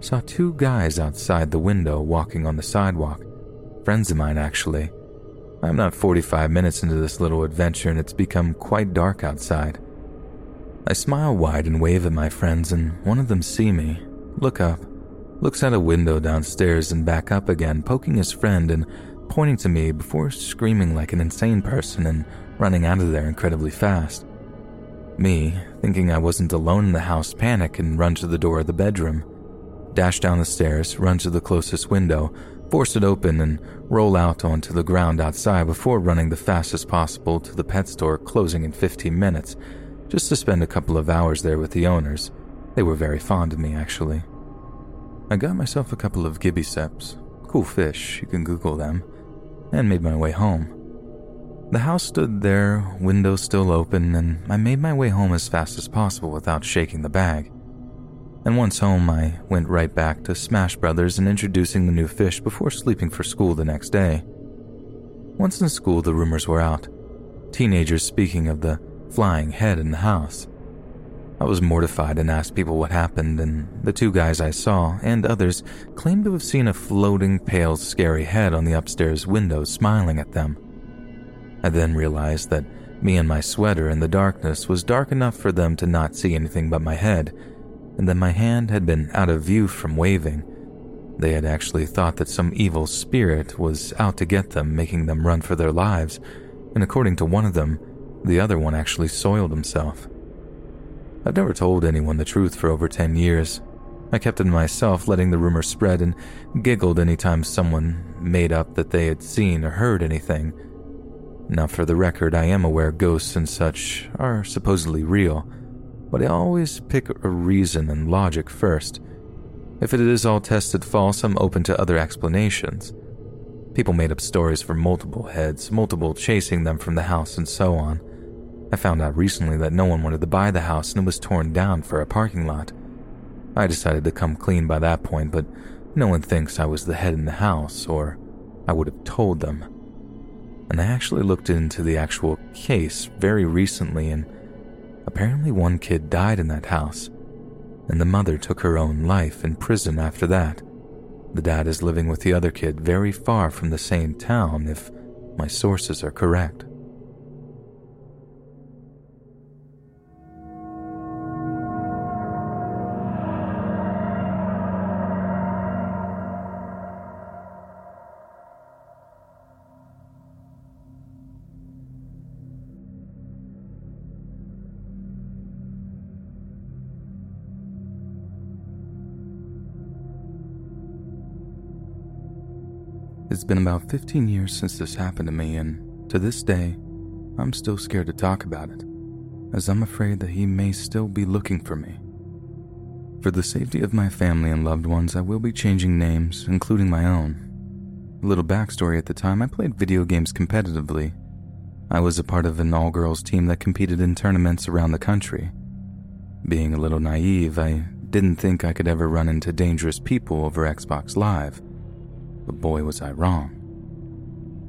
saw two guys outside the window walking on the sidewalk. Friends of mine, actually. I'm not 45 minutes into this little adventure and it's become quite dark outside. I smile wide and wave at my friends, and one of them see me, look up, looks out a window downstairs and back up again, poking his friend and pointing to me before screaming like an insane person and running out of there incredibly fast. Me, thinking I wasn't alone in the house, panic and run to the door of the bedroom. Dash down the stairs, run to the closest window, force it open, and roll out onto the ground outside before running the fastest possible to the pet store closing in 15 minutes, just to spend a couple of hours there with the owners. They were very fond of me, actually. I got myself a couple of gibbiceps, cool fish, you can Google them, and made my way home. The house stood there, windows still open, and I made my way home as fast as possible without shaking the bag. And once home, I went right back to Smash Brothers and introducing the new fish before sleeping for school the next day. Once in school, the rumors were out. Teenagers speaking of the flying head in the house. I was mortified and asked people what happened, and the two guys I saw and others claimed to have seen a floating, pale, scary head on the upstairs window smiling at them. I then realized that me and my sweater in the darkness was dark enough for them to not see anything but my head, and that my hand had been out of view from waving. They had actually thought that some evil spirit was out to get them, making them run for their lives, and according to one of them, the other one actually soiled himself. I've never told anyone the truth for over 10 years. I kept it myself, letting the rumor spread, and giggled anytime someone made up that they had seen or heard anything. Now, for the record, I am aware ghosts and such are supposedly real, but I always pick a reason and logic first. If it is all tested false, I'm open to other explanations. People made up stories for multiple heads, multiple chasing them from the house, and so on. I found out recently that no one wanted to buy the house and it was torn down for a parking lot. I decided to come clean by that point, but no one thinks I was the head in the house, or I would have told them and I actually looked into the actual case very recently, and apparently one kid died in that house, and the mother took her own life in prison after that. The dad is living with the other kid very far from the same town, if my sources are correct. It's been about 15 years since this happened to me, and to this day, I'm still scared to talk about it, as I'm afraid that he may still be looking for me. For the safety of my family and loved ones, I will be changing names, including my own. A little backstory at the time, I played video games competitively. I was a part of an all girls team that competed in tournaments around the country. Being a little naive, I didn't think I could ever run into dangerous people over Xbox Live but boy was I wrong.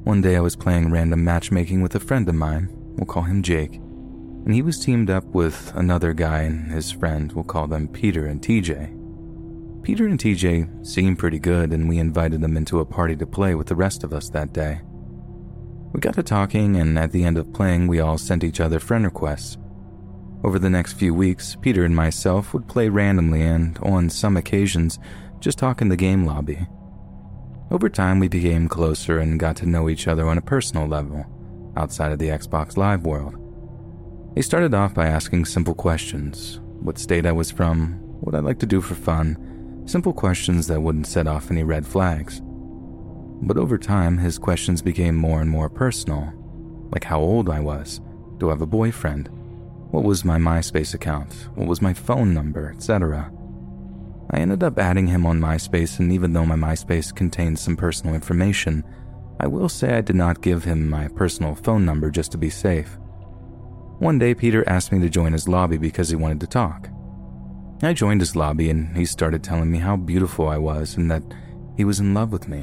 One day I was playing random matchmaking with a friend of mine, we'll call him Jake, and he was teamed up with another guy and his friend, we'll call them Peter and TJ. Peter and TJ seemed pretty good, and we invited them into a party to play with the rest of us that day. We got to talking, and at the end of playing, we all sent each other friend requests. Over the next few weeks, Peter and myself would play randomly and, on some occasions, just talk in the game lobby. Over time, we became closer and got to know each other on a personal level, outside of the Xbox Live world. He started off by asking simple questions what state I was from, what I'd like to do for fun, simple questions that wouldn't set off any red flags. But over time, his questions became more and more personal, like how old I was, do I have a boyfriend, what was my MySpace account, what was my phone number, etc. I ended up adding him on MySpace, and even though my MySpace contained some personal information, I will say I did not give him my personal phone number just to be safe. One day, Peter asked me to join his lobby because he wanted to talk. I joined his lobby and he started telling me how beautiful I was and that he was in love with me.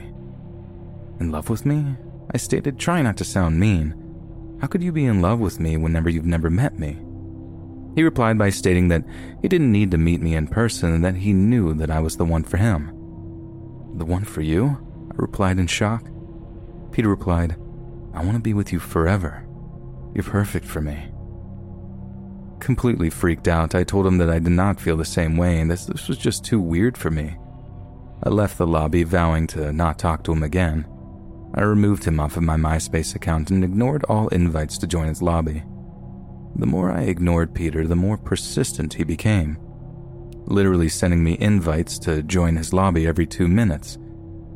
In love with me? I stated, try not to sound mean. How could you be in love with me whenever you've never met me? He replied by stating that he didn't need to meet me in person and that he knew that I was the one for him. The one for you? I replied in shock. Peter replied, I want to be with you forever. You're perfect for me. Completely freaked out, I told him that I did not feel the same way and this, this was just too weird for me. I left the lobby vowing to not talk to him again. I removed him off of my MySpace account and ignored all invites to join his lobby. The more I ignored Peter, the more persistent he became, literally sending me invites to join his lobby every two minutes.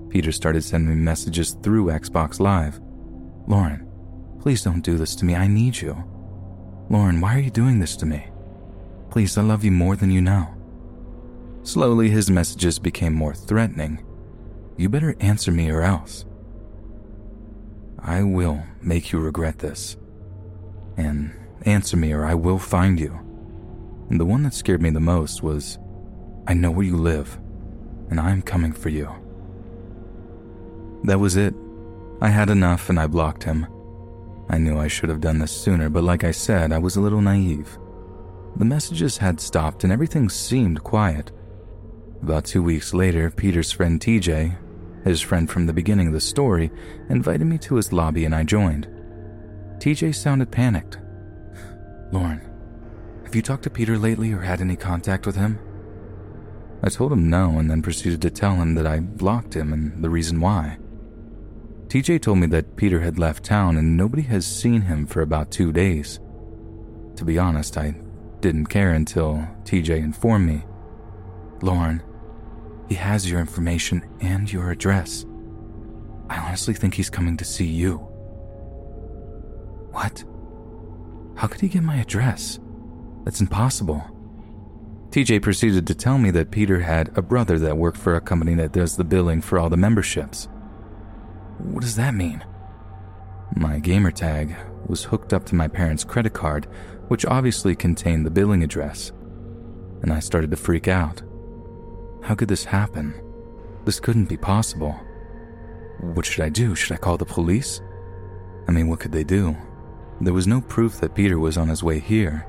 Peter started sending me messages through Xbox Live. Lauren, please don't do this to me. I need you. Lauren, why are you doing this to me? Please, I love you more than you know. Slowly, his messages became more threatening. You better answer me or else. I will make you regret this. And answer me or I will find you. And the one that scared me the most was I know where you live, and I am coming for you. That was it. I had enough and I blocked him. I knew I should have done this sooner, but like I said, I was a little naive. The messages had stopped and everything seemed quiet. About two weeks later, Peter's friend TJ, his friend from the beginning of the story, invited me to his lobby and I joined. TJ sounded panicked. Lauren, have you talked to Peter lately or had any contact with him? I told him no and then proceeded to tell him that I blocked him and the reason why. TJ told me that Peter had left town and nobody has seen him for about two days. To be honest, I didn't care until TJ informed me. Lauren, he has your information and your address. I honestly think he's coming to see you. What? How could he get my address? That's impossible. TJ proceeded to tell me that Peter had a brother that worked for a company that does the billing for all the memberships. What does that mean? My gamertag was hooked up to my parents' credit card, which obviously contained the billing address, and I started to freak out. How could this happen? This couldn't be possible. What should I do? Should I call the police? I mean, what could they do? There was no proof that Peter was on his way here.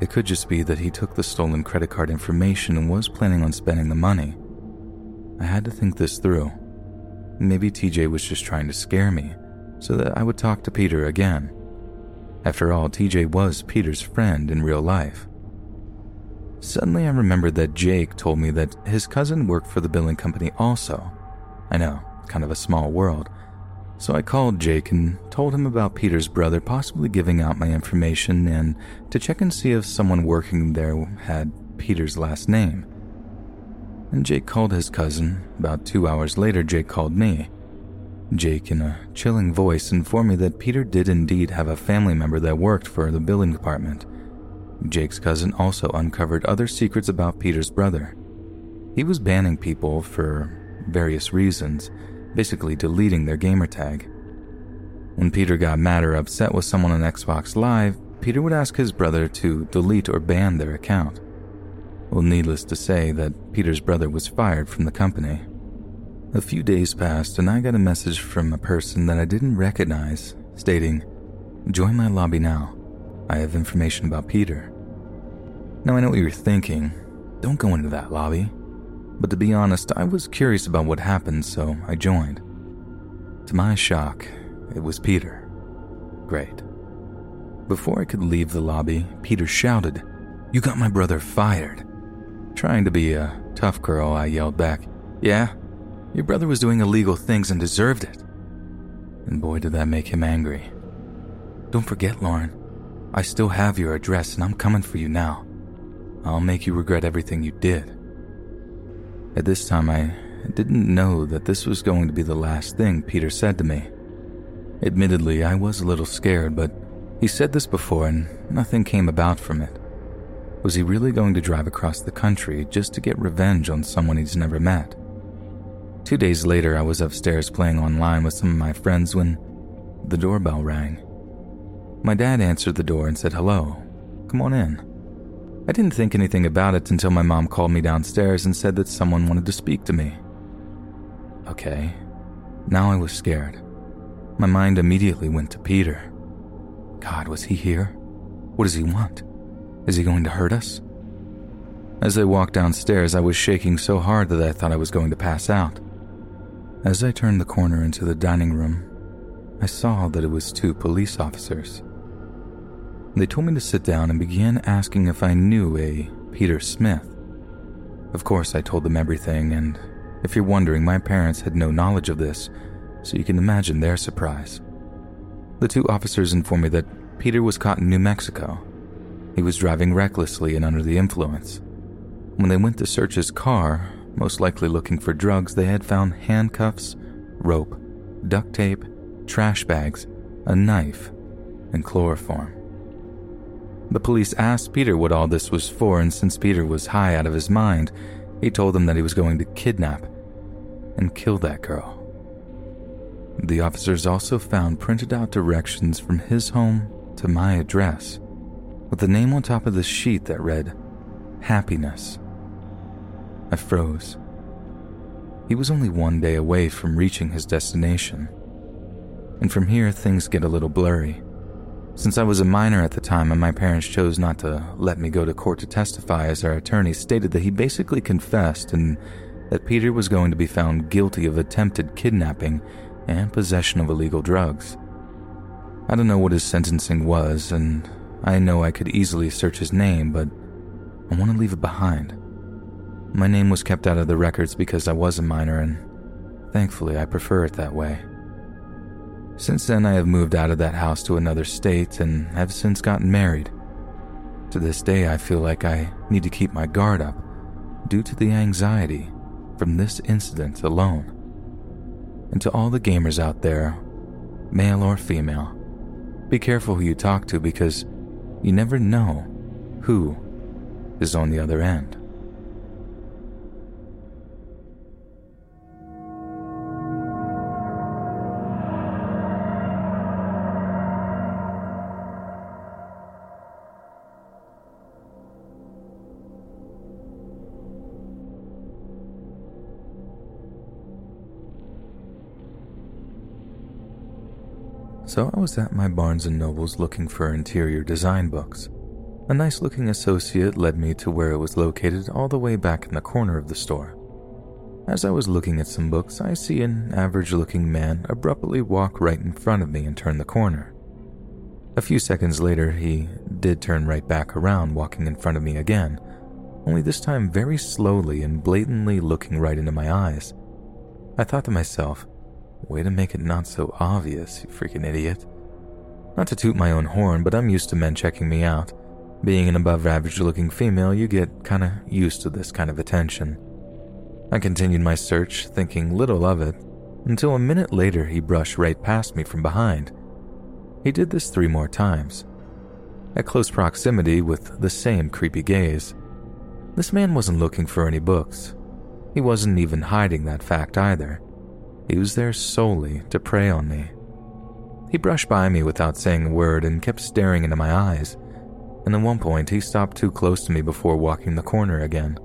It could just be that he took the stolen credit card information and was planning on spending the money. I had to think this through. Maybe TJ was just trying to scare me so that I would talk to Peter again. After all, TJ was Peter's friend in real life. Suddenly, I remembered that Jake told me that his cousin worked for the billing company also. I know, kind of a small world. So I called Jake and told him about Peter's brother possibly giving out my information and to check and see if someone working there had Peter's last name and Jake called his cousin. About two hours later, Jake called me. Jake, in a chilling voice, informed me that Peter did indeed have a family member that worked for the billing department. Jake's cousin also uncovered other secrets about Peter's brother. He was banning people for various reasons, basically deleting their gamertag. When Peter got mad or upset with someone on Xbox Live, Peter would ask his brother to delete or ban their account. Well, needless to say that Peter's brother was fired from the company. A few days passed, and I got a message from a person that I didn't recognize stating, Join my lobby now. I have information about Peter. Now, I know what you're thinking. Don't go into that lobby. But to be honest, I was curious about what happened, so I joined. To my shock, it was Peter. Great. Before I could leave the lobby, Peter shouted, You got my brother fired. Trying to be a tough girl, I yelled back, Yeah, your brother was doing illegal things and deserved it. And boy, did that make him angry. Don't forget, Lauren, I still have your address and I'm coming for you now. I'll make you regret everything you did. At this time, I didn't know that this was going to be the last thing Peter said to me. Admittedly, I was a little scared, but he said this before and nothing came about from it. Was he really going to drive across the country just to get revenge on someone he's never met? Two days later, I was upstairs playing online with some of my friends when the doorbell rang. My dad answered the door and said hello. Come on in. I didn't think anything about it until my mom called me downstairs and said that someone wanted to speak to me. Okay, now I was scared. My mind immediately went to Peter. God, was he here? What does he want? Is he going to hurt us? As I walked downstairs, I was shaking so hard that I thought I was going to pass out. As I turned the corner into the dining room, I saw that it was two police officers. They told me to sit down and began asking if I knew a Peter Smith. Of course, I told them everything, and if you're wondering, my parents had no knowledge of this, so you can imagine their surprise. The two officers informed me that Peter was caught in New Mexico. He was driving recklessly and under the influence. When they went to search his car, most likely looking for drugs, they had found handcuffs, rope, duct tape, trash bags, a knife, and chloroform. The police asked Peter what all this was for, and since Peter was high out of his mind, he told them that he was going to kidnap and kill that girl. The officers also found printed out directions from his home to my address, with the name on top of the sheet that read, Happiness. I froze. He was only one day away from reaching his destination. And from here, things get a little blurry. Since I was a minor at the time and my parents chose not to let me go to court to testify, as our attorney stated that he basically confessed and that Peter was going to be found guilty of attempted kidnapping and possession of illegal drugs. I don't know what his sentencing was, and I know I could easily search his name, but I want to leave it behind. My name was kept out of the records because I was a minor, and thankfully I prefer it that way. Since then, I have moved out of that house to another state and have since gotten married. To this day, I feel like I need to keep my guard up due to the anxiety from this incident alone. And to all the gamers out there, male or female, be careful who you talk to because you never know who is on the other end. So I was at my Barnes & Nobles looking for interior design books. A nice looking associate led me to where it was located all the way back in the corner of the store. As I was looking at some books, I see an average looking man abruptly walk right in front of me and turn the corner. A few seconds later, he did turn right back around, walking in front of me again, only this time very slowly and blatantly looking right into my eyes. I thought to myself, Way to make it not so obvious, you freaking idiot. Not to toot my own horn, but I'm used to men checking me out. Being an above average looking female, you get kinda used to this kind of attention. I continued my search, thinking little of it, until a minute later he brushed right past me from behind. He did this three more times. At close proximity with the same creepy gaze. This man wasn't looking for any books. He wasn't even hiding that fact either. He was there solely to prey on me. He brushed by me without saying a word and kept staring into my eyes, and at one point he stopped too close to me before walking the corner again.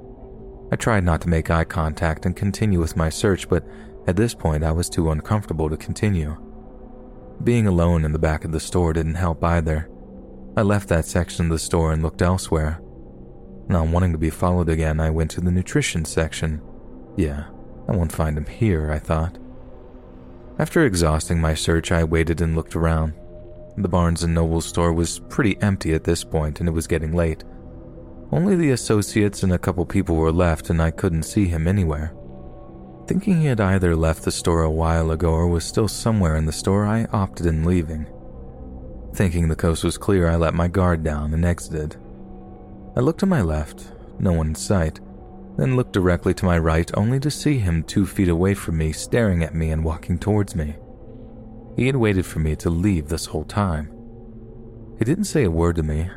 I tried not to make eye contact and continue with my search, but at this point I was too uncomfortable to continue. Being alone in the back of the store didn't help either. I left that section of the store and looked elsewhere. Not wanting to be followed again, I went to the nutrition section. Yeah, I won't find him here, I thought. After exhausting my search, I waited and looked around. The Barnes & Noble store was pretty empty at this point and it was getting late. Only the associates and a couple people were left and I couldn't see him anywhere. Thinking he had either left the store a while ago or was still somewhere in the store, I opted in leaving. Thinking the coast was clear, I let my guard down and exited. I looked to my left, no one in sight, then looked directly to my right only to see him two feet away from me, staring at me and walking towards me. He had waited for me to leave this whole time. He didn't say a word to me.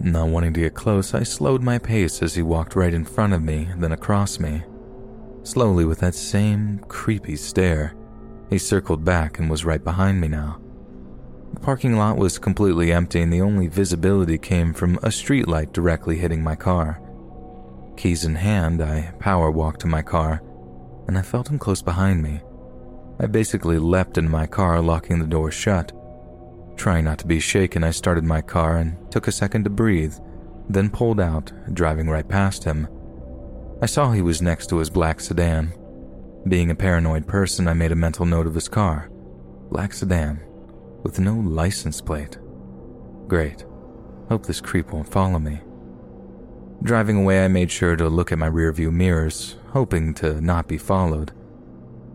Not wanting to get close, I slowed my pace as he walked right in front of me, then across me. Slowly, with that same creepy stare, he circled back and was right behind me now. The parking lot was completely empty, and the only visibility came from a streetlight directly hitting my car. Keys in hand, I power walked to my car, and I felt him close behind me. I basically leapt into my car, locking the door shut. Trying not to be shaken, I started my car and took a second to breathe, then pulled out, driving right past him. I saw he was next to his black sedan. Being a paranoid person, I made a mental note of his car. Black sedan, with no license plate. Great. Hope this creep won't follow me. Driving away, I made sure to look at my rearview mirrors, hoping to not be followed.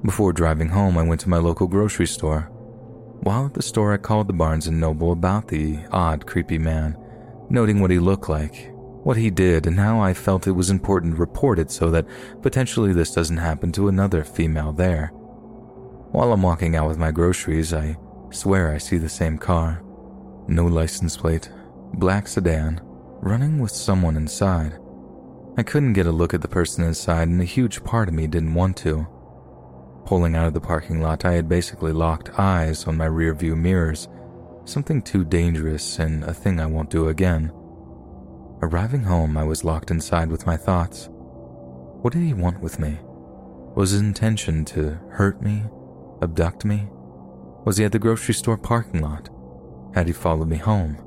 Before driving home, I went to my local grocery store. While at the store, I called the Barnes & Noble about the odd, creepy man, noting what he looked like, what he did, and how I felt it was important to report it so that potentially this doesn't happen to another female there. While I'm walking out with my groceries, I swear I see the same car. No license plate, black sedan, running with someone inside. I couldn't get a look at the person inside, and a huge part of me didn't want to. Pulling out of the parking lot, I had basically locked eyes on my rearview mirrors, something too dangerous and a thing I won't do again. Arriving home, I was locked inside with my thoughts. What did he want with me? Was his intention to hurt me? Abduct me? Was he at the grocery store parking lot? Had he followed me home?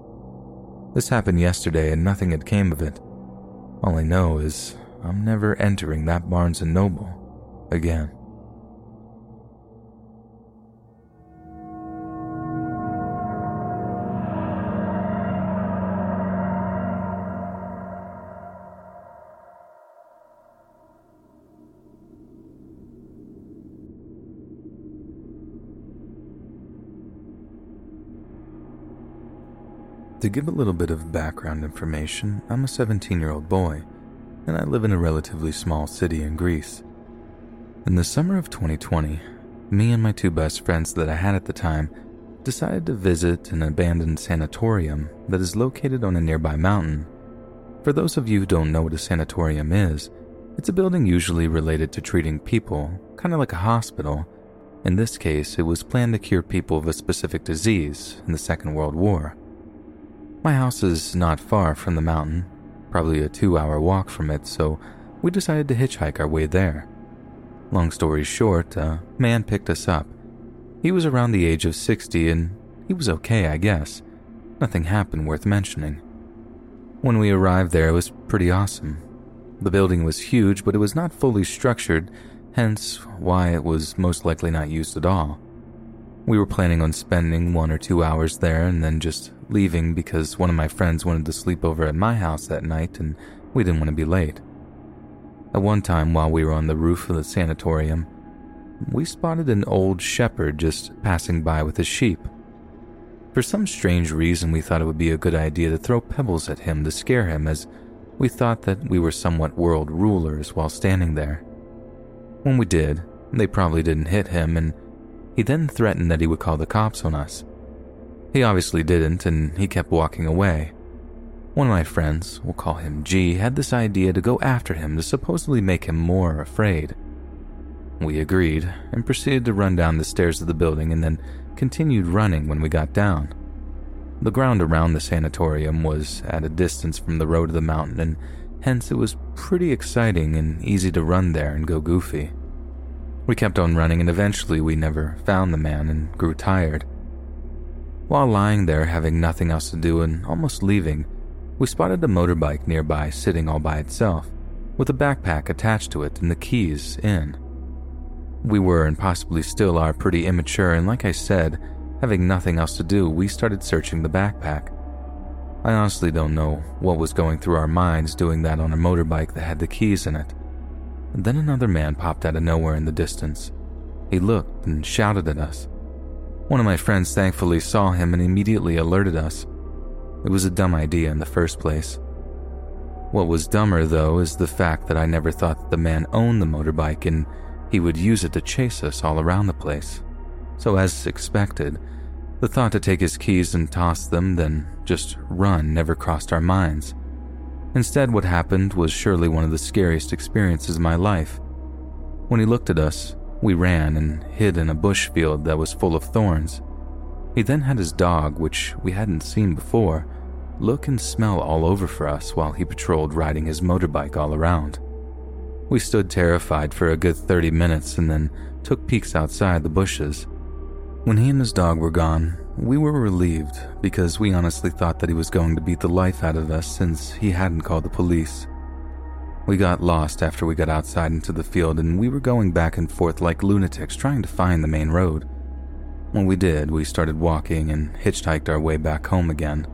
This happened yesterday and nothing had came of it. All I know is I'm never entering that Barnes & Noble again. To give a little bit of background information, I'm a 17 year old boy, and I live in a relatively small city in Greece. In the summer of 2020, me and my two best friends that I had at the time decided to visit an abandoned sanatorium that is located on a nearby mountain. For those of you who don't know what a sanatorium is, it's a building usually related to treating people, kind of like a hospital. In this case, it was planned to cure people of a specific disease in the Second World War. My house is not far from the mountain, probably a two hour walk from it, so we decided to hitchhike our way there. Long story short, a man picked us up. He was around the age of 60 and he was okay, I guess. Nothing happened worth mentioning. When we arrived there, it was pretty awesome. The building was huge, but it was not fully structured, hence why it was most likely not used at all. We were planning on spending one or two hours there and then just leaving because one of my friends wanted to sleep over at my house that night and we didn't want to be late. At one time, while we were on the roof of the sanatorium, we spotted an old shepherd just passing by with his sheep. For some strange reason, we thought it would be a good idea to throw pebbles at him to scare him, as we thought that we were somewhat world rulers while standing there. When we did, they probably didn't hit him, and he then threatened that he would call the cops on us. He obviously didn't, and he kept walking away. One of my friends, we'll call him G, had this idea to go after him to supposedly make him more afraid. We agreed and proceeded to run down the stairs of the building and then continued running when we got down. The ground around the sanatorium was at a distance from the road of the mountain, and hence it was pretty exciting and easy to run there and go goofy. We kept on running, and eventually we never found the man and grew tired. While lying there, having nothing else to do and almost leaving, we spotted a motorbike nearby sitting all by itself, with a backpack attached to it and the keys in. We were and possibly still are pretty immature, and like I said, Having nothing else to do, we started searching the backpack. I honestly don't know what was going through our minds doing that on a motorbike that had the keys in it. Then another man popped out of nowhere in the distance. He looked and shouted at us. One of my friends thankfully saw him and immediately alerted us. It was a dumb idea in the first place. What was dumber, though, is the fact that I never thought that the man owned the motorbike and he would use it to chase us all around the place. So, as expected, the thought to take his keys and toss them, then just run, never crossed our minds. Instead, what happened was surely one of the scariest experiences of my life. When he looked at us, we ran and hid in a bush field that was full of thorns. He then had his dog, which we hadn't seen before, look and smell all over for us while he patrolled riding his motorbike all around. We stood terrified for a good 30 minutes and then took peeks outside the bushes. When he and his dog were gone, we were relieved because we honestly thought that he was going to beat the life out of us since he hadn't called the police. We got lost after we got outside into the field and we were going back and forth like lunatics trying to find the main road. When we did, we started walking and hitchhiked our way back home again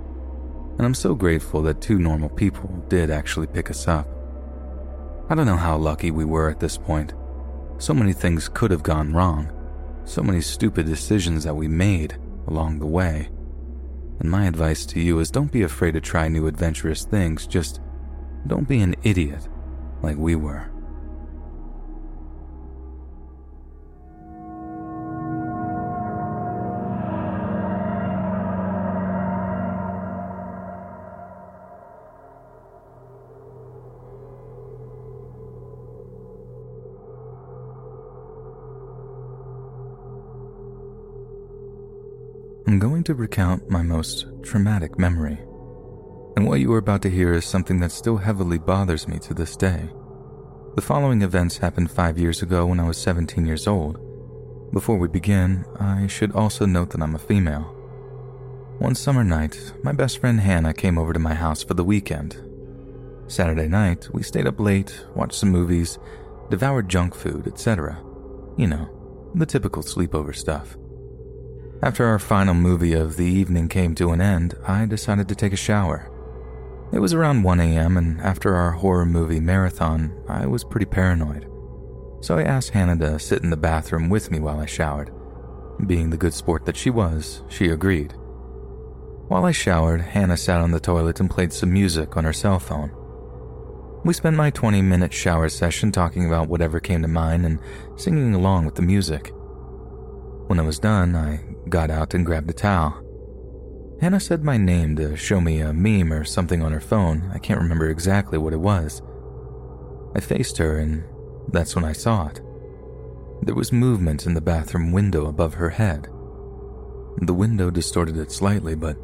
and I'm so grateful that two normal people did actually pick us up. I don't know how lucky we were at this point. So many things could have gone wrong, so many stupid decisions that we made along the way. And my advice to you is don't be afraid to try new adventurous things, just don't be an idiot like we were. I'm going to recount my most traumatic memory. And what you are about to hear is something that still heavily bothers me to this day. The following events happened five years ago when I was 17 years old. Before we begin, I should also note that I'm a female. One summer night, my best friend Hannah came over to my house for the weekend. Saturday night, we stayed up late, watched some movies, devoured junk food, etc. You know, the typical sleepover stuff. After our final movie of the evening came to an end, I decided to take a shower. It was around 1 a.m., and after our horror movie marathon, I was pretty paranoid. So I asked Hannah to sit in the bathroom with me while I showered. Being the good sport that she was, she agreed. While I showered, Hannah sat on the toilet and played some music on her cell phone. We spent my 20 minute shower session talking about whatever came to mind and singing along with the music. When I was done, I got out and grabbed a towel. Hannah said my name to show me a meme or something on her phone. I can't remember exactly what it was. I faced her, and that's when I saw it. There was movement in the bathroom window above her head. The window distorted it slightly, but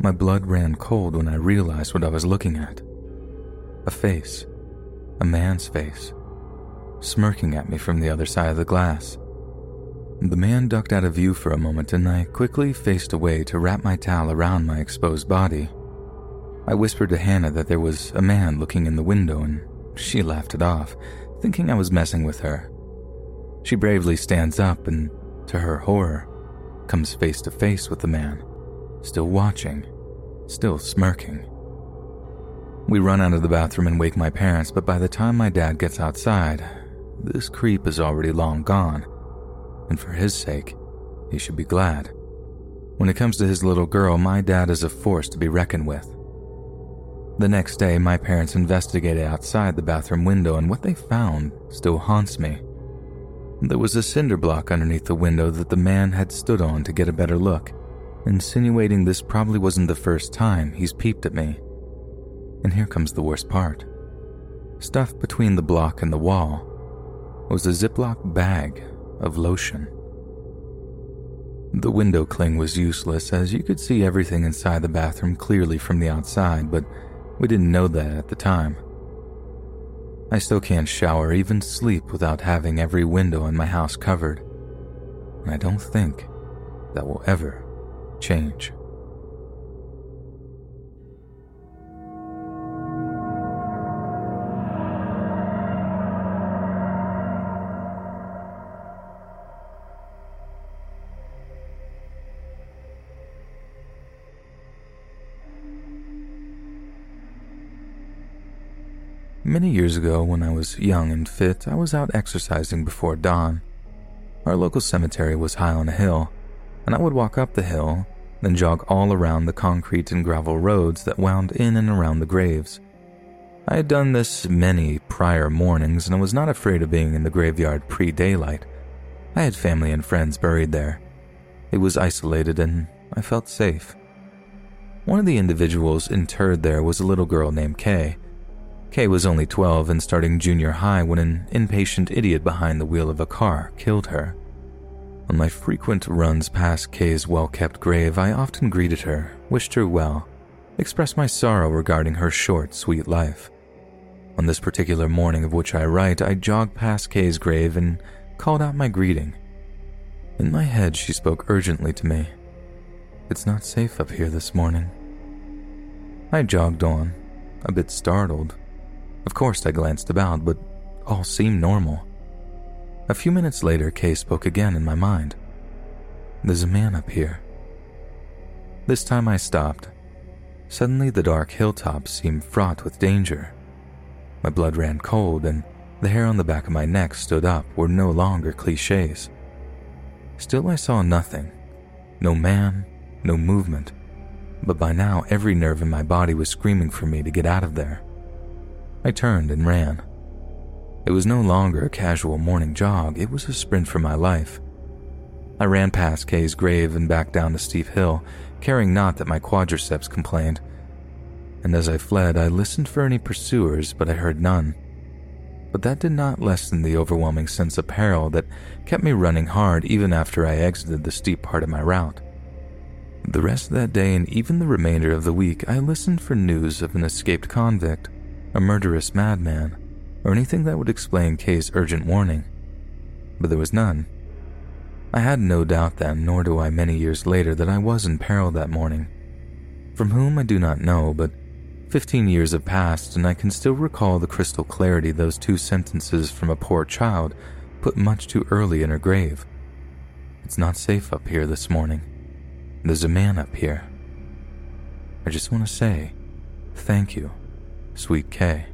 my blood ran cold when I realized what I was looking at. A face. A man's face. Smirking at me from the other side of the glass. The man ducked out of view for a moment, and I quickly faced away to wrap my towel around my exposed body. I whispered to Hannah that there was a man looking in the window, and she laughed it off, thinking I was messing with her. She bravely stands up and, to her horror, comes face to face with the man, still watching, still smirking. We run out of the bathroom and wake my parents, but by the time my dad gets outside, this creep is already long gone and for his sake, he should be glad. When it comes to his little girl, my dad is a force to be reckoned with. The next day, my parents investigated outside the bathroom window, and what they found still haunts me. There was a cinder block underneath the window that the man had stood on to get a better look, insinuating this probably wasn't the first time he's peeped at me. And here comes the worst part. Stuffed between the block and the wall was a Ziploc bag of lotion. The window cling was useless as you could see everything inside the bathroom clearly from the outside, but we didn't know that at the time. I still can't shower even sleep without having every window in my house covered. And I don't think that will ever change. Many years ago, when I was young and fit, I was out exercising before dawn. Our local cemetery was high on a hill, and I would walk up the hill, then jog all around the concrete and gravel roads that wound in and around the graves. I had done this many prior mornings, and I was not afraid of being in the graveyard pre daylight. I had family and friends buried there. It was isolated, and I felt safe. One of the individuals interred there was a little girl named Kay. Kay was only 12 and starting junior high when an impatient idiot behind the wheel of a car killed her. On my frequent runs past Kay's well kept grave, I often greeted her, wished her well, expressed my sorrow regarding her short, sweet life. On this particular morning of which I write, I jogged past Kay's grave and called out my greeting. In my head, she spoke urgently to me. It's not safe up here this morning. I jogged on, a bit startled, of course, I glanced about, but all seemed normal. A few minutes later, Kay spoke again in my mind. There's a man up here. This time I stopped. Suddenly, the dark hilltops seemed fraught with danger. My blood ran cold, and the hair on the back of my neck stood up were no longer cliches. Still, I saw nothing no man, no movement, but by now every nerve in my body was screaming for me to get out of there. I turned and ran. It was no longer a casual morning jog, it was a sprint for my life. I ran past Kay's grave and back down the steep hill, caring not that my quadriceps complained. And as I fled, I listened for any pursuers, but I heard none. But that did not lessen the overwhelming sense of peril that kept me running hard even after I exited the steep part of my route. The rest of that day and even the remainder of the week, I listened for news of an escaped convict a murderous madman, or anything that would explain Kay's urgent warning. But there was none. I had no doubt then, nor do I many years later, that I was in peril that morning. From whom I do not know, but 15 years have passed, and I can still recall the crystal clarity those two sentences from a poor child put much too early in her grave. It's not safe up here this morning. There's a man up here. I just want to say thank you. Sweet Kay.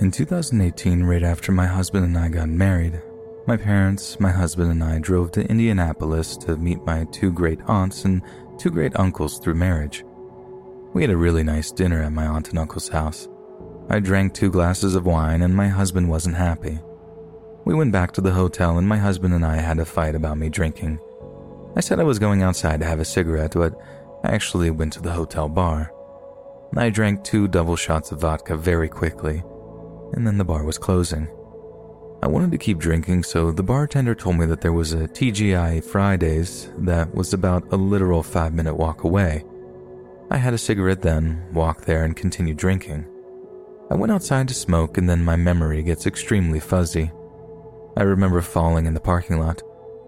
In 2018, right after my husband and I got married, my parents, my husband, and I drove to Indianapolis to meet my two great aunts and two great uncles through marriage. We had a really nice dinner at my aunt and uncle's house. I drank two glasses of wine, and my husband wasn't happy. We went back to the hotel, and my husband and I had a fight about me drinking. I said I was going outside to have a cigarette, but I actually went to the hotel bar. I drank two double shots of vodka very quickly, and then the bar was closing. I wanted to keep drinking, so the bartender told me that there was a TGI Fridays that was about a literal five minute walk away. I had a cigarette then, walked there, and continued drinking. I went outside to smoke, and then my memory gets extremely fuzzy. I remember falling in the parking lot.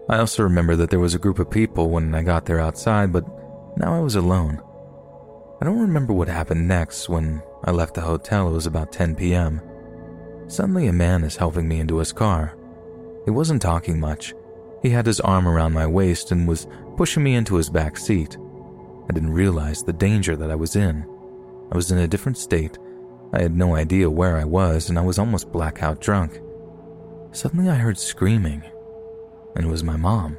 I also remember that there was a group of people when I got there outside, but now I was alone. I don't remember what happened next when I left the hotel. It was about 10 p.m. Suddenly, a man is helping me into his car. He wasn't talking much. He had his arm around my waist and was pushing me into his back seat. I didn't realize the danger that I was in. I was in a different state. I had no idea where I was, and I was almost blackout drunk. Suddenly, I heard screaming, and it was my mom.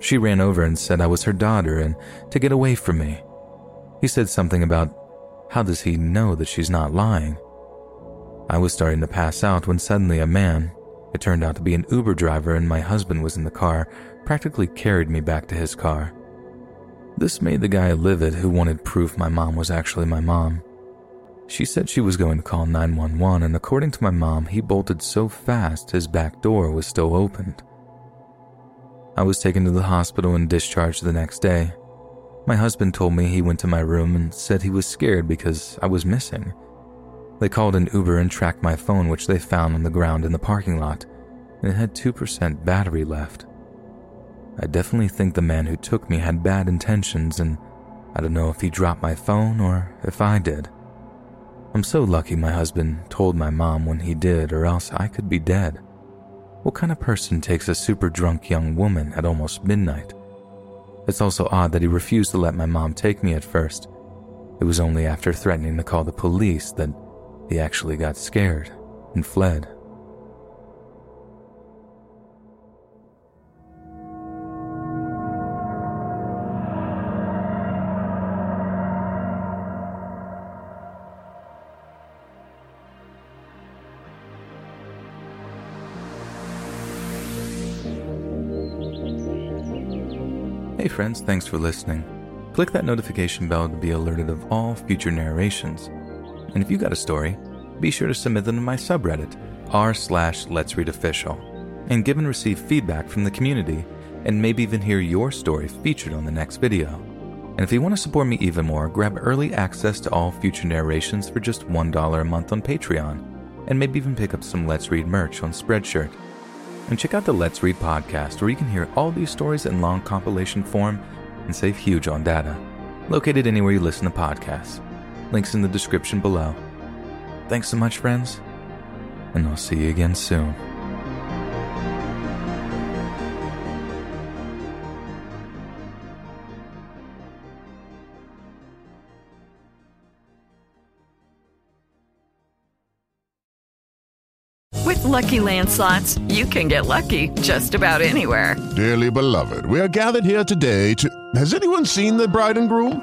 She ran over and said I was her daughter and to get away from me. He said something about how does he know that she's not lying? I was starting to pass out when suddenly a man, it turned out to be an Uber driver and my husband was in the car, practically carried me back to his car. This made the guy livid who wanted proof my mom was actually my mom. She said she was going to call 911, and according to my mom, he bolted so fast his back door was still opened. I was taken to the hospital and discharged the next day. My husband told me he went to my room and said he was scared because I was missing. They called an Uber and tracked my phone, which they found on the ground in the parking lot, it had 2% battery left. I definitely think the man who took me had bad intentions, and I don't know if he dropped my phone or if I did. I'm so lucky my husband told my mom when he did, or else I could be dead. What kind of person takes a super drunk young woman at almost midnight? It's also odd that he refused to let my mom take me at first. It was only after threatening to call the police that he actually got scared and fled. Hey friends, thanks for listening. Click that notification bell to be alerted of all future narrations. And if you got a story, be sure to submit them to my subreddit, r slash let's read official, and give and receive feedback from the community, and maybe even hear your story featured on the next video. And if you want to support me even more, grab early access to all future narrations for just $1 a month on Patreon, and maybe even pick up some Let's Read merch on Spreadshirt. And check out the Let's Read podcast, where you can hear all these stories in long compilation form and save huge on data. Located anywhere you listen to podcasts. Links in the description below. Thanks so much, friends, and I'll see you again soon. With Lucky Land slots, you can get lucky just about anywhere. Dearly beloved, we are gathered here today to. Has anyone seen the bride and groom?